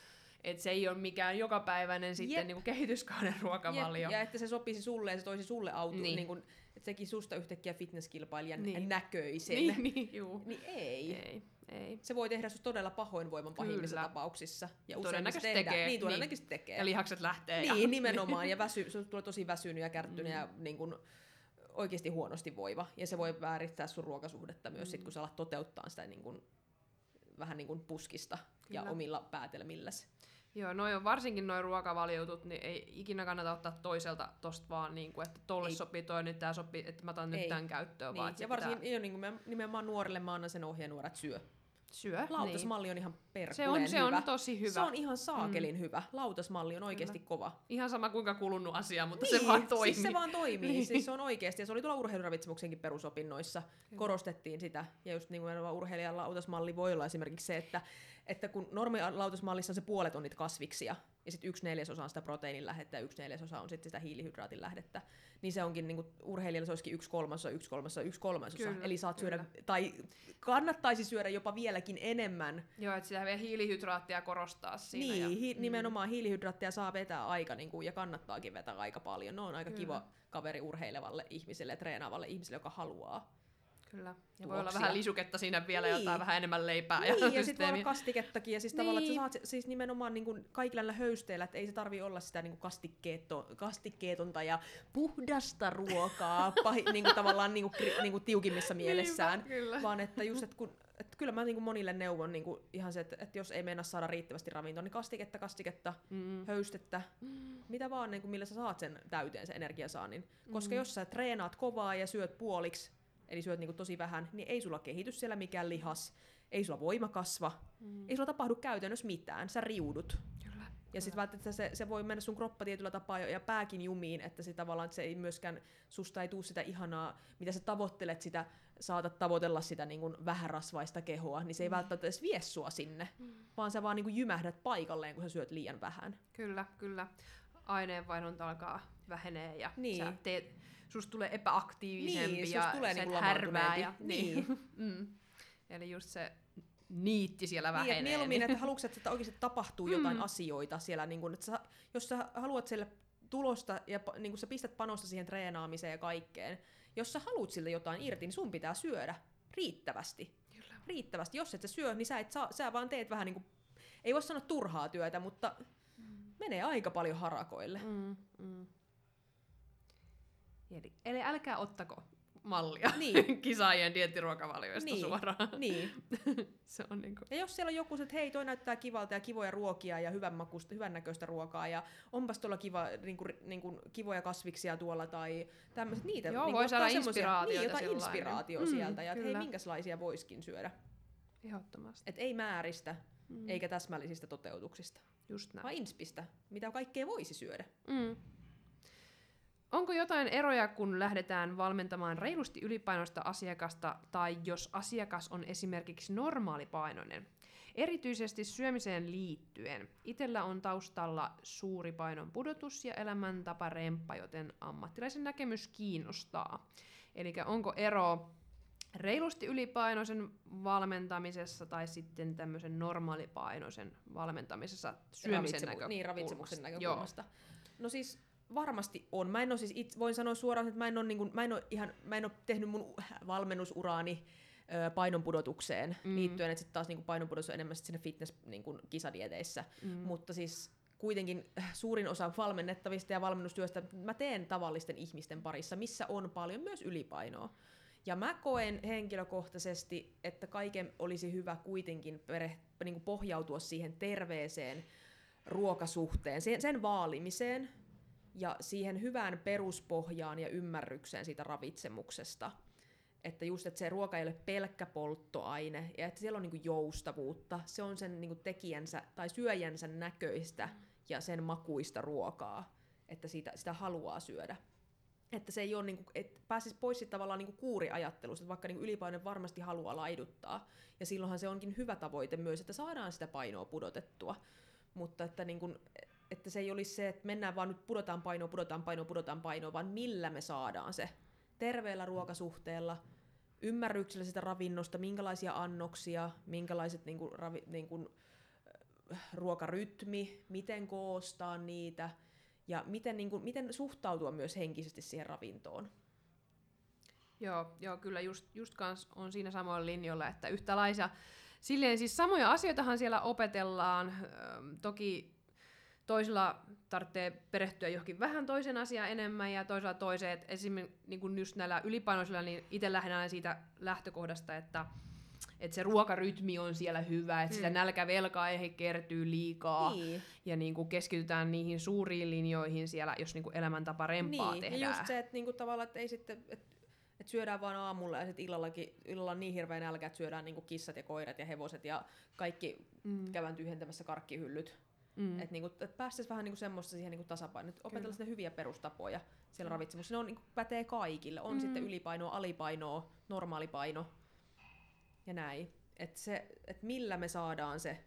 että se ei ole mikään jokapäiväinen sitten Jep. niin kuin kehityskauden ruokavalio. Jep, ja että se sopisi sulle ja se toisi sulle auto, Niin. niin. Niin kun, sekin susta yhtäkkiä fitnesskilpailijan Niin. niin. näköisen. Niin, niin, juu. Niin ei. Ei, ei. Se voi tehdä sut todella pahoinvoivan pahimmissa Kyllä. tapauksissa. Ja usein Todennäköisesti se tehdään. tekee, Niin, todennäköisesti tekee. Ja lihakset lähtee. Niin, ja, nimenomaan. Ja väsy, se tulee tosi väsynyt ja kärttynyt Mm. ja niin kun, oikeasti huonosti voiva. Ja se voi vääristää sun ruokasuhdetta myös, Mm. sit, kun sä alat toteuttaa sitä niin kun, vähän niin kuin puskista ja Kyllä. omilla päätelmilläsi. Joo, noi on varsinkin noin ruokavaliotut, niin ei ikinä kannata ottaa toiselta tosta vaan, niin kuin, että tolle Ei. sopii toi, nyt tää sopii, että mä otan nyt Ei. tämän käyttöön, vaan Niin. että Ja varsinkin pitää jo, niin kuin nimenomaan nuorille mä annan sen ohjeenuorat syö. Syö. Lautasmalli on ihan Niin. perkuleen Se on, se hyvä. on tosi hyvä. Se on ihan saakelin mm. hyvä. Lautasmalli on oikeasti kova. Ihan sama kuinka kulunut asia, mutta niin, se vaan toimii. Siis se vaan toimii. Niin. Siis se on oikeasti. Ja se oli tuolla urheiluravitsemuksenkin perusopinnoissa. Kyllä. Korostettiin sitä. Ja just niin kuin urheilijan lautasmalli voi olla esimerkiksi se, että, että kun normilautasmallissa on se puolet on niitä kasviksia, ja sitten yksi neljäsosa on sitä proteiinin lähdettä ja yksi neljäsosa on sitten sitä hiilihydraatin lähdettä, niin se onkin niin kuin urheilijalla se olisikin yksi kolmasosa, yksi kolmasosa, yksi kolmasosa. Kyllä, Eli saat syödä, kyllä. tai kannattaisi syödä jopa vieläkin enemmän Joo, että sitä vielä hiilihydraattia korostaa siinä. niin, ja, hi- nimenomaan hiilihydraatteja saa vetää aika, niin kuin, ja kannattaakin vetää aika paljon. Ne on aika Kyllä. kiva kaveri urheilevalle ihmiselle treenaavalle ihmiselle, joka haluaa. Kyllä. Ja voi olla vähän lisuketta siinä vielä, Niin. jotain vähän enemmän leipää. Niin, ja sitten voi olla kastikettakin, ja siis niin. tavallaan, että Niin. sä saat se- siis nimenomaan niin kuin kaikilla näillä höysteillä, että ei se tarvi olla sitä niin kuin kastikkeetonta ja puhdasta ruokaa, pahi, niin kuin tavallaan niin kuin, niin kuin tiukimmissa mielessään. Niinpä, kyllä. Vaan että just, että, kun, että kyllä mä niin kuin monille neuvon niin kuin ihan se, että, että jos ei meinaa saada riittävästi ravintoa, niin kastiketta, kastiketta, Mm. höystettä, mitä vaan niin kuin, millä sä saat sen täyteen sen energiasaannin. Koska Mm. jos sä treenaat kovaa ja syöt puoliksi, eli syöt niin kuin tosi vähän, niin ei sulla kehity siellä mikään lihas, ei sulla voima kasva, Mm. ei sulla tapahdu käytännössä mitään, sä riudut. Kyllä. Ja sitten välttämättä se, se voi mennä sun kroppa tietyllä tapaa ja pääkin jumiin, että se tavallaan että se ei myöskään, susta ei tuu sitä ihanaa, mitä sä tavoittelet sitä, saatat tavoitella sitä niin kuin vähärasvaista kehoa, niin se ei Mm. välttämättä edes vie sua sinne, vaan sä vaan niin kuin jymähdät paikalleen, kun sä syöt liian vähän. Kyllä, kyllä. Aineenvaihdunta alkaa vähenee ja Niin. sä teet, susta tulee epäaktiivisempi Niin, ja tulee sä niinku härvää. Ja, lamautuneempi. niin. mm. Eli just se niitti siellä Niin, vähenee. että mieluummin, että haluatko, että oikeasti tapahtuu jotain Mm. asioita siellä, niin kun, että sä, jos sä haluat siellä tulosta ja niin kun sä pistät panosta siihen treenaamiseen ja kaikkeen, jos sä haluat siltä jotain irti, niin sun pitää syödä riittävästi. Kyllä. Riittävästi. Jos et sä syö, niin sä, et saa, sä vaan teet vähän niin kuin, ei voi sanoa turhaa työtä, mutta menee aika paljon harakoille. Mm, mm. Eli, eli älkää ottako mallia Niin. kisaajien diettiruokavalioista Niin. suoraan. Niin. Se on niinku... Ja jos siellä on joku, että hei, toi näyttää kivalta ja kivoja ruokia ja hyvän makusta, hyvän näköistä ruokaa ja onpas tuolla kiva, niin kuin, niin kuin, kivoja kasviksia tuolla tai tämmöiset, niitä Joo, niin voi saada inspiraatioita Niin, jotain niin- inspiraatio Mm, sieltä ja että hei, minkälaisia voiskin syödä. Ehdottomasti. Et ei määristä Mm. eikä täsmällisistä toteutuksista, Just näin. vaan inspistä, mitä kaikkea voisi syödä. Mm. Onko jotain eroja, kun lähdetään valmentamaan reilusti ylipainoista asiakasta tai jos asiakas on esimerkiksi normaalipainoinen? Erityisesti syömiseen liittyen. Itellä on taustalla suuri painon pudotus ja elämäntapa remppa, joten ammattilaisen näkemys kiinnostaa. Eli onko ero reilusti ylipainoisen valmentamisessa tai sitten tämmöisen normaalipainoisen valmentamisessa syömisen Ravitsemu- näkökulmasta? Niin, ravitsemuksen Joo. näkökulmasta. No siis varmasti on. Mä en ole siis itse, voin sanoa suoraan, että mä en ole, niin kuin, mä en ole ihan, mä en ole tehnyt mun valmennusuraani painonpudotukseen Mm. liittyen, että sitten taas niin kuin painonpudotus on enemmän sit siinä fitness niin kuin kisadieteissä. Mm. Mutta siis kuitenkin äh, suurin osa valmennettavista ja valmennustyöstä mä teen tavallisten ihmisten parissa, missä on paljon myös ylipainoa. Ja mä koen henkilökohtaisesti, että kaiken olisi hyvä kuitenkin pere, niin kuin pohjautua siihen terveeseen ruokasuhteen, sen, sen vaalimiseen ja siihen hyvään peruspohjaan ja ymmärrykseen siitä ravitsemuksesta. Että just, että se ruoka ei ole pelkkä polttoaine ja että siellä on niinku joustavuutta. Se on sen niinku tekijänsä tai syöjänsä näköistä ja sen makuista ruokaa, että sitä, sitä haluaa syödä. Että se ei ole, niinku, että pääsisi pois sit tavallaan niinku kuuriajattelusta, että vaikka niinku ylipaino varmasti haluaa laiduttaa. Ja silloinhan se onkin hyvä tavoite myös, että saadaan sitä painoa pudotettua. mutta että, niin kun, että se ei olisi se, että mennään vaan nyt pudotaan painoa, pudotaan painoa, pudotaan painoa, vaan millä me saadaan se. Terveellä ruokasuhteella, ymmärryksellä sitä ravinnosta, minkälaisia annoksia, minkälaiset niin kuin, ravi, niin kuin, ruokarytmi, miten koostaa niitä ja miten, niin kuin, miten suhtautua myös henkisesti siihen ravintoon. Joo, joo kyllä just, just kans on siinä samoilla linjoilla, että yhtälaisia, silleen siis samoja asioitahan siellä opetellaan, toki toisilla tarvitsee perehtyä johonkin vähän toisen asiaan enemmän ja toisella toiseen, esimerkiksi niin just näillä ylipainoisilla, niin itse lähden aina siitä lähtökohdasta, että että se ruokarytmi on siellä hyvä, että mm. sitä nälkävelkaa ei kertyy liikaa niin. ja niin kuin keskitytään niihin suuriin linjoihin siellä, jos niin kuin elämäntapa rempaa niin. tehdään. Ja just se, että niinku tavallaan, että ei sitten, että et syödään vaan aamulla ja sitten illallakin, illalla on niin hirveän nälkä, että syödään niinku kissat ja koirat ja hevoset ja kaikki mm. käydään tyhjentämässä karkkihyllyt. Mm. Että niinku, et päästäisiin vähän niinku semmoista siihen niinku tasapainoon, että opetellaan sitä hyviä perustapoja siellä mm. ravitsemuksessa. Ne on, niinku, pätee kaikille. On mm. sitten ylipainoa, alipainoa, normaalipaino ja näin. Että et millä me saadaan se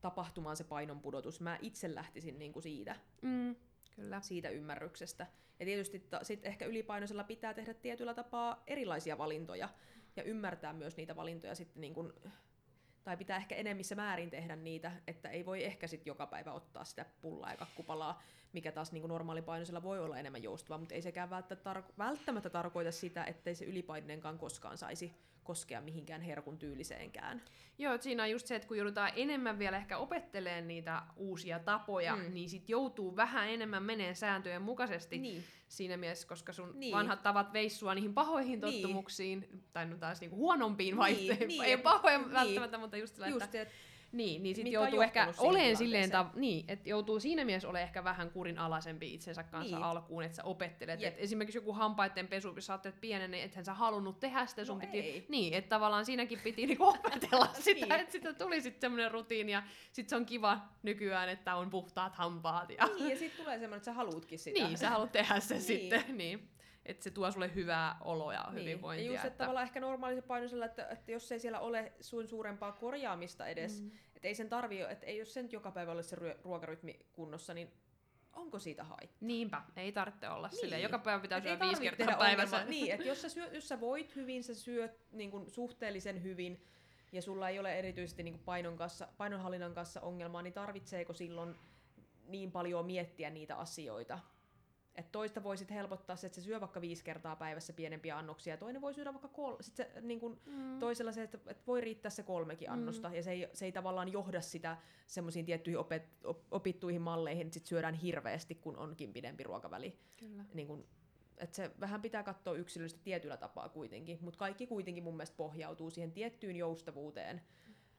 tapahtumaan se painon pudotus. Mä itse lähtisin niinku siitä. Mm. Kyllä. Siitä ymmärryksestä. Ja tietysti ta, sit ehkä ylipainoisella pitää tehdä tietyllä tapaa erilaisia valintoja ja ymmärtää myös niitä valintoja sitten niin kun, tai pitää ehkä enemmissä määrin tehdä niitä, että ei voi ehkä sitten joka päivä ottaa sitä pullaa ja kakkupalaa, mikä taas niin normaalipainoisella voi olla enemmän joustavaa, mutta ei sekään välttämättä, tar- välttämättä tarkoita sitä, ettei se ylipainonenkaan koskaan saisi koskea mihinkään herkun tyyliseenkään. Joo, että siinä on just se, että kun joudutaan enemmän vielä ehkä opettelemaan niitä uusia tapoja, mm. niin sit joutuu vähän enemmän meneen sääntöjen mukaisesti niin. siinä mielessä, koska sun niin. vanhat tavat veissua niihin pahoihin niin. tottumuksiin, niin. tai no taas niinku huonompiin niin, Niin, ei pahoja niin. välttämättä, mutta just sillä, just, että, että niin, niin sitten joutuu ehkä oleen silleen, ta- niin, että joutuu siinä mielessä ole ehkä vähän kurinalaisempi itsensä kanssa niin. alkuun, että sä opettelet. Et esimerkiksi joku hampaiden pesu, jos sä oot pienen, niin ethän sä halunnut tehdä sitä, sun no piti, ei. niin, että tavallaan siinäkin piti niinku opetella sitä, niin. että sitten tuli sitten semmoinen rutiini ja sitten se on kiva nykyään, että on puhtaat hampaat. Ja... Niin, ja sitten tulee semmoinen, että sä haluutkin sitä. Niin, sä haluat tehdä se niin. sitten, niin että se tuo sulle hyvää oloa ja niin. hyvinvointia. Ja just, että, että tavallaan ehkä normaalisen painoisella, että, että jos ei siellä ole sun suurempaa korjaamista edes, mm. että ei sen tarvi, että ei jos sen joka päivä ole se ruokarytmi kunnossa, niin onko siitä haittaa? Niinpä, ei tarvitse olla niin. silleen. Joka päivä pitää syödä viisi kertaa päivässä. Niin, että jos sä, syö, jos sä voit hyvin, sä syöt niin kuin suhteellisen hyvin, ja sulla ei ole erityisesti niin painon kanssa, painonhallinnan kanssa ongelmaa, niin tarvitseeko silloin niin paljon miettiä niitä asioita? Et toista voisit helpottaa se, että se syö vaikka viisi kertaa päivässä pienempiä annoksia, ja toinen voi syödä vaikka kol- sit se, niin kun mm. toisella se, että, että voi riittää se kolmekin mm. annosta, mm. ja se ei, se ei tavallaan johda sitä semmoisiin tiettyihin opet, op, opittuihin malleihin, että sit syödään hirveästi, kun onkin pidempi ruokaväli. Kyllä. Niin kun, että se vähän pitää katsoa yksilöllisesti tietyllä tapaa kuitenkin, mutta kaikki kuitenkin mun mielestä pohjautuu siihen tiettyyn joustavuuteen,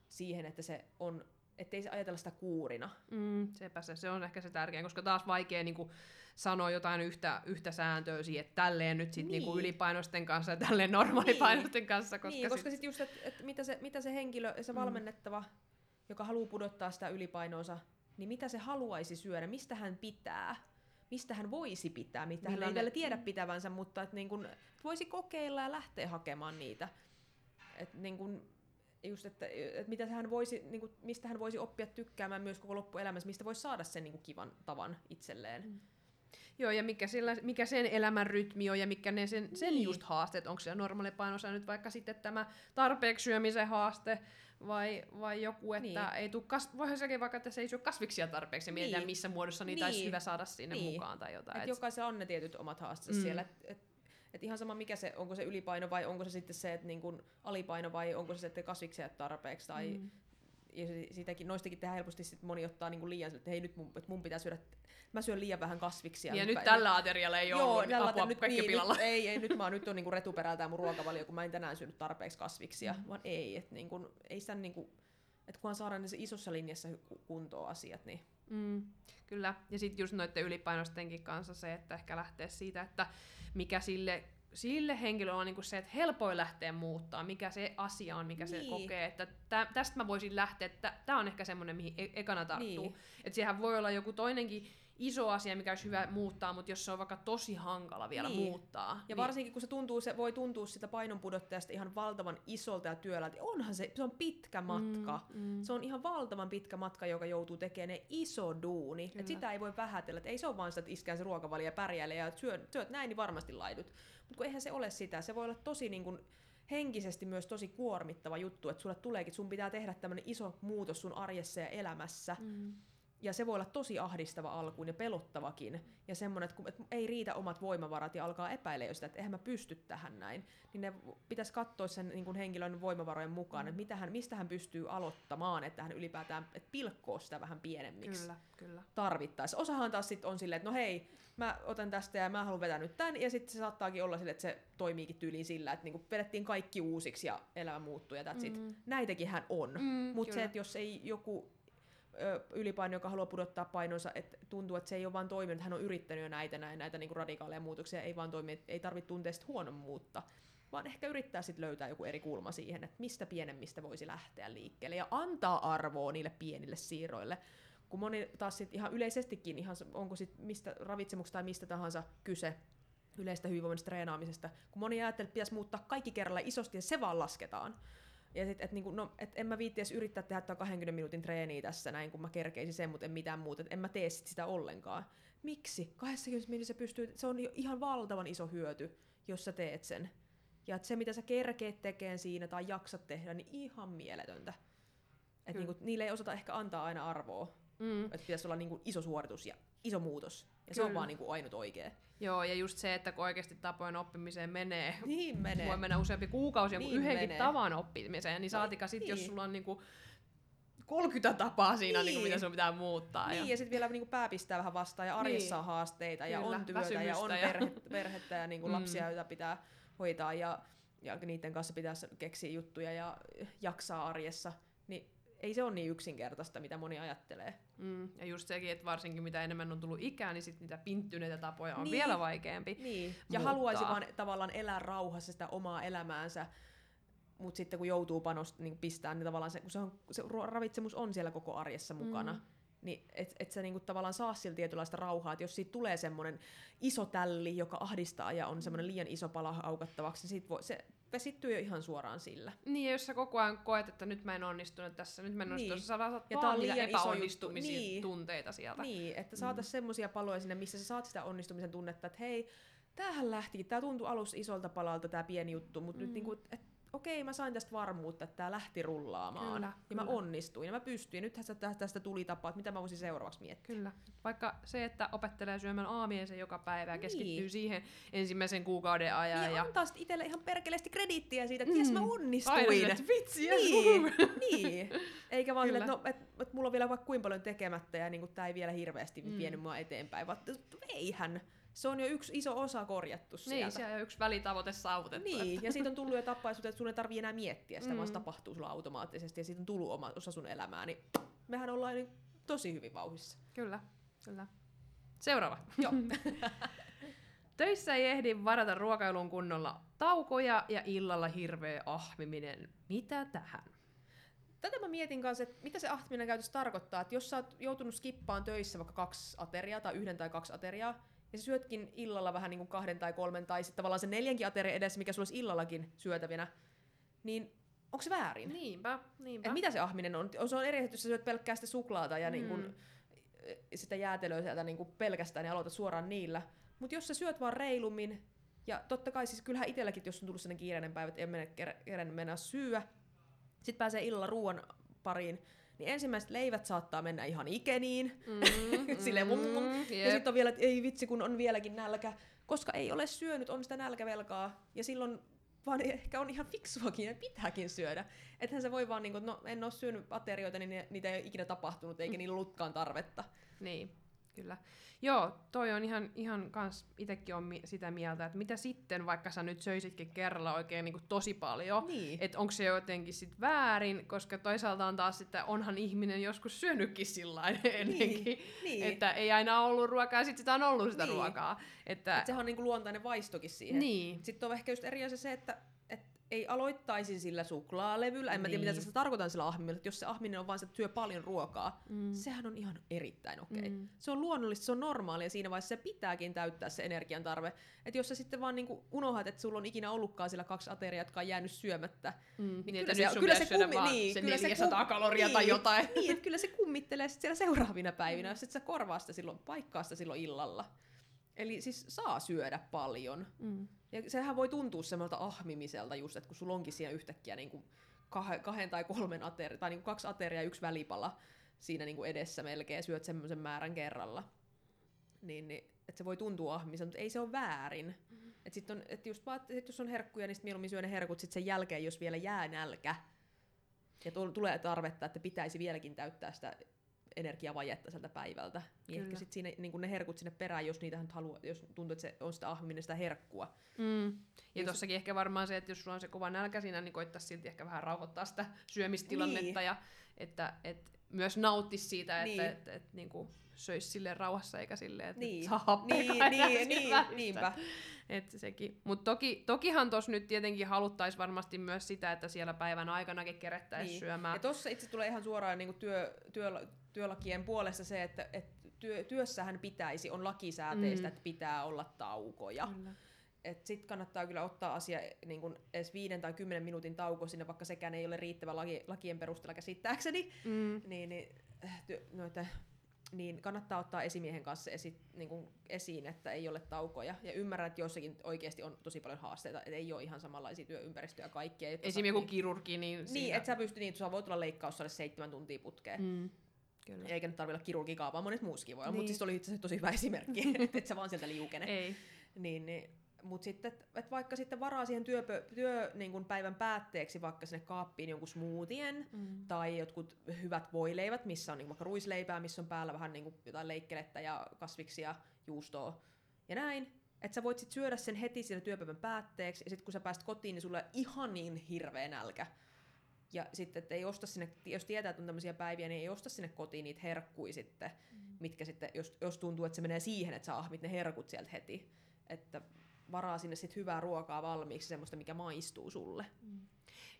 siihen, että se on, ettei se ajatella sitä kuurina. Mm, sepä se, se on ehkä se tärkein, koska taas vaikea niin kuin, sanoa jotain yhtä, yhtä sääntöä siihen, että tälleen nyt sit niin. niinku ylipainoisten kanssa ja tälleen normaalipainoisten niin. kanssa. Koska niin, koska sitten sit just, että et mitä, se, mitä se henkilö, se mm. valmennettava, joka haluaa pudottaa sitä ylipainoa, niin mitä se haluaisi syödä, mistä hän pitää, mistä hän voisi pitää, mitä hän ei vielä tiedä pitävänsä, mutta että niin kun, voisi kokeilla ja lähteä hakemaan niitä. Et niin kun, just, että, että mitä hän voisi, niin kuin, mistä hän voisi oppia tykkäämään myös koko loppuelämässä, mistä voisi saada sen niin kuin, kivan tavan itselleen. Mm. Joo, ja mikä, sillä, mikä sen elämän rytmi on ja mikä ne sen, sen niin. just haasteet, onko se normaali painossa nyt vaikka sitten tämä tarpeeksi syömisen haaste, vai, vai joku, että niin. ei tuu kas- voihan sekin vaikka, että se ei syö kasviksia tarpeeksi ja mietitään, niin. missä muodossa niitä niin. olisi hyvä saada sinne niin. mukaan tai jotain. Et et... Jokaisella on ne tietyt omat haasteensa mm. siellä, et, et, et ihan sama mikä se, onko se ylipaino vai onko se sitten se, että niin kun alipaino vai onko se, että kasviksia tarpeeksi tai mm. Ja siitäkin, noistakin tehdään helposti sit moni ottaa niin liian, että hei nyt mun, että mun pitää syödä mä syön liian vähän kasviksia. Ja nyt päivä. tällä aterialla ei ole ollut tällä apua nyt, niin, pilalla. Nyt, ei, ei, nyt mä oon nyt on niinku retuperältään mun ruokavalio, kun mä en tänään syönyt tarpeeksi kasviksia, mm. vaan ei, että niinku, ei sitä niinku, että kunhan saadaan ne isossa linjassa kuntoon asiat, niin Mm, kyllä. Ja sitten just noiden ylipainostenkin kanssa se, että ehkä lähtee siitä, että mikä sille, sille henkilölle on niinku se, että helpoin lähteä muuttaa, mikä se asia on, mikä niin. se kokee. Että tä, tästä mä voisin lähteä, että tämä on ehkä semmoinen, mihin e- ekana tarttuu. Niin. Että siihen voi olla joku toinenkin iso asia, mikä olisi hyvä muuttaa, mutta jos se on vaikka tosi hankala vielä Niin. muuttaa. Ja varsinkin kun se, tuntuu, se voi tuntua sitä painonpudottajasta ihan valtavan isolta ja työläältä. Onhan se, se on pitkä matka. Mm, mm. Se on ihan valtavan pitkä matka, joka joutuu tekemään ne iso duuni. Kyllä. Et sitä ei voi vähätellä. Et ei se ole vaan sitä, että iskään se ruokavalio ja pärjäilee ja syöt, syöt näin, niin varmasti laidut. Mutta kun eihän se ole sitä. Se voi olla tosi niin kun, henkisesti myös tosi kuormittava juttu, että sulle tuleekin, että sun pitää tehdä tämmöinen iso muutos sun arjessa ja elämässä. Mm. Ja se voi olla tosi ahdistava alkuun ja pelottavakin. Ja semmoinen, että, kun, että ei riitä omat voimavarat ja alkaa epäillä jo sitä, että eihän mä pysty tähän näin. Niin ne pitäisi katsoa sen niin kuin henkilön voimavarojen mukaan, että mitä hän, mistä hän pystyy aloittamaan, että hän ylipäätään että pilkkoo sitä vähän pienemmiksi Kyllä, kyllä. tarvittaessa. Osahan taas sitten on silleen, että no hei, mä otan tästä ja mä haluan vetää nyt tän, ja sitten se saattaakin olla silleen, että se toimiikin tyyliin sillä, että niinku vedettiin kaikki uusiksi ja elämä muuttuu ja that's it. Mm. Näitäkin hän on. Mm, Mutta se, että jos ei joku ylipaino, joka haluaa pudottaa painonsa, että tuntuu, että se ei ole vaan toiminut, hän on yrittänyt jo näitä, näitä, näitä niin radikaaleja muutoksia, ei vaan toimi, ei tarvitse tuntea sitä huonommuutta, vaan ehkä yrittää sitten löytää joku eri kulma siihen, että mistä pienemmistä voisi lähteä liikkeelle ja antaa arvoa niille pienille siirroille. Kun moni taas sit ihan yleisestikin, ihan onko sit mistä ravitsemuksesta tai mistä tahansa kyse, yleistä hyvinvoinnista treenaamisesta, kun moni ajattelee, että pitäisi muuttaa kaikki kerralla isosti ja se vaan lasketaan. Ja sit, et niinku, no, et en mä viitti edes yrittää tehdä tätä 20 minuutin treeniä tässä näin, kun mä kerkeisin sen, mutta en mitään muuta. Et en mä tee sit sitä ollenkaan. Miksi? 20 minuutissa pystyy, se on jo ihan valtavan iso hyöty, jos sä teet sen. Ja se, mitä sä kerkeet tekemään siinä tai jaksat tehdä, niin ihan mieletöntä. Et Kyllä. niinku, niille ei osata ehkä antaa aina arvoa. Mm. Että pitäisi olla niinku iso suoritus ja iso muutos. Ja se on Kyllä. vaan niinku ainut oikea. Joo, ja just se, että kun oikeasti tapojen oppimiseen menee, Niin menee. voi mennä useampi kuukausi Niin yhdenkin menee. tavan oppimiseen, niin saatika sitten, jos niin. sulla on niinku 30 tapaa siinä, niin. Niinku, Niin. mitä sun pitää muuttaa. Niin, ja sitten vielä niinku pää pistää vähän vastaan, ja arjessa Niin. on haasteita, ja Kyllä, on työtä, ja on ja- perhettä, perhettä ja niinku Mm. lapsia, joita pitää hoitaa, ja, ja niiden kanssa pitää keksiä juttuja ja jaksaa arjessa. Ei se ole niin yksinkertaista, mitä moni ajattelee. Mm, ja just sekin, että varsinkin mitä enemmän on tullut ikää, niin sit niitä pinttyneitä tapoja on Niin. vielä vaikeampi. Niin, ja Muuttaa. haluaisi vaan tavallaan elää rauhassa sitä omaa elämäänsä, mutta sitten kun joutuu panost, niin pistää, niin tavallaan se, kun se, on, se ravitsemus on siellä koko arjessa mukana, Mm. niin et, et sä niinku tavallaan saa sillä tietynlaista rauhaa, että jos siitä tulee semmoinen iso tälli, joka ahdistaa ja on semmoinen liian iso pala aukattavaksi, niin siitä voi, se vesittyy jo ihan suoraan sillä. Niin, ja jos sä koko ajan koet, että nyt mä en onnistunut tässä, nyt mä en onnistunut, Niin. sä saat Ja vaan niitä liian epäonnistumisia Niin. tunteita sieltä. Niin, että saataisiin semmoisia paloja sinne, missä sä saat sitä onnistumisen tunnetta, että hei, tämähän lähtikin, tämä tuntui alussa isolta palalta tämä pieni juttu, mutta mm. nyt niinku, että okei, mä sain tästä varmuutta, että tämä lähti rullaamaan. Kyllä, ja mä kyllä. onnistuin ja mä pystyin. Nythän tästä, tästä tuli tapa, että mitä mä voisin seuraavaksi miettiä. Kyllä. Vaikka se, että opettelee syömään aamiaisen joka päivä ja Niin. keskittyy siihen ensimmäisen kuukauden ajan. Ja, Ja, antaa sit itselle ihan perkeleesti krediittiä siitä, että mm. jes mä onnistuin. Aina että vitsi, jes, niin, niin. Eikä vaan silleen, että no, et, et mulla on vielä vaikka kuinka paljon tekemättä ja niin tämä ei vielä hirveästi Mm. vienyt mua eteenpäin. Vaan eihän. Se on jo yksi iso osa korjattu sieltä. Niin, siellä on yksi välitavoite saavutettu. Niin, ja siitä on tullut jo tapaisuutta, että sun ei tarvii enää miettiä sitä, mm. vaan se tapahtuu sulla automaattisesti, ja siitä on tullut oma osa sun elämää, niin mehän ollaan niin tosi hyvin vauhissa. Kyllä, kyllä. Seuraava. Joo. Töissä ei ehdi varata ruokailun kunnolla taukoja ja illalla hirveä ahmiminen. Mitä tähän? Tätä mä mietin kanssa, että mitä se ahtiminen käytössä tarkoittaa, että jos sä oot joutunut skippaan töissä vaikka kaksi ateriaa tai yhden tai kaksi ateriaa, ja sä syötkin illalla vähän niin kuin kahden tai kolmen tai sitten tavallaan se neljänkin ateria edessä, mikä sulla olisi illallakin syötävinä, niin onko se väärin? Niinpä, niinpä. Et mitä se ahminen on? Se on eri, että jos sä syöt pelkkää sitä suklaata ja Mm. niin kun, sitä jäätelöä sieltä niin kun pelkästään ja aloitat suoraan niillä. Mutta jos sä syöt vaan reilummin, ja totta kai siis kyllähän itselläkin, jos on tullut sellainen kiireinen päivä, että ei mene mennä syöä, sitten pääsee illalla ruoan pariin, niin ensimmäiset leivät saattaa mennä ihan ikeniin. Mm, Silleen mm, Ja jep. sitten on vielä, että ei vitsi, kun on vieläkin nälkä, koska ei ole syönyt, on sitä nälkävelkaa. Ja silloin vaan ehkä on ihan fiksuakin ja pitääkin syödä. Ethän se voi vaan, niin kuin, no en ole syönyt aterioita, niin niitä ei ole ikinä tapahtunut, eikä niillä ollutkaan tarvetta. Niin, kyllä. Joo, toi on ihan, ihan kans, itekin on mi- sitä mieltä, että mitä sitten, vaikka sä nyt söisitkin kerralla oikein niin kuin tosi paljon, Niin. että onko se jotenkin sit väärin, koska toisaalta on taas sitten, onhan ihminen joskus syönytkin sillä ennenkin, niin. että ei aina ollut ruokaa, ja sitten sitä on ollut sitä Niin. ruokaa. Että, Et sehän on niin kuin luontainen vaistokin siihen. niin, Sitten on ehkä just eri asia se, että et ei aloittaisi sillä suklaalevyllä. En mä tiedä, mitä Niin. tässä tarkoitan sillä ahmimella. Että jos se ahminen on vaan se, että syö paljon ruokaa, Mm. sehän on ihan erittäin okei. Okay. Mm. Se on luonnollista, se on normaalia. Siinä vaiheessa se pitääkin täyttää se energian tarve. Että jos sä sitten vaan niinku unohat, että sulla on ikinä ollutkaan sillä kaksi ateriaa, jotka on jäänyt syömättä, Mm. Niin, kyllä että se- kyllä se kummi- niin, se kyllä se 400 kum- kaloria tai niin. jotain. niin, että kyllä se kummittelee sit siellä seuraavina päivinä, jos et sä korvaa sitä silloin, paikkaa sitä silloin illalla. Eli siis saa syödä paljon. Mm. Ja sehän voi tuntua semmoilta ahmimiselta just, että kun sulla onkin siinä yhtäkkiä niin kuin kah- kahden tai kolmen ateria, tai niin kuin kaksi ateriaa ja yksi välipala siinä niin kuin edessä melkein, syöt semmoisen määrän kerralla. Niin, niin että se voi tuntua ahmimiselta, mutta ei se ole väärin. Mm. Että sit on, et just vaan, että sit jos on herkkuja, niin sit mieluummin syö ne herkut sit sen jälkeen, jos vielä jää nälkä. Ja tul- tulee tarvetta, että pitäisi vieläkin täyttää sitä energiavajetta sieltä päivältä. Niin Kyllä. ehkä sit siinä, niin ne herkut sinne perään, jos niitä nyt haluaa, jos tuntuu, että se on sitä ahmiminen, sitä herkkua. Mm. Ja Jos- tossakin ehkä varmaan se, että jos sulla on se kova nälkä siinä, niin koittaisi silti ehkä vähän rauhoittaa sitä syömistilannetta Niin. ja että et myös nauttisi siitä, että Niin. et, et, niinku söisi silleen rauhassa eikä silleen, että Niin. niin. saa happea Niin, niin, niin, välissä. niinpä. Et sekin. Mutta toki, tokihan tuossa nyt tietenkin haluttaisiin varmasti myös sitä, että siellä päivän aikanakin kerettäisiin Niin. syömään. Ja tuossa itse tulee ihan suoraan niin työ, työ, työlakien puolesta se, että et työ, työssähän pitäisi, on lakisääteistä, Mm. että pitää olla taukoja. Kyllä. Et sit kannattaa kyllä ottaa asia niin kun edes viiden tai kymmenen minuutin tauko sinne, vaikka sekään ei ole riittävä laki, lakien perusteella käsittääkseni. Mm. Niin, niin, äh, työ, noita, niin kannattaa ottaa esimiehen kanssa esi, niin kun esiin, että ei ole taukoja. Ja ymmärrän, että joissakin oikeasti on tosi paljon haasteita, että ei ole ihan samanlaisia työympäristöjä kaikkia. jotka Esim. saa- joku niin, kirurgi, niin, niin siinä- että sä pystyt niin, että sä voit olla leikkaussalle seitsemän tuntia putkeen. Mm. Kyllä. Eikä nyt tarvitse olla kirurgikaa, vaan monet muuskin voi olla. Niin. Mutta siis oli itse asiassa tosi hyvä esimerkki, että et sä vaan sieltä liukene. Ei. Niin, niin, mutta sitten, että vaikka sitten varaa siihen työpö, työ, niin kun päivän päätteeksi vaikka sinne kaappiin jonkun smoothien Mm. tai jotkut hyvät voileivät, missä on niin vaikka ruisleipää, missä on päällä vähän niin jotain leikkelettä ja kasviksia, juustoa ja näin. Että sä voit sit syödä sen heti siinä työpäivän päätteeksi ja sitten kun sä pääst kotiin, niin sulla on ihan niin hirveä nälkä. Ja sitten, että ei osta sinne, jos tietää, että on tämmöisiä päiviä, niin ei osta sinne kotiin niitä herkkuja sitten, mm. mitkä sitten, jos, jos tuntuu, että se menee siihen, että sä ahmit ne herkut sieltä heti. Että varaa sinne sitten hyvää ruokaa valmiiksi, semmoista, mikä maistuu sulle.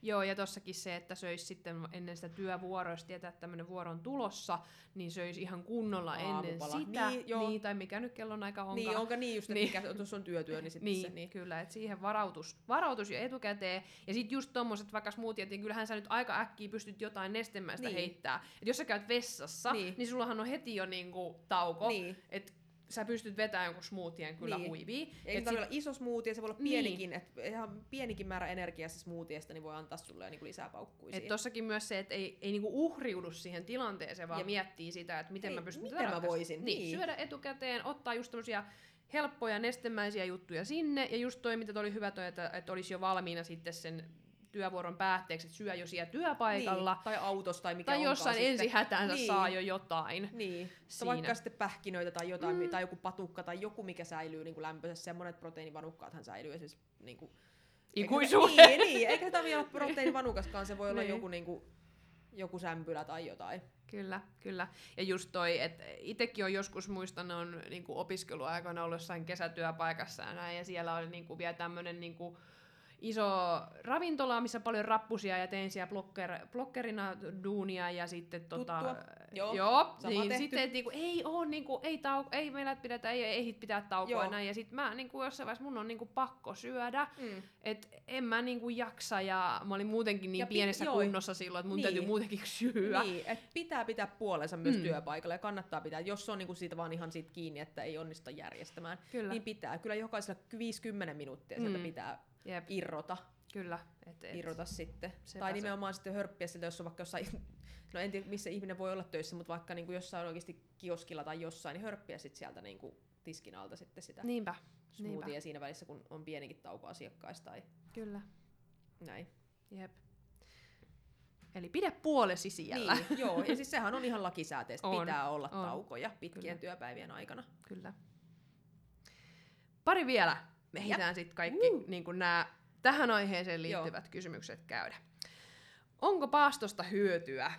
Joo, ja tossakin se, että söisi sitten ennen sitä työvuoroa, jos tietää, että tämmöinen vuoro on tulossa, niin söisi ihan kunnolla ennen Aamupala. sitä. Niin, joo. niin, tai mikä nyt kellon aika onkaan. Niin, onko niin just, että Niin. mikä tuossa on työtyö, niin sitten niin, se, niin. kyllä, että siihen varautus, varautus jo etukäteen. Ja sitten just tommoset vaikka smoothiet, niin kyllähän sä nyt aika äkkiä pystyt jotain nestemäistä Niin. niin. heittää. Et jos sä käyt vessassa, Niin. niin, niin sullahan on heti jo niinku tauko. Niin. Et sä pystyt vetämään jonkun smoothien kyllä Niin. niin. huiviin. Ei Et tarvitse olla iso smoothie, se voi olla Niin. pienikin, että ihan pienikin määrä energiaa se smoothiesta, niin voi antaa sulle niinku lisää paukkuja Et tossakin myös se, että ei, ei niinku uhriudu siihen tilanteeseen, vaan Jep. miettii sitä, että miten Ei, mä pystyn miten mä voisin, Niin, niin. syödä etukäteen, ottaa just tämmöisiä helppoja nestemäisiä juttuja sinne, ja just toi, mitä toi oli hyvä toi, että, että olisi jo valmiina sitten sen työvuoron päätteeksi, että syö jo siellä työpaikalla, Niin. Tai autossa tai mikä tai jossain sitten. ensi hätäänsä Niin. saa jo jotain. Niin, siinä. vaikka sitten pähkinöitä tai jotain, mm. tai joku patukka tai joku, mikä säilyy niin kuin lämpöisessä. Ja monet proteiinivanukkaathan säilyy esimerkiksi niin kuin, Ikuisuuteen. Niin, niin, eikä tarvitse olla proteiinivanukaskaan, se voi olla Niin. joku, niin kuin, joku sämpylä tai jotain. Kyllä, kyllä. Ja just toi, että itsekin on joskus muistan, on niinku opiskeluaikoina ollut jossain kesätyöpaikassa ja näin, ja siellä oli niinku vielä tämmöinen niinku iso ravintola, missä paljon rappusia, ja tein siellä blokker, blokkerina duunia, ja sitten tota... Tuttua. Joo, joo niin tehty. sitten et niinku, ei oo niinku, ei, tau, ei meillä pidetä, ei, ei, ei pitää taukoa Joo. ja näin, ja sitten mä niinku jossain vaiheessa mun on niinku pakko syödä, Mm. et en mä niinku jaksa, ja mä olin muutenkin niin Ja pi- pienessä joo. kunnossa silloin, että mun Niin. täytyy muutenkin syödä. Niin, että pitää pitää puolensa myös Mm. työpaikalla ja kannattaa pitää, jos se on niinku siitä vaan ihan siitä kiinni, että ei onnistuta järjestämään, Kyllä. niin pitää. Kyllä jokaisella 50 minuuttia sieltä Mm. pitää Jep, irrota, kyllä. Et, et. irrota sitten. sepä tai se. nimenomaan sitten hörppiä siltä, jos on vaikka jossain, no en tiedä missä ihminen voi olla töissä, mutta vaikka niinku jossain oikeasti kioskilla tai jossain, niin hörppiä sitten sieltä niinku tiskin alta sitten sitä Niinpä, smoothia siinä välissä, kun on pienikin tauko asiakkaista tai kyllä. näin. Jep. Eli pidä puolesi siellä. Niin, joo, ja siis sehän on ihan lakisääteistä, On, pitää olla on. taukoja pitkien Kyllä. työpäivien aikana. Kyllä. Pari vielä. Me Jep. ehditään sitten kaikki Uh. niin nämä tähän aiheeseen Joo. liittyvät kysymykset käydä. Onko paastosta hyötyä?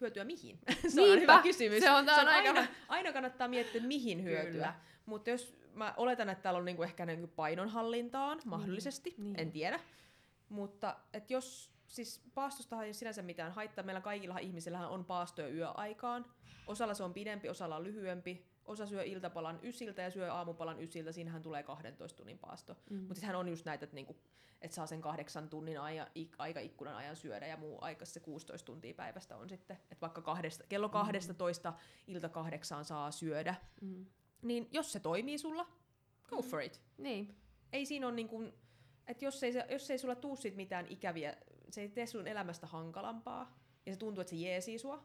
Hyötyä mihin? se Niinpä, on hyvä kysymys. se on- tää on aina, aika- aina kannattaa miettiä, mihin hyötyä. Mutta jos mä oletan, että täällä on niinku ehkä niinku painonhallintaan mahdollisesti, niin. en tiedä, Mutta et jos, siis paastostahan ei sinänsä mitään haittaa. Meillä kaikilla ihmisillähän on paastoja yöaikaan. Osalla se on pidempi, osalla on lyhyempi. Osa syö iltapalan ysiltä ja syö aamupalan ysiltä. Siinähän tulee 12 tunnin paasto. Mm. Mutta sehän on just näitä, että niinku, et saa sen kahdeksan tunnin aja, ik, aikaikkunan ajan syödä ja muu aika se 16 tuntia päivästä on sitten. Että vaikka kahdesta, kello 12 mm. ilta kahdeksaan saa syödä. Mm. Niin jos se toimii sulla, go for it. Niin. Ei siinä ole niinku, että jos ei, se, jos ei sulla tuu siitä mitään ikäviä, se ei tee sun elämästä hankalampaa, ja se tuntuu, että se jeesii sua,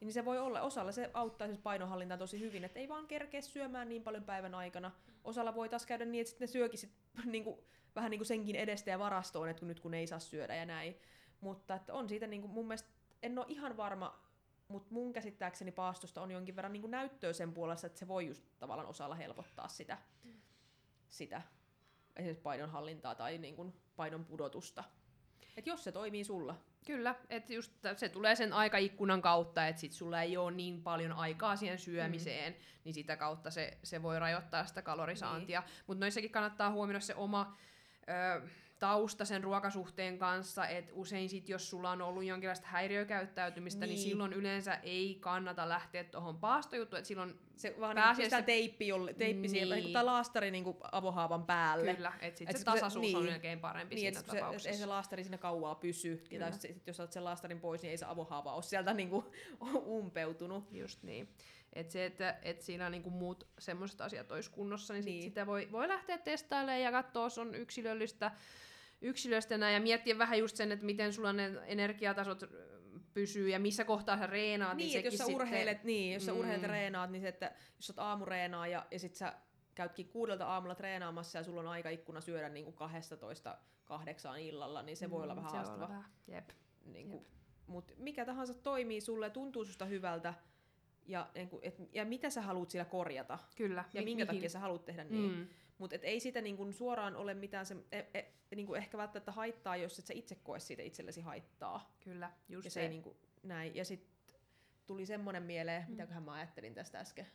niin se voi olla, osalla se auttaa siis painonhallintaa tosi hyvin, että ei vaan kerkeä syömään niin paljon päivän aikana. Osalla voi taas käydä niin, että sitten ne syökin sit, niinku, vähän niin kuin senkin edestä ja varastoon, että nyt kun ei saa syödä ja näin. Mutta että on siitä niin kuin, mun mielestä, en ole ihan varma, mutta mun käsittääkseni paastosta on jonkin verran niin kuin näyttöä sen puolesta, että se voi just tavallaan osalla helpottaa sitä, mm. sitä esimerkiksi painonhallintaa tai niin kuin painon pudotusta. Et jos se toimii sulla. Kyllä, että just se tulee sen aikaikkunan kautta, että sit sulla ei ole niin paljon aikaa siihen syömiseen, mm. niin sitä kautta se, se voi rajoittaa sitä kalorisaantia. Niin. Mutta noissakin kannattaa huomioida se oma ö, tausta sen ruokasuhteen kanssa, että usein sit, jos sulla on ollut jonkinlaista häiriökäyttäytymistä, niin, niin silloin yleensä ei kannata lähteä tuohon paastojuttuun, että silloin se vaan pääasiassa... niin teippi, jolle, teippi niin. siellä, tai laastari niin avohaavan päälle. Kyllä, että sitten et se tasaisuus niin. on melkein parempi niin, siinä tapauksessa. Se, ei se laastari sinne kauaa pysy, ja sit, jos otat sen laastarin pois, niin ei se avohaava ole sieltä niin kuin, umpeutunut. Just niin. Et se, että et siinä niinku muut semmoiset asiat olisi kunnossa, niin, niin. Sit sitä voi, voi lähteä testailemaan ja katsoa, jos on yksilöllistä yksilöstä ja miettiä vähän just sen, että miten sulla ne energiatasot pysyy ja missä kohtaa sä reenaat. Niin, niin jos sä urheilet, sitten... niin, jos sä mm. urheilet reenaat, niin se, että jos sä oot aamureenaa ja, ja sit sä käytkin kuudelta aamulla treenaamassa ja sulla on aikaikkuna syödä niin kuin 12 kahdeksaan illalla, niin se mm, voi olla vähän haastava. Vähän. Jep. Niin kuin, Jep. Mut mikä tahansa toimii sulle, tuntuu susta hyvältä, ja, niin kuin, et, ja mitä sä haluat sillä korjata. Kyllä. Ja Mi- minkä mihin? takia sä haluat tehdä niin. Mm. Mutta ei sitä niin kuin suoraan ole mitään se, e, e, niin kuin ehkä välttämättä haittaa, jos et sä itse koe siitä itsellesi haittaa. Kyllä, just ja se. se. Ei niin kuin, näin. Ja sitten tuli semmonen mieleen, mm. mitäköhän mä ajattelin tästä äsken.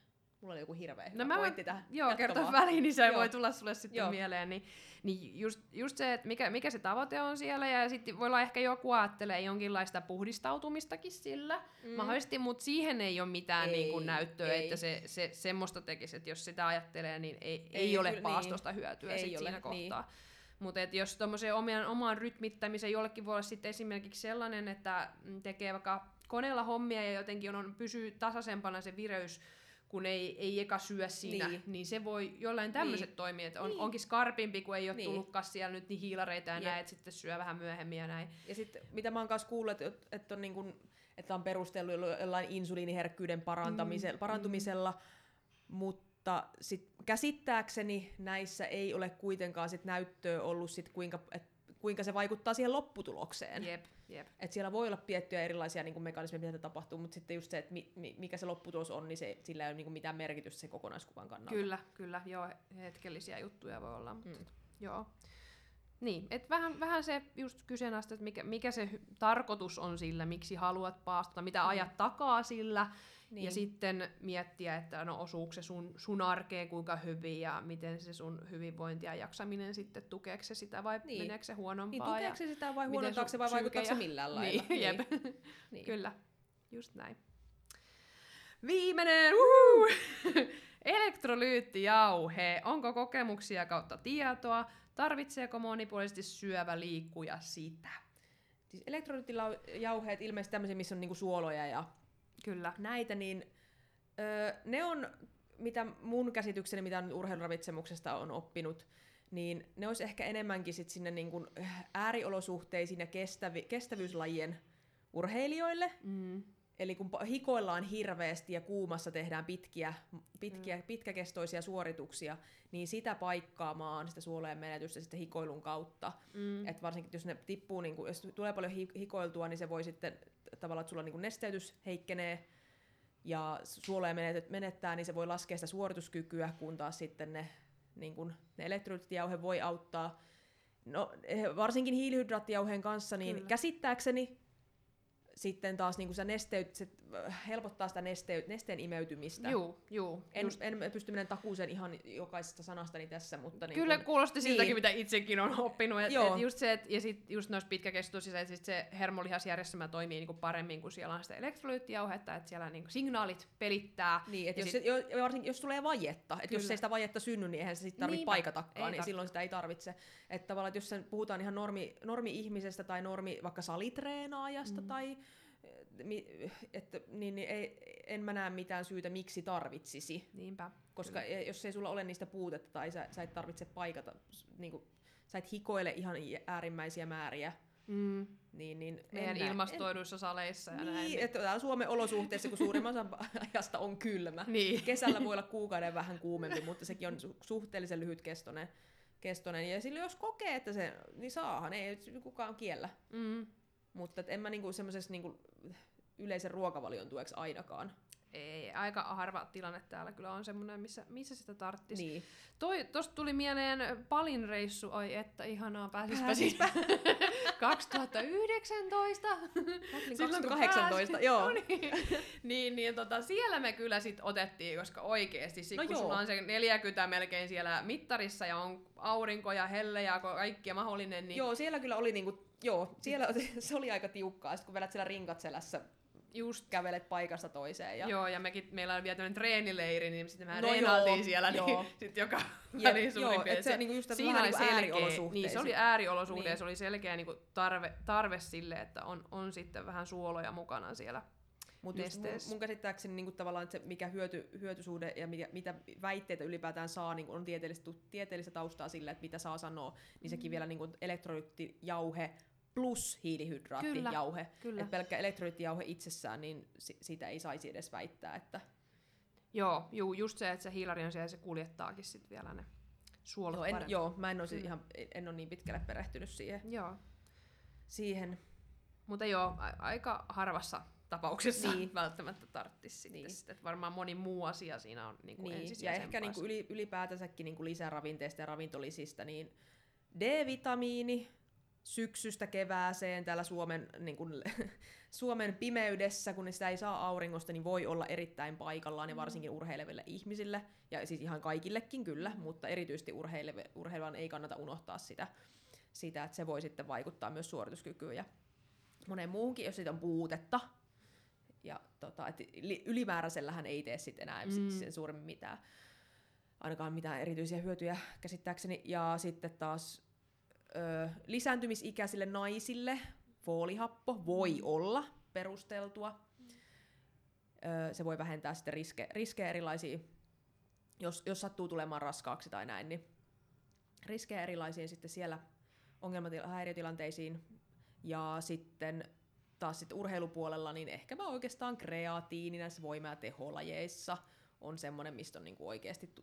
Mulla oli joku hirveä hyvä no mä pointti tähän. Joo, kerto väliin, niin se joo. voi tulla sulle sitten joo. mieleen. Niin, niin just, just se, että mikä, mikä se tavoite on siellä, ja sitten voi olla ehkä joku ajattelee jonkinlaista puhdistautumistakin sillä, mm. mahdollisesti, mutta siihen ei ole mitään ei, niin kuin näyttöä, ei. että se, se semmoista tekisi, että jos sitä ajattelee, niin ei, ei, ei ole kyllä, paastosta niin. hyötyä ei sit ole, siinä niin. kohtaa. Mutta jos tuommoisen oman, oman rytmittämisen jollekin voi olla sitten esimerkiksi sellainen, että tekee vaikka koneella hommia ja jotenkin on, on pysyy tasaisempana se vireys, kun ei, ei eka syö siinä, niin, niin se voi jollain tämmöiset niin. toimia, että on, niin. onkin skarpimpi, kun ei ole niin. tullutkaan siellä nyt niin hiilareita ja näin, että sitten syö vähän myöhemmin ja näin. Ja sitten mitä mä oon kanssa kuullut, että, että on niin kuin, että on perustellut jollain insuliiniherkkyyden parantamisella, mm. parantumisella, mm. mutta sit käsittääkseni näissä ei ole kuitenkaan sit näyttöä ollut sit kuinka, et, kuinka se vaikuttaa siihen lopputulokseen. Jep. Yep. Et siellä voi olla tiettyjä erilaisia niin kuin mekanismeja, mitä tapahtuu, mutta sitten just se, että mi, mi, mikä se lopputulos on, niin se, sillä ei ole niin kuin mitään merkitystä sen kokonaiskuvan kannalta. Kyllä, kyllä. Joo, hetkellisiä juttuja voi olla. Mutta, mm. Joo. Niin, et vähän, vähän se just kyseenalaista, että mikä, mikä se tarkoitus on sillä, miksi haluat paastota, mitä mm. ajat takaa sillä, niin. Ja sitten miettiä, että no osuuko se sun, sun arkeen kuinka hyvin ja miten se sun hyvinvointi ja jaksaminen sitten, tukeeko se sitä vai niin. meneekö se huonompaa. Niin, tukeeko se sitä vai huonontaako se vai vaikuttaako se millään lailla. Niin, jep. niin. Kyllä, just näin. Viimeinen, uhu! Elektrolyyttijauhe. Onko kokemuksia kautta tietoa? Tarvitseeko monipuolisesti syövä liikkuja sitä? Siis elektrolyyttijauheet ilmeisesti tämmöisiä, missä on niinku suoloja ja Kyllä. näitä, niin öö, ne on, mitä mun käsitykseni, mitä nyt urheiluravitsemuksesta on oppinut, niin ne olisi ehkä enemmänkin sit sinne niin kuin ääriolosuhteisiin ja kestävi, kestävyyslajien urheilijoille. Mm. Eli kun hikoillaan hirveästi ja kuumassa tehdään pitkiä, pitkiä, mm. pitkäkestoisia suorituksia, niin sitä paikkaamaan sitä suolojen menetystä sitten hikoilun kautta. Mm. Et varsinkin jos ne tippuu, niin kun, jos tulee paljon hikoiltua, niin se voi sitten tavallaan, että sulla niin nesteytys heikkenee ja suoloja menettää, niin se voi laskea sitä suorituskykyä, kun taas sitten ne, niin kun, ne elektrolyyttijauhe voi auttaa. No, eh, varsinkin hiilihydraattijauheen kanssa, niin Kyllä. käsittääkseni sitten taas niin kuin se, nesteyt, se äh, helpottaa sitä nesteyt, nesteen imeytymistä. Juu, juu. En, just. en pysty menemään takuuseen ihan jokaisesta sanastani tässä, mutta... Niin Kyllä kun, kuulosti siltäkin, niin. mitä itsekin on oppinut. Et, Joo. et just se, et, ja sit just noissa pitkäkestoisissa, että sit se hermolihasjärjestelmä toimii niinku paremmin, kun siellä on sitä elektrolyyttijauhetta, että siellä niinku signaalit pelittää. Niin, että jos, sit- se, jo- varsinkin jos tulee vajetta, että jos ei sitä vajetta synny, niin eihän se sitten tarvitse Niinpä, paikatakaan, niin silloin sitä ei tarvitse. Että tavallaan, että jos sen puhutaan ihan normi, normi-ihmisestä tai normi vaikka salitreenaajasta mm. tai että, niin, niin ei, en mä näe mitään syytä, miksi tarvitsisi. Niinpä. Koska e- jos ei sulla ole niistä puutetta tai sä, sä et tarvitse paikata, niin kuin, sä et hikoile ihan äärimmäisiä määriä, Mm. niin, niin Meidän en näe- ilmastoiduissa saleissa ja en, näin. niin, että täällä Suomen olosuhteissa, kun suurimman osan ajasta on kylmä. Niin. Kesällä voi olla kuukauden vähän kuumempi, mutta sekin on su- suhteellisen lyhytkestoinen. Kestoinen. Ja sillä jos kokee, että se, niin saahan, ei kukaan kiellä. Mm. Mutta et en mä niinku semmoisessa niinku yleisen ruokavalion tueksi ainakaan. Ei, aika harva tilanne täällä kyllä on semmoinen, missä, missä sitä tarttis. Niin. Toi, tosta tuli mieleen Palin reissu, ai että ihanaa, pääsispä siitä. 2019. Silloin kun 2018, pääsin. joo. No niin, niin, niin tota, siellä me kyllä sit otettiin, koska oikeesti, sit, No kun joo. sulla on se 40 melkein siellä mittarissa ja on aurinko ja helle ja kaikkia mahdollinen, niin Joo, siellä kyllä oli niinku, joo, siellä se oli aika tiukkaa, sit kun vedät siellä rinkat selässä, just kävelet paikasta toiseen. Ja, Joo, ja mekin, meillä on vielä tämmöinen treenileiri, niin sitten me No reenailtiin joo, siellä, niin joo. sitten joka Ja- väliin suurin joo, piirtein. se niinku just siinä oli niinku selkeä, ääriolosuhteisiin. niin se oli ääriolosuhde Niin. se oli selkeä niinku tarve, tarve sille, että on, on sitten vähän suoloja mukana siellä. Mutta mun, mun käsittääkseni niin tavallaan että se, mikä hyöty, hyötysuhde ja mikä, mitä väitteitä ylipäätään saa, niin on tieteellistä, tieteellistä taustaa sille, että mitä saa sanoa, niin sekin vielä niin elektrolyyttijauhe plus hiilihydraattijauhe. Kyllä. Et pelkkä elektrolyyttijauhe itsessään, niin si- sitä ei saisi edes väittää, että Joo, juu, just se, että se hiilari on siellä, se kuljettaakin sitten vielä ne suolut joo, en, paremmin. joo, mä en ole, Kyllä. ihan, en ole niin pitkälle perehtynyt siihen. joo. siihen. Mutta joo, a- aika harvassa tapauksessa Niin. niin. välttämättä tarttisi sitten. Niin. Niin. Sit, että varmaan moni muu asia siinä on niin kuin Niin, ja ehkä niinku yli, ylipäätänsäkin niinku lisäravinteista ja ravintolisista, niin D-vitamiini syksystä kevääseen täällä Suomen, niin kuin, Suomen pimeydessä, kun sitä ei saa auringosta, niin voi olla erittäin paikallaan, ja varsinkin urheileville ihmisille, ja siis ihan kaikillekin kyllä, mutta erityisesti urheileve, urheilevan ei kannata unohtaa sitä, sitä, että se voi sitten vaikuttaa myös suorituskykyyn ja moneen muuhunkin, jos siitä on puutetta. Ja tota, et li- ylimääräisellähän ei tee sitten enää mm. Mm. sen suuremmin mitään. Ainakaan mitään erityisiä hyötyjä käsittääkseni. Ja sitten taas ö, lisääntymisikäisille naisille foolihappo voi olla perusteltua. Ö, se voi vähentää sitten riske, riskejä erilaisia, jos, jos sattuu tulemaan raskaaksi tai näin, niin riskejä erilaisiin sitten siellä ongelmatila- häiriötilanteisiin. Ja sitten taas sitten urheilupuolella, niin ehkäpä oikeastaan kreatiini näissä voima- ja teholajeissa on semmoinen, mistä on niinku oikeasti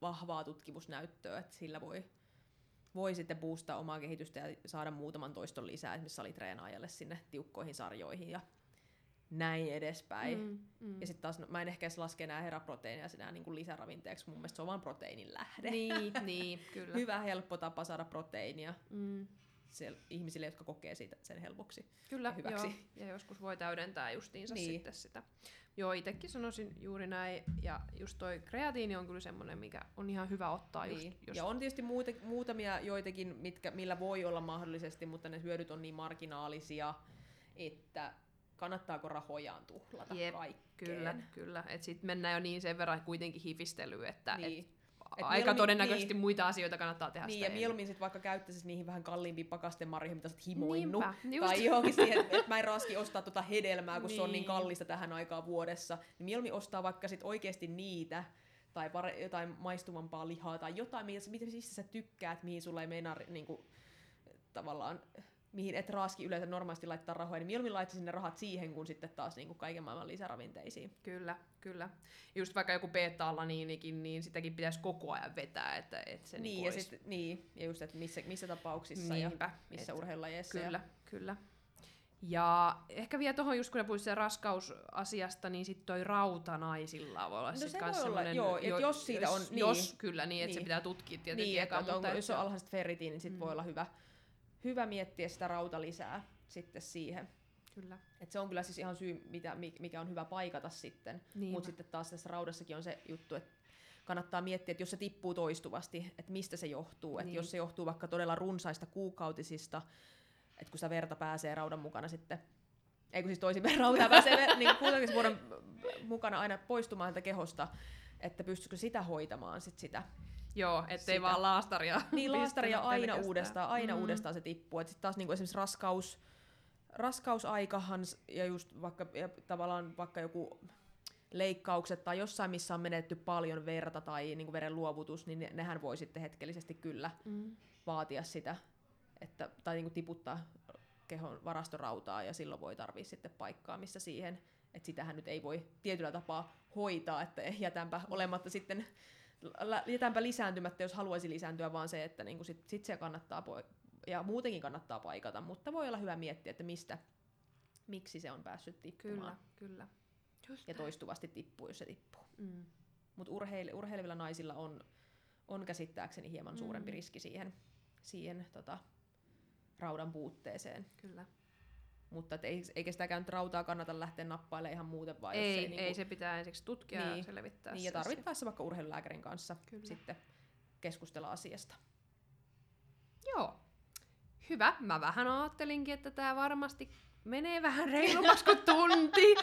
vahvaa tutkimusnäyttöä, että sillä voi, voi sitten boostaa omaa kehitystä ja saada muutaman toiston lisää esimerkiksi salitreenaajalle sinne tiukkoihin sarjoihin ja näin edespäin. Mm. Mm. Ja sitten taas, no, mä en ehkä edes laske enää heraproteiinia sinä niin lisäravinteeksi, mun mielestä se on vaan proteiinin lähde. Niin, niin, kyllä. Hyvä, helppo tapa saada proteiinia Mm. Siellä ihmisille, jotka kokee siitä sen helpoksi. Kyllä, ja hyväksi. Joo. Ja joskus voi täydentää justiinsa Niin. sitten sitä. Joo, itsekin sanoisin juuri näin. Ja just toi kreatiini on kyllä semmoinen, mikä on ihan hyvä ottaa just, Niin. jos... Ja on tietysti muuta, muutamia joitakin, mitkä, millä voi olla mahdollisesti, mutta ne hyödyt on niin marginaalisia, että kannattaako rahojaan tuhlata Jep, kaikkeen. Kyllä, kyllä. Et sit mennään jo niin sen verran kuitenkin hifistelyyn, että Niin. et Et aika todennäköisesti niin. muita asioita kannattaa tehdä Niin, ja mieluummin sit vaikka käyttäisit niihin vähän kalliimpiin pakastemariin, mitä sä oot himoinnut. Niinpä. Tai johonkin siihen, että et mä en raski ostaa tota hedelmää, kun se on niin Niin. kallista tähän aikaan vuodessa. Niin mieluummin ostaa vaikka sit oikeasti niitä, tai pare, jotain maistuvampaa lihaa, tai jotain, mitä, mitä siis sä tykkäät, mihin sulla ei meinaa niinku, tavallaan mihin et raaski yleensä normaalisti laittaa rahoja, niin mieluummin laittaisin ne rahat siihen, kun sitten taas niinku kaiken maailman lisäravinteisiin. Kyllä, kyllä. Just vaikka joku beta-alaniinikin, niin sitäkin pitäisi koko ajan vetää, että, että se niin, niinku ja, olisi... sit, niin, ja just, että missä, missä tapauksissa ja Niinpä, missä et- urheilulajeissa. Kyllä, Ja, kyllä. Ja ehkä vielä tuohon, just kun puhuit raskausasiasta, niin sitten toi rauta naisilla voi olla No sit se kans voi olla, joo, et jos siitä on- jos, niin. jos kyllä, niin, että se Niin. pitää tutkia tietenkin niin, eka, että mutta et jos on alhaiset ferritiin, niin sit Mm. voi olla hyvä, hyvä miettiä sitä rauta lisää sitten siihen. Kyllä. Et se on kyllä siis ihan syy, mitä, mi- mikä on hyvä paikata sitten. Niin. Mutta sitten taas tässä raudassakin on se juttu, että kannattaa miettiä, että jos se tippuu toistuvasti, että mistä se johtuu. Että Niin. jos se johtuu vaikka todella runsaista kuukautisista, että kun sitä verta pääsee raudan mukana sitten, ei kun siis toisinpäin rautaa pääsee niin kuukausisvuoden mukana aina poistumaan tätä kehosta, että pystyisikö sitä hoitamaan sit sitä. Joo, ettei Sitä. vaan laastaria. Niin laastaria aina pelkästään. uudestaan, aina Mm. uudestaan se tippuu. Sitten taas niinku esimerkiksi raskaus, raskausaikahan ja just vaikka ja tavallaan vaikka joku leikkaukset tai jossain, missä on menetty paljon verta tai niinku veren luovutus, niin ne, nehän voi sitten hetkellisesti kyllä Mm. vaatia sitä, että, tai niinku tiputtaa kehon varastorautaa ja silloin voi tarvii sitten paikkaa, missä siihen, että sitähän nyt ei voi tietyllä tapaa hoitaa, että jätänpä olematta sitten, jätänpä lisääntymättä, jos haluaisi lisääntyä, vaan se, että niinku sit, sit se kannattaa, po- ja muutenkin kannattaa paikata, mutta voi olla hyvä miettiä, että mistä, miksi se on päässyt tippumaan. Kyllä, kyllä. Just Ja toistuvasti tippuu, jos se tippuu. Mm. Mutta urheil- urheilevilla naisilla on, on käsittääkseni hieman Mm. suurempi riski siihen, siihen tota, raudan puutteeseen. Kyllä. Mutta et ei, eikä sitäkään nyt rautaa kannata lähteä nappailemaan ihan muuten vaan. jos Ei, ei, ei, niinku, ei se pitää ensiksi tutkia ja Niin. selvittää Niin, ja se tarvittaessa vaikka urheilulääkärin kanssa Kyllä. sitten keskustella asiasta. Joo. Hyvä. Mä vähän ajattelinkin, että tämä varmasti menee vähän reilummaksi kuin tunti.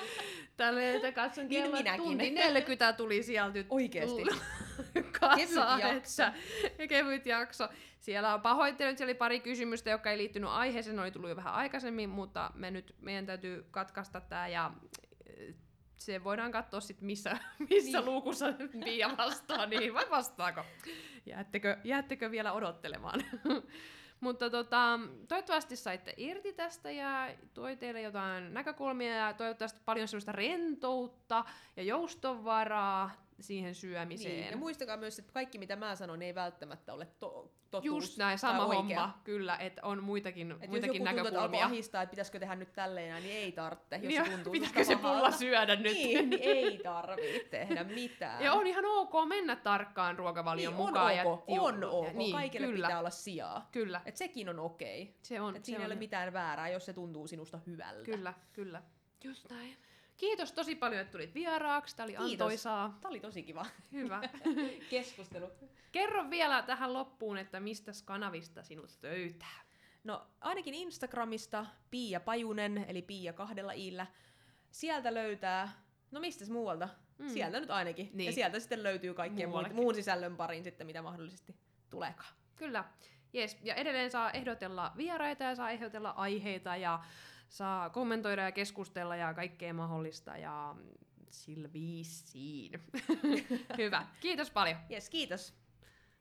Tälle, että katson Niin kello, minäkin. tunti 40 tuli sieltä nyt Oikeesti. kasaan, Kevyt jakso. Että, kevyt jakso. Siellä on pahoittelut, siellä oli pari kysymystä, jotka ei liittynyt aiheeseen, ne oli tullut jo vähän aikaisemmin, mutta me nyt, meidän täytyy katkaista tämä ja eh, se voidaan katsoa sitten missä, missä Niin. luukussa Pia vastaa, niin vai vastaako? Jäättekö, jäättekö vielä odottelemaan? Mutta tota, toivottavasti saitte irti tästä ja toi teille jotain näkökulmia ja toivottavasti paljon sellaista rentoutta ja joustovaraa siihen syömiseen. Niin, ja muistakaa myös, että kaikki mitä mä sanon ei välttämättä ole to- totuus. Just näin, sama oikea. homma, kyllä, että on muitakin, Et jos muitakin joku tuntuu, että näkökulmia. ahistaa, että pitäisikö tehdä nyt tälleen, niin ei tarvitse. Jos Niin, tuntuu susta se pulla syödä nyt? Niin, niin ei tarvitse tehdä mitään. Ja on ihan ok mennä tarkkaan ruokavalion niin, mukaan. on ja ok, tiu- on ok. Niin, Kaikille kyllä, pitää olla sijaa. Kyllä, Et sekin on okei. se on. Et se siinä ei ole mitään väärää, jos se tuntuu sinusta hyvältä. Kyllä, kyllä. Just näin. Kiitos tosi paljon, että tulit vieraaksi. Tämä oli Kiitos. antoisaa. Tämä oli tosi kiva Hyvä. keskustelu. Kerro vielä tähän loppuun, että mistä kanavista sinut löytää. No ainakin Instagramista Pia Pajunen, eli Pia kahdella iillä. Sieltä löytää, no mistäs muualta? Mm. Sieltä nyt ainakin. Niin. Ja sieltä sitten löytyy kaikkien muun, muun sisällön pariin sitten, mitä mahdollisesti tuleekaan. Kyllä. Yes. Ja edelleen saa ehdotella vieraita ja saa ehdotella aiheita ja saa kommentoida ja keskustella ja kaikkea mahdollista ja sillä viisiin. Hyvä. Kiitos paljon. Jes, kiitos.